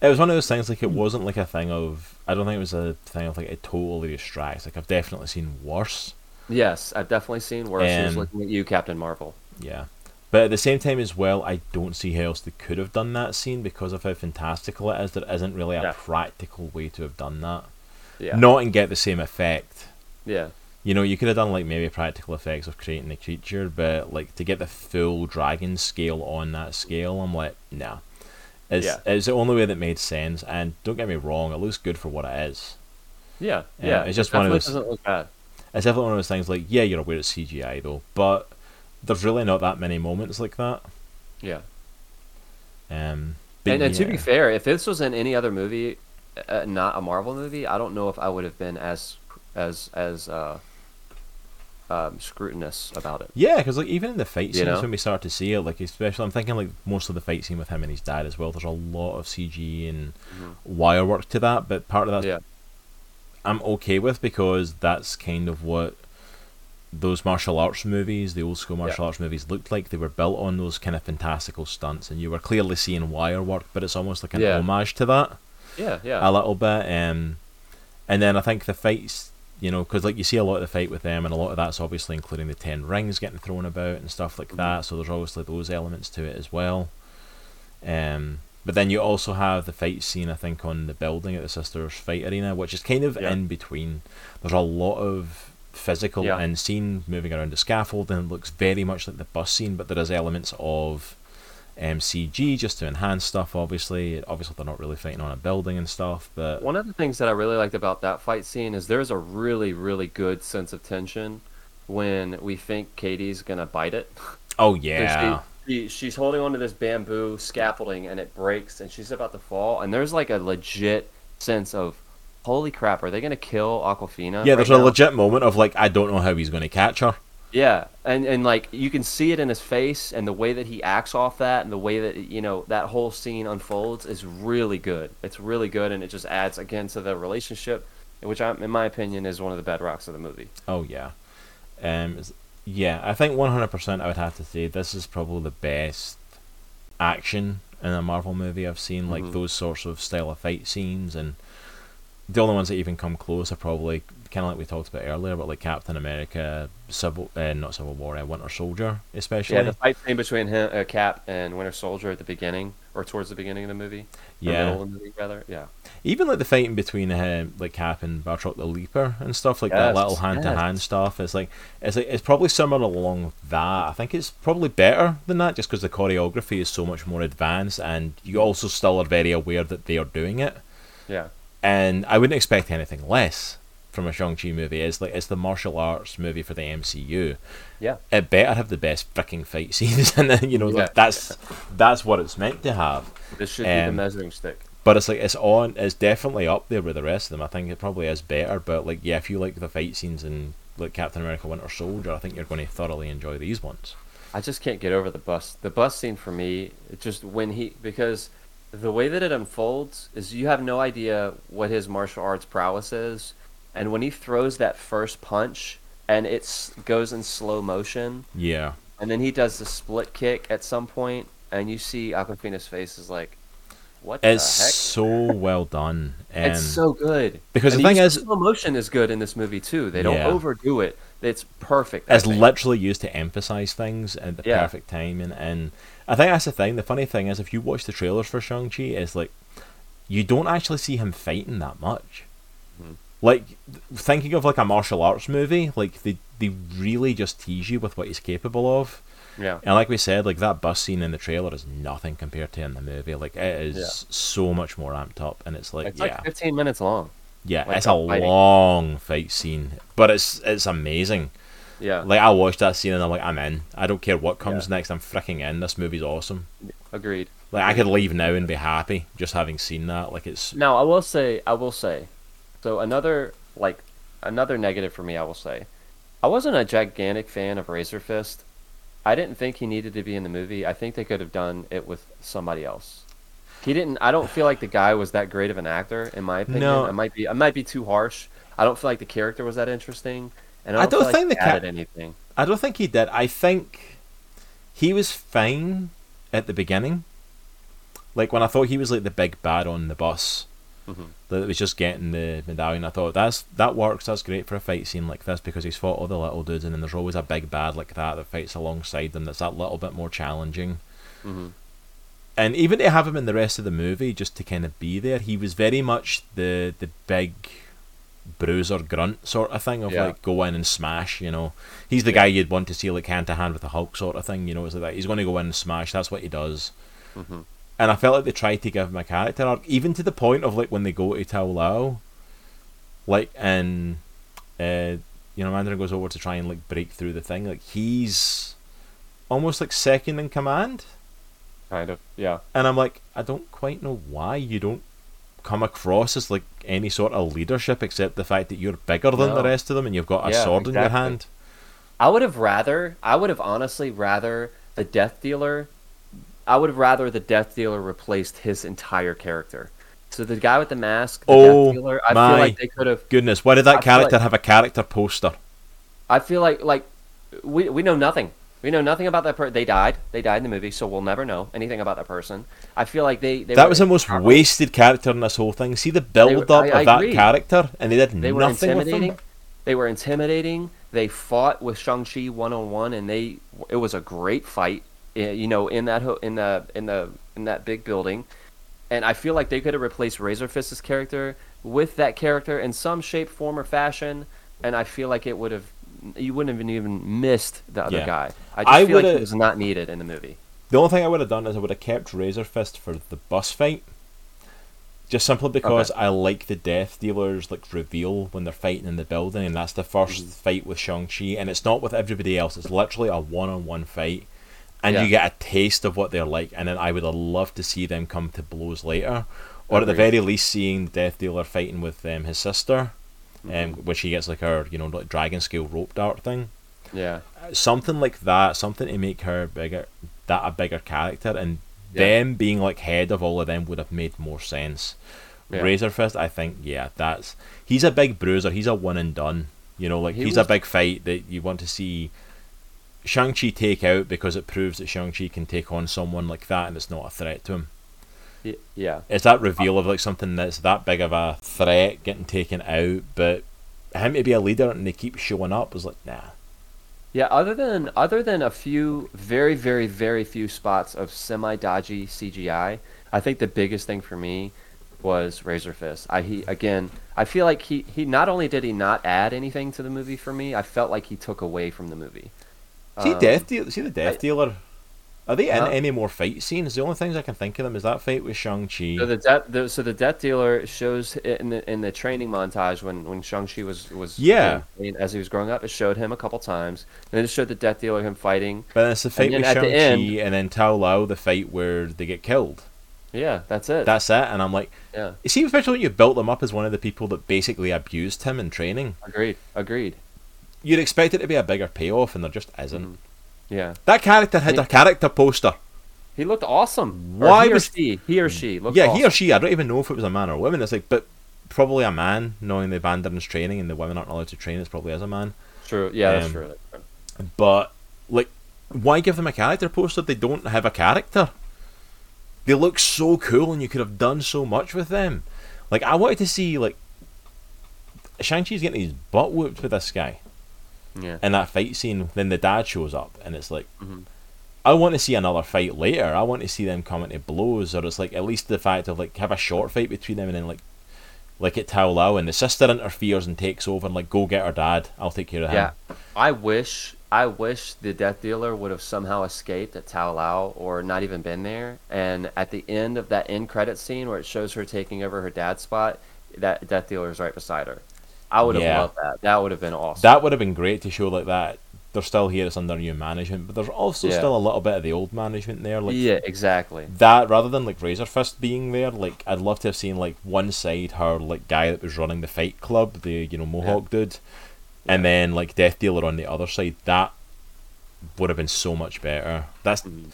It was one of those things like it wasn't like a thing of. I don't think it was a thing of like it totally distracts. Like I've definitely seen worse. Yes, I've definitely seen worse. Um, looking at you, Captain Marvel. Yeah. But at the same time as well, I don't see how else they could have done that scene because of how fantastical it is. There isn't really a Yeah. practical way to have done that. Yeah. Not and get the same effect. Yeah. You know, you could have done like maybe practical effects of creating the creature, but like to get the full dragon scale on that scale, I'm like, nah. It's Yeah. it's the only way that made sense. And don't get me wrong, it looks good for what it is. Yeah. Yeah, Yeah. it's it just one of definitely those- doesn't look bad. It's definitely one of those things like, yeah, you're aware it's CGI though, but there's really not that many moments like that. Yeah. Um, And, and to be fair, if this was in any other movie, uh, not a Marvel movie, I don't know if I would have been as as as uh, um, scrutinous about it. Yeah, because like even in the fight You scenes know? when we start to see it, like especially I'm thinking like most of the fight scene with him and his dad as well. There's a lot of CG and wire work to that, but part of that Yeah. I'm okay with because that's kind of what those martial arts movies, the old school martial arts movies, looked like. They were built on those kind of fantastical stunts, and you were clearly seeing wire work, but it's almost like an Yeah. homage to that Yeah. Yeah. a little bit. Um, and then I think the fights, you know, because like you see a lot of the fight with them, and a lot of that's obviously including the ten rings getting thrown about and stuff like Mhm. that. So there's obviously those elements to it as well. Um, but then you also have the fight scene, I think, on the building at the Sisters Fight Arena, which is kind of Yeah. in between. There's a lot of physical Yeah. and scene moving around the scaffold, and it looks very much like the bus scene, but there is elements of um, CG just to enhance stuff. Obviously, obviously they're not really fighting on a building and stuff, but One of the things that I really liked about that fight scene is there's a really, really good sense of tension when we think Katie's gonna bite it. Oh yeah, She, she, she's holding onto this bamboo scaffolding and it breaks and she's about to fall. And there's like a legit sense of, holy crap, are they gonna kill Awkwafina? yeah. right There's a legit moment of like, I don't know how he's going to catch her. Yeah, and and like you can see it in his face and the way that he acts off that and the way that you know that whole scene unfolds is really good. It's really good and it just adds again to the relationship, which I, in my opinion is one of the bedrocks of the movie. Oh yeah, um, yeah. I think 100% I would have to say this is probably the best action in a Marvel movie I've seen. Like Mhm. those sorts of style of fight scenes, and the only ones that even come close are probably kind of like we talked about earlier, but like Captain America, Civil, uh, not Civil War, uh, Winter Soldier, especially. Yeah, the fight scene between him, uh, Cap and Winter Soldier at the beginning or towards the beginning of the movie, Yeah. the movie rather. Yeah, even like the fighting between uh, like Cap and Batroc the Leaper and stuff like that little hand to hand stuff. It's like it's like it's probably similar along that. I think it's probably better than that just because the choreography is so much more advanced and you also still are very aware that they are doing it. yeah, And I wouldn't expect anything less from a Shang Chi movie. It's like it's the martial arts movie for the MCU. yeah, It better have the best freaking fight scenes, and then you know Yeah. like, that's that's what it's meant to have. this should be the Um, measuring stick. But it's like it's on. It's definitely up there with the rest of them. I think it probably is better. But like, yeah, if you like the fight scenes in like Captain America: Winter Soldier, I think you're going to thoroughly enjoy these ones. I just can't get over the bus. The bus scene for me, it just when he because the way that it unfolds is you have no idea what his martial arts prowess is, and when he throws that first punch and it goes in slow motion, Yeah, and then he does the split kick at some point, and you see Awkwafina's face is like, what it's the heck? so well done. Um, It's so good because And the thing is- slow motion is good in this movie too. They don't Yeah. overdo it. It's perfect. It's literally used to emphasize things at the Yeah. perfect time, and, and I think that's the thing. The funny thing is, if you watch the trailers for Shang Chi, it's like you don't actually see him fighting that much. Mhm. Like thinking of like a martial arts movie, like they they really just tease you with what he's capable of. yeah. And like we said, like that bus scene in the trailer is nothing compared to in the movie. Like it is Yeah. so much more amped up, and it's like It's yeah, like 15 minutes long. Yeah, Like it's a fighting. long fight scene, but it's it's amazing. Yeah, Like I watched that scene and I'm like, I'm in. I don't care what comes Yeah. next. I'm freaking in. This movie's awesome. agreed. Like I could leave now and be happy just having seen that. Like it's Now I will say, I will say, so another like another negative for me, I will say, I wasn't a gigantic fan of Razor Fist. I didn't think he needed to be in the movie. I think they could have done it with somebody else. He didn't. I don't feel like the guy was that great of an actor, in my opinion. No. I might be. I might be too harsh. I don't feel like the character was that interesting, and I I don't, don't feel think like the he ca- added anything. I don't think he did. I think he was fine at the beginning. Like when I thought he was like the big bad on the bus Mhm. that was just getting the medallion. I thought that's that works. That's great for a fight scene like this because he's fought all the little dudes, and then there's always a big bad like that that fights alongside them. That's that little bit more challenging. hmm And even to have him in the rest of the movie, just to kind of be there, he was very much the the big bruiser grunt sort of thing of Yeah. like go in and smash. You know, he's the guy you'd want to see like hand to hand with the Hulk sort of thing. You know, it's like that. He's going to go in and smash. That's what he does. hmm And I felt like they tried to give him a character arc, even to the point of like when they go to Ta Lo, like and uh, you know Mandarin goes over to try and like break through the thing. Like he's almost like second in command. Kind of. Yeah. And I'm like, I don't quite know why you don't come across as like any sort of leadership except the fact that you're bigger than the rest of them and you've got a Yeah, sword in your hand. I would have rather. I would have honestly rather the Death Dealer. I would have rather the Death Dealer replaced his entire character. So the guy with the mask, the Oh, Death Dealer. I my feel like they could have. Goodness, why did that I character like- have a character poster? I feel like like we we know nothing. We know nothing about that person. They died. They died in the movie, so we'll never know anything about that person. I feel like they. they that was the most wasted character in this whole thing. See the build up I- I of that agree. character, and they did They were nothing with intimidating. him. They were intimidating. They fought with Shang Chi one on one, and they it was a great fight. Eh, You know, in that ho- in the in the in that big building, and I feel like they could have replaced Razor Fist's character with that character in some shape, form, or fashion, and I feel like it would have you wouldn't have even missed the other Yeah. guy. I just I feel like it was not needed in the movie. The only thing I would have done is I would have kept Razor Fist for the bus fight. Just simply because I like the Death Dealer's like reveal when they're fighting in the building, and that's the 1st Mm-hmm. fight with Shang Chi, and it's not with everybody else. It's literally a one-on-one fight, and Yeah. you get a taste of what they're like. And then I would have loved to see them come to blows later, or at the very least, seeing Death Dealer fighting with um, his sister, um, Mm-hmm. she gets like her you know like dragon scale rope dart thing Yeah, something like that, something to make her bigger, that a bigger character, and Yeah. them being like head of all of them would have made more sense. Yeah. Razor Fist, I think, yeah, that's he's a big bruiser. He's a one and done. You know, like He he's was- a big fight that you want to see Shang Chi take out because it proves that Shang Chi can take on someone like that, and it's not a threat to him. Yeah. It's that reveal of like something that's that big of a threat getting taken out, but him to be a leader and they keep showing up was like, nah. Yeah, other than other than a few very very very few spots of semi dodgy CGI, I think the biggest thing for me was Razor Fist. I he again, I feel like he he not only did he not add anything to the movie for me, I felt like he took away from the movie. See Um, Death Deal. See the Death I- Dealer. Are they in Huh? any more fight scenes? The only things I can think of them is that fight with Shang Chi. So the death, the, so the Death Dealer shows in the in the training montage when when Shang Chi was was Yeah. trained as he was growing up. It showed him a couple times, and then it showed the Death Dealer him fighting. but then it's the fight with Shang Chi, end- and then Ta Lo, the fight where they get killed. Yeah, that's it. That's it. And I'm like, yeah, you see, especially when you built them up as one of the people that basically abused him in training, agreed, agreed. You'd expect it to be a bigger payoff, and there just isn't. Mhm. Yeah. That character had a character poster. He looked awesome. Why he was- she? He or she looked yeah, awesome. he or she. I don't even know if it was a man or a woman. It's like, but probably a man, knowing the Mandarin's training and the women aren't allowed to train. It's probably as a man. True. Yeah, that's Um, true. But like, why give them a character poster? They don't have a character. They look so cool, and you could have done so much with them. Like, I wanted to see like Shang Chi's getting his butt whooped with this guy Yeah. in that fight scene. Then the dad shows up, and it's like, Mhm. I want to see another fight later. I want to see them coming to blows, or it's like at least the fact of like have a short fight between them, and then like. Like at Ta Lo, and the sister interferes and takes over, and like, go get her dad. I'll take care of him. Yeah. I wish I wish the Death Dealer would have somehow escaped at Ta Lo or not even been there. And at the end of that end credit scene where it shows her taking over her dad's spot, that Death Dealer is right beside her. I would have Yeah. loved that. That would have been awesome. That would have been great to show like that. They're still here. It's under new management, but there's also Yeah. still a little bit of the old management there. Like yeah, exactly. that, rather than like Razor Fist being there, like I'd love to have seen like one side her like guy that was running the Fight Club, the you know Mohawk dude, and then like Death Dealer on the other side. That would have been so much better. That's Mhm.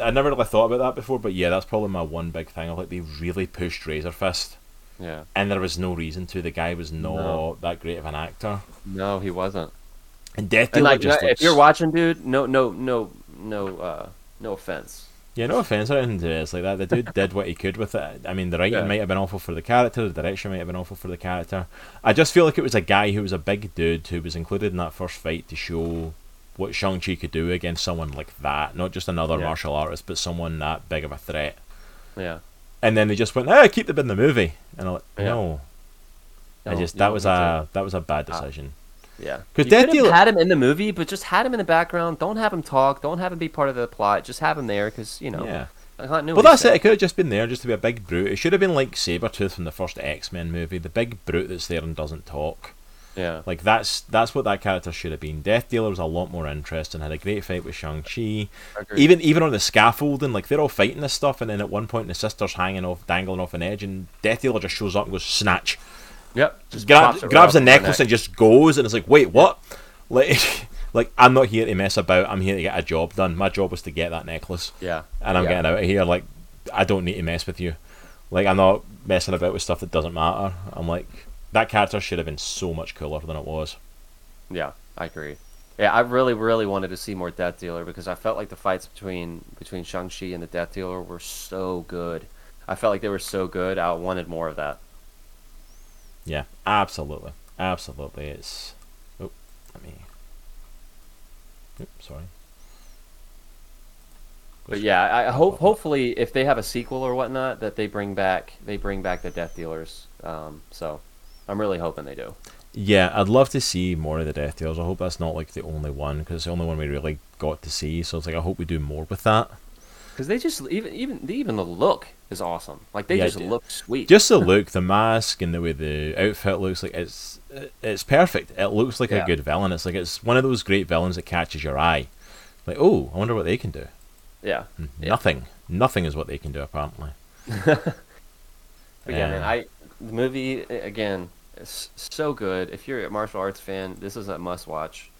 I never really thought about that before, but yeah, that's probably my one big thing. I like they really pushed Razor Fist, Yeah. and there was no reason to. The guy was not No. that great of an actor, No, he wasn't. and Death And Dealer like, just if looks- you're watching, dude, no, no, no, no, uh, no offense. Yeah, no offense or anything to it. It's like that. The dude did what he could with it. I mean, the writing Yeah. might have been awful for the character, the direction might have been awful for the character. I just feel like it was a guy who was a big dude who was included in that first fight to show what Shang-Chi could do against someone like that. Not just another Yeah. martial artist, but someone that big of a threat. Yeah. And then they just went, ah, keep them in the movie. And I'm like, Yeah. no. I just, that was a, that was a bad Ah. decision. Yeah. 'Cause You Death could have Dealer- had him in the movie, but just had him in the background. Don't have him talk. Don't have him be part of the plot. Just have him there because you know. yeah. Well, that's it. It could have just been there, just to be a big brute. It should have been like Sabretooth from the first X Men movie, the big brute that's there and doesn't talk. Yeah. Like that's that's what that character should have been. Death Dealer was a lot more interesting. Had a great fight with Shang Chi. Even even on the scaffolding, like they're all fighting this stuff, and then at one point the sister's hanging off, dangling off an edge, and Death Dealer just shows up and goes snatch, Yep. Just grabs right grabs off the necklace neck. and just goes, and it's like, wait, what? Like, like I'm not here to mess about. I'm here to get a job done. My job was to get that necklace, Yeah. and I'm Yeah. getting out of here. Like, I don't need to mess with you. Like, I'm not messing about with stuff that doesn't matter. I'm like, that character should have been so much cooler than it was. Yeah, I agree. Yeah, I really, really wanted to see more Death Dealer because I felt like the fights between between Shang Chi and the Death Dealer were so good. I felt like they were so good. I wanted more of that. Yeah, absolutely, absolutely. It's oh, let me. Oop, sorry. But yeah, I, I hope hopefully if they have a sequel or whatnot that they bring back they bring back the Death Dealers. Um, so I'm really hoping they do. Yeah, I'd love to see more of the Death Dealers. I hope that's not like the only one because it's the only one we really got to see. So it's like I hope we do more with that. Because they just even even even the look is awesome. Like they Yeah, just look sweet. Just the look, the mask, and the way the outfit looks like it's it's perfect. It looks like Yeah. a good villain. It's like it's one of those great villains that catches your eye. Like, oh, I wonder what they can do. yeah. And Yeah. Nothing. Nothing is what they can do apparently. Man, Uh, I the movie again is so good. If you're a martial arts fan, this is a must watch.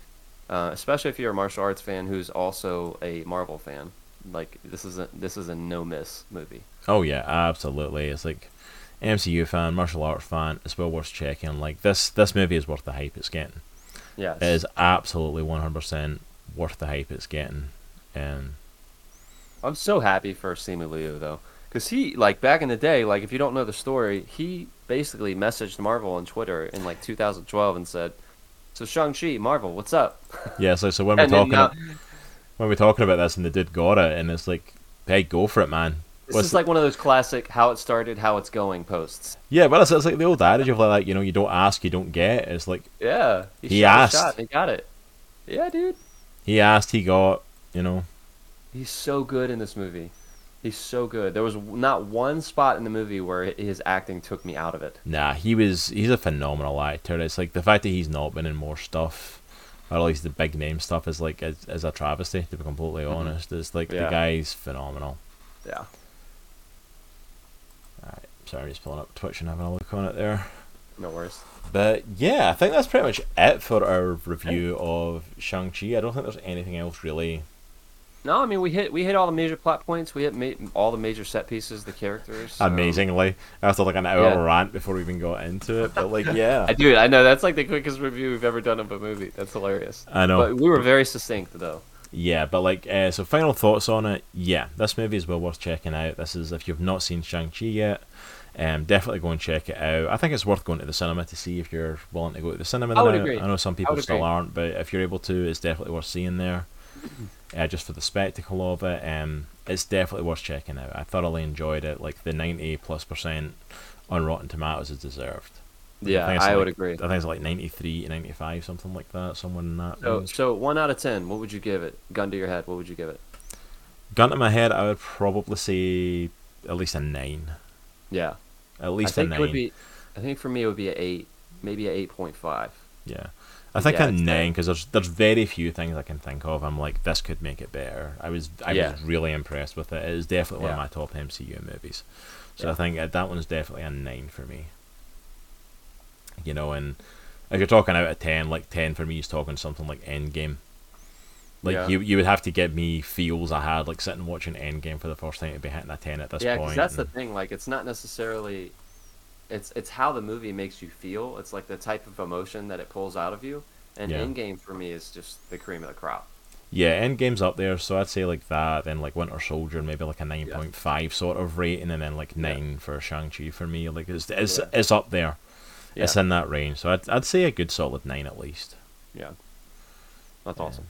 Uh, especially if you're a martial arts fan who's also a Marvel fan. Like this is a this is a no miss movie. Oh yeah, absolutely. It's like MCU fan, martial arts fan. It's well worth checking. Like this, this movie is worth the hype it's getting. Yes. It is absolutely one hundred percent worth the hype it's getting. And I'm so happy for Simu Liu though, because he like back in the day, like if you don't know the story, he basically messaged Marvel on Twitter in like 2012 and said, "So Shang Chi, Marvel, what's up?" yeah, so so when we're talking now- when we're talking about this, and the dude got it, and it's like, hey, go for it, man. This What's is like one of those classic "how it started, how it's going" posts. yeah, well, it's, it's like the old adage of like, you know, you don't ask, you don't get. It's like Yeah, He shot asked. shot, he got it. Yeah, dude, he asked, he got. You know, he's so good in this movie. He's so good. There was not one spot in the movie where his acting took me out of it. nah, he was he's a phenomenal actor. It's like the fact that he's not been in more stuff, or at least the big name stuff, is like is, is a travesty. To be completely Mhm. honest, it's like Yeah. the guy's phenomenal. Yeah. Alright, sorry, just pulling up Twitch and having a look on it there. No worries. But yeah, I think that's pretty much it for our review of Shang Chi. I don't think there's anything else really. No, I mean we hit we hit all the major plot points. We hit ma- all the major set pieces, the characters. um, Amazingly, after like an hour yeah. rant before we even got into it, but like yeah, I do. I know that's like the quickest review we've ever done of a movie. That's hilarious. I know. But we were very succinct though. Yeah, but like, uh, so final thoughts on it. Yeah, this movie is well worth checking out. This is if you've not seen Shang Chi yet, um, definitely go and check it out. I think it's worth going to the cinema to see if you're willing to go to the cinema. I would now. agree. I know some people still agree. aren't, but if you're able to, it's definitely worth seeing there. Uh, just for the spectacle of it, um, it's definitely worth checking out. I thoroughly enjoyed it. Like the ninety plus percent on Rotten Tomatoes is deserved. Yeah, it's I, would agree. I think it's like ninety three to ninety five, something like that. Someone in that. So, range. so one out of ten, what would you give it? Gun to your head, what would you give it? Gun to my head, I would probably say at least a nine. Yeah, At least I think a it would nine. be. I think for me it would be a eight, maybe a eight point five. Yeah. I think Yeah, nine because there's there's very few things I can think of. I'm like this could make it better. I was I Yeah. was really impressed with it. It is definitely one of my top MCU movies. So Yeah. I think uh, that one's definitely a nine for me. You know, and if you're talking out of ten, like ten for me is talking something like Endgame. Like Yeah. you you would have to get me feels I had like sitting watching Endgame for the first time to be hitting a ten at this yeah, point. because that's the thing. Like, it's not necessarily. It's it's how the movie makes you feel. It's like the type of emotion that it pulls out of you. And Yeah. Endgame for me is just the cream of the crop. Yeah, Endgame's up there, so I'd say like that, then like Winter Soldier, maybe like a nine point five sort of rating, and then like Yeah. nine for Shang Chi for me. Like it's it's, Yeah. it's up there. Yeah. It's in that range, so I'd I'd say a good solid nine at least. Yeah. That's Yeah. awesome.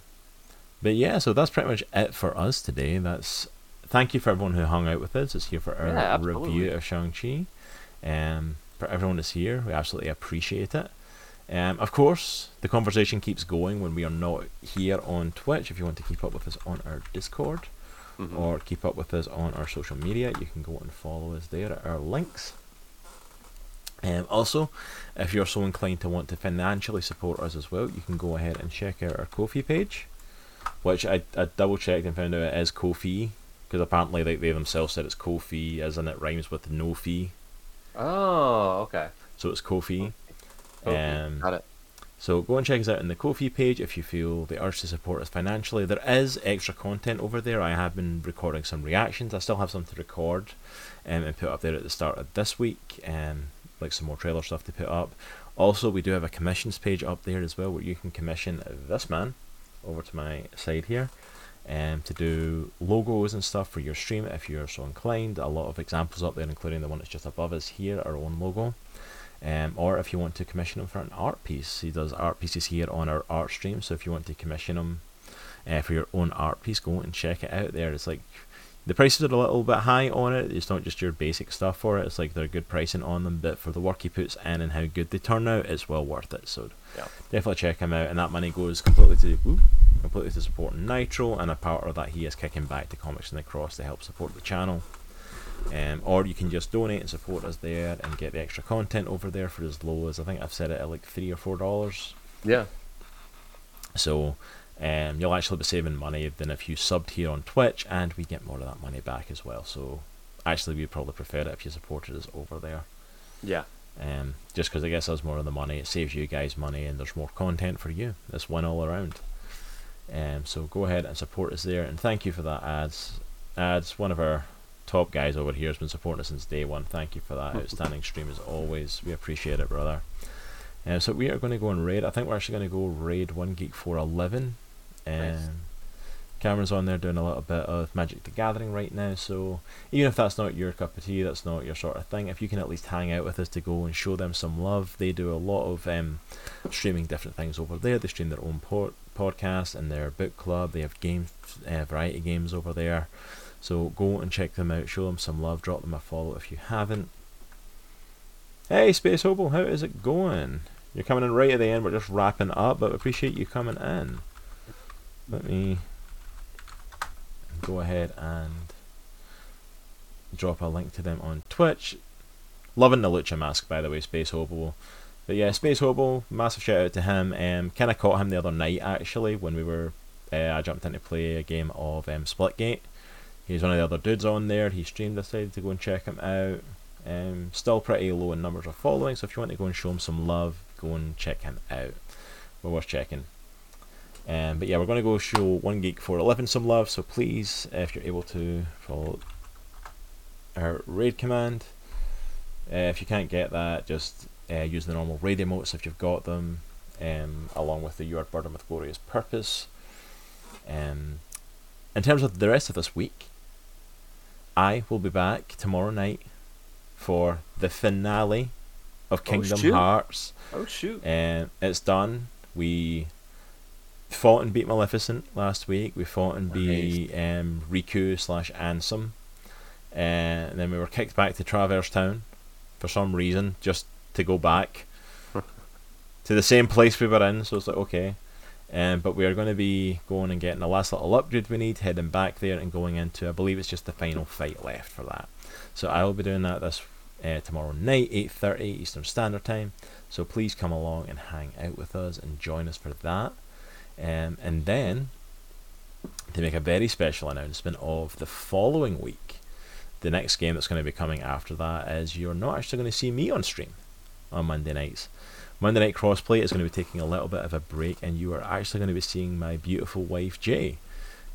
But yeah, so that's pretty much it for us today. That's thank you for everyone who hung out with us. It's here for our Yeah, review of Shang Chi. Um, for everyone that's here, we absolutely appreciate it. Um, of course, the conversation keeps going when we are not here on Twitch. If you want to keep up with us on our Discord, Mhm. or keep up with us on our social media, you can go and follow us there at our links. Um, also, if you're so inclined to want to financially support us as well, you can go ahead and check out our Ko-fi page, which I, I double checked and found out it is Ko-fi, because apparently they, they themselves said it's Ko-fi, as in it rhymes with no fee, Oh, okay. so it's Ko-fi. Okay, Um, Got it. So go and check us out on the Ko-fi page if you feel the urge to support us financially. There is extra content over there. I have been recording some reactions. I still have some to record um, and put up there at the start of this week, um, like some more trailer stuff to put up. Also, we do have a commissions page up there as well where you can commission this man over to my side here um, to do logos and stuff for your stream if you're so inclined. A lot of examples up there, including the one that's just above us here, our own logo. Um, or if you want to commission him for an art piece, he does art pieces here on our art stream. So if you want to commission him uh, for your own art piece, go and check it out there. It's like the prices are a little bit high on it. It's not just your basic stuff for it. It's like they're good pricing on them, but for the work he puts in and how good they turn out, it's well worth it. So Yeah. definitely check him out, and that money goes completely to whoop, completely to support Nitro, and a part of that he is kicking back to Comics and the Cross to help support the channel. Um, or you can just donate and support us there and get the extra content over there for as low as I think I've said it at like three or four dollars. Yeah. So um, you'll actually be saving money than if you subbed here on Twitch, and we get more of that money back as well. So actually, we'd probably prefer it if you supported us over there. Yeah. Um, just because it gets us more of the money, it saves you guys money, and there's more content for you. It's one all around. Um, so go ahead and support us there, and thank you for that, ads. Ads, one of our top guys over here has been supporting us since day one. Thank you for that outstanding stream as always. We appreciate it, brother. Um, so we are going to go and raid. I think we're actually going to go raid one geek four eleven. Um, Nice. Cameron's on there doing a little bit of Magic the Gathering right now. So even if that's not your cup of tea, that's not your sort of thing. If you can at least hang out with us to go and show them some love, they do a lot of um, streaming different things over there. They stream their own pod- podcast and their book club. They have game uh, variety games over there. So go and check them out. Show them some love. Drop them a follow if you haven't. Hey, Space Hobo, how is it going? You're coming in right at the end. We're just wrapping up, but appreciate you coming in. Let me go ahead and drop a link to them on Twitch. Loving the Lucha mask, by the way, Space Hobo. But yeah, Space Hobo, massive shout out to him. Um, kind of caught him the other night actually when we were. Uh, I jumped in to play a game of um, Splitgate. He's one of the other dudes on there. He streamed. I Decided to go and check him out. Um, still pretty low in numbers of following, so if you want to go and show him some love, go and check him out. We're worth checking. Um, but yeah, we're going to go show One Geek for 11 some love, so please, if you're able to, follow our raid command. Uh, if you can't get that, just uh, use the normal raid emotes if you've got them, um, along with the You Are Burdened with Glorious Purpose. Um, in terms of the rest of this week, I will be back tomorrow night for the finale of Kingdom shoot. Hearts. Oh shoot. Um, it's done. We fought and beat Maleficent last week. We fought and beat um, Riku slash Ansem. Uh, and then we were kicked back to Traverse Town for some reason, just to go back to the same place we were in. So it's like, okay. Um, but we are going to be going and getting the last little upgrade we need, heading back there and going into, I believe it's just the final fight left for that. So I will be doing that this uh, tomorrow night, 8:30 Eastern Standard Time. So please come along and hang out with us and join us for that. Um, and then to make a very special announcement of the following week, the next game that's going to be coming after that is you're not actually going to see me on stream on Monday nights. Monday Night Crossplay is going to be taking a little bit of a break, and you are actually going to be seeing my beautiful wife Jay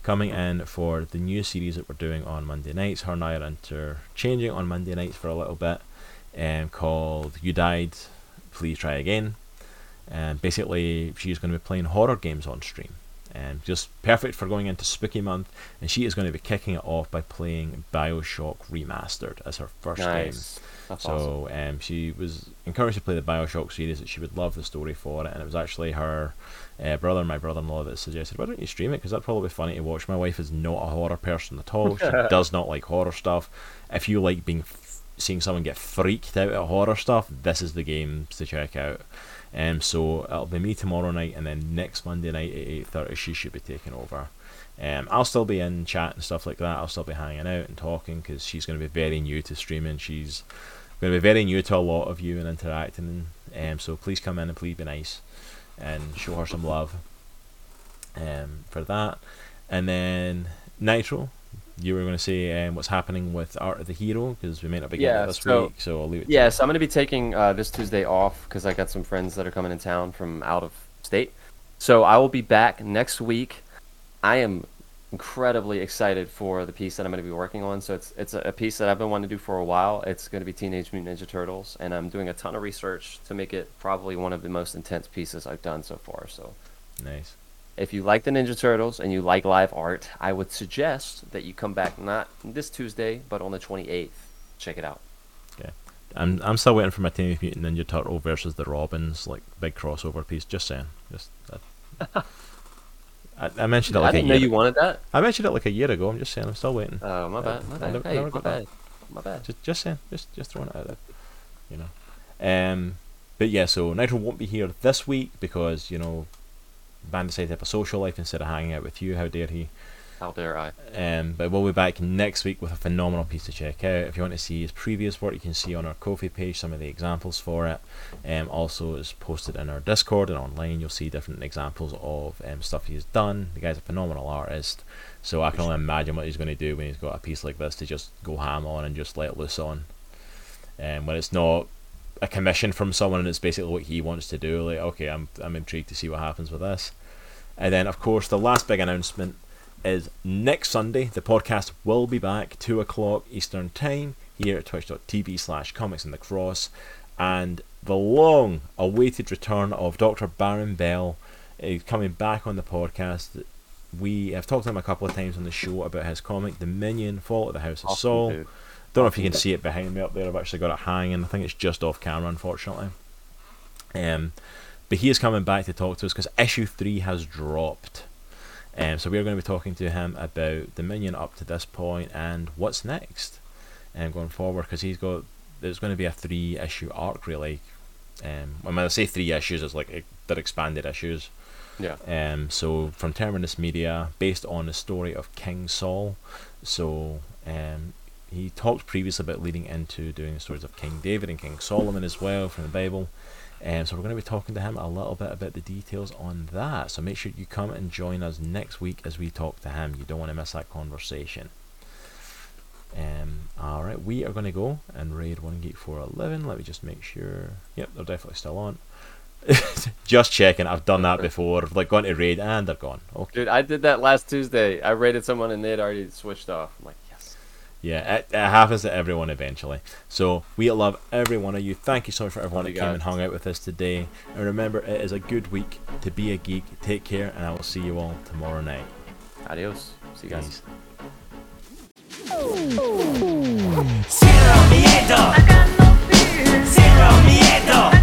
coming in for the new series that we're doing on Monday nights. Her and I are interchanging on Monday nights for a little bit, um, called "You Died, Please Try Again." And basically, she's going to be playing horror games on stream. and just perfect for going into spooky month, and she is going to be kicking it off by playing Bioshock Remastered as her first game. That's awesome. So um, she was encouraged to play the Bioshock series that she would love the story for it, and it was actually her uh, brother and my brother-in-law that suggested, "Why don't you stream it? Because that'd probably be funny to watch." My wife is not a horror person at all. She does not like horror stuff. If you like being f- seeing someone get freaked out at horror stuff, this is the game to check out. Um, so it'll be me tomorrow night, and then next Monday night at eight thirty, she should be taking over. Um, I'll still be in chat and stuff like that. I'll still be hanging out and talking because she's going to be very new to streaming. She's going to be very new to a lot of you and interacting. Um, so please come in and please be nice and show her some love um, for that. And then Nitro, you were going to say um, what's happening with Art of the Hero because we may not be getting Yeah, it this so- week, so I'll leave it. to Yeah, so I'm going to be taking uh, this Tuesday off because I got some friends that are coming in town from out of state. So I will be back next week. I am incredibly excited for the piece that I'm going to be working on. So it's it's a, a piece that I've been wanting to do for a while. It's going to be Teenage Mutant Ninja Turtles, and I'm doing a ton of research to make it probably one of the most intense pieces I've done so far. So Nice. if you like the Ninja Turtles and you like live art, I would suggest that you come back not this Tuesday, but on the 28th. Check it out. Okay. I'm I'm still waiting for my Teenage Mutant Ninja Turtle versus the Robins like big crossover piece. Just saying. Just. Uh, I, I mentioned it like I didn't know you wanted that. I mentioned it like a year ago. I'm just saying. I'm still waiting. Oh, my bad. My bad. never- hey, never my bad. My bad. Just just saying. Just just throwing it out there. You know. Um. But yeah, so Nitro won't be here this week because you know, Band decided to have a social life instead of hanging out with you. How dare he? How dare I? Um, but we'll be back next week with a phenomenal piece to check out. If you want to see his previous work, you can see on our Ko-fi page some of the examples for it. Um, also, is posted in our Discord and online. You'll see different examples of um, stuff he's done. The guy's a phenomenal artist, so I can only imagine what he's going to do when he's got a piece like this to just go ham on and just let loose on. Um, when it's not a commission from someone and it's basically what he wants to do. Like, okay, I'm I'm intrigued to see what happens with this. And then, of course, the last big announcement is next Sunday. The podcast will be back, 2 o'clock Eastern Time, here at twitch.tv slash comics in the cross. And the long awaited return of Dr. Baron Bell is coming back on the podcast. We have talked to him a couple of times on the show about his comic, Dominion Fall of the House of Awesome, Saul. dude. Don't know if you can see it behind me up there. I've actually got it hanging. I think it's just off camera, unfortunately. Um, but he is coming back to talk to us because issue three has dropped. Um, so we are going to be talking to him about Dominion up to this point and what's next, and going forward because he's got there's going to be a three issue arc really. Um, when I say three issues, it's like they're expanded issues. Yeah. Um, so from Terminus Media, based on the story of King Saul. So um, he talked previously about leading into doing the stories of King David and King Solomon as well from the Bible. Um, so we're going to be talking to him a little bit about the details on that. So make sure you come and join us next week as we talk to him. You don't want to miss that conversation. Um, all right, we are going to go and raid one geek four eleven. Let me just make sure. Yep, they're definitely still on. just checking. I've done that before. Like gone to raid and they're gone. Okay. Dude, I did that last Tuesday. I rated someone and they had already switched off. I'm like. Yeah, it, it happens to everyone eventually. So we love every one of you. Thank you so much for everyone that came and hung out with us today. And remember, it is a good week to be a geek. Take care, and I will see you all tomorrow night. Adios. See you guys. Miedo.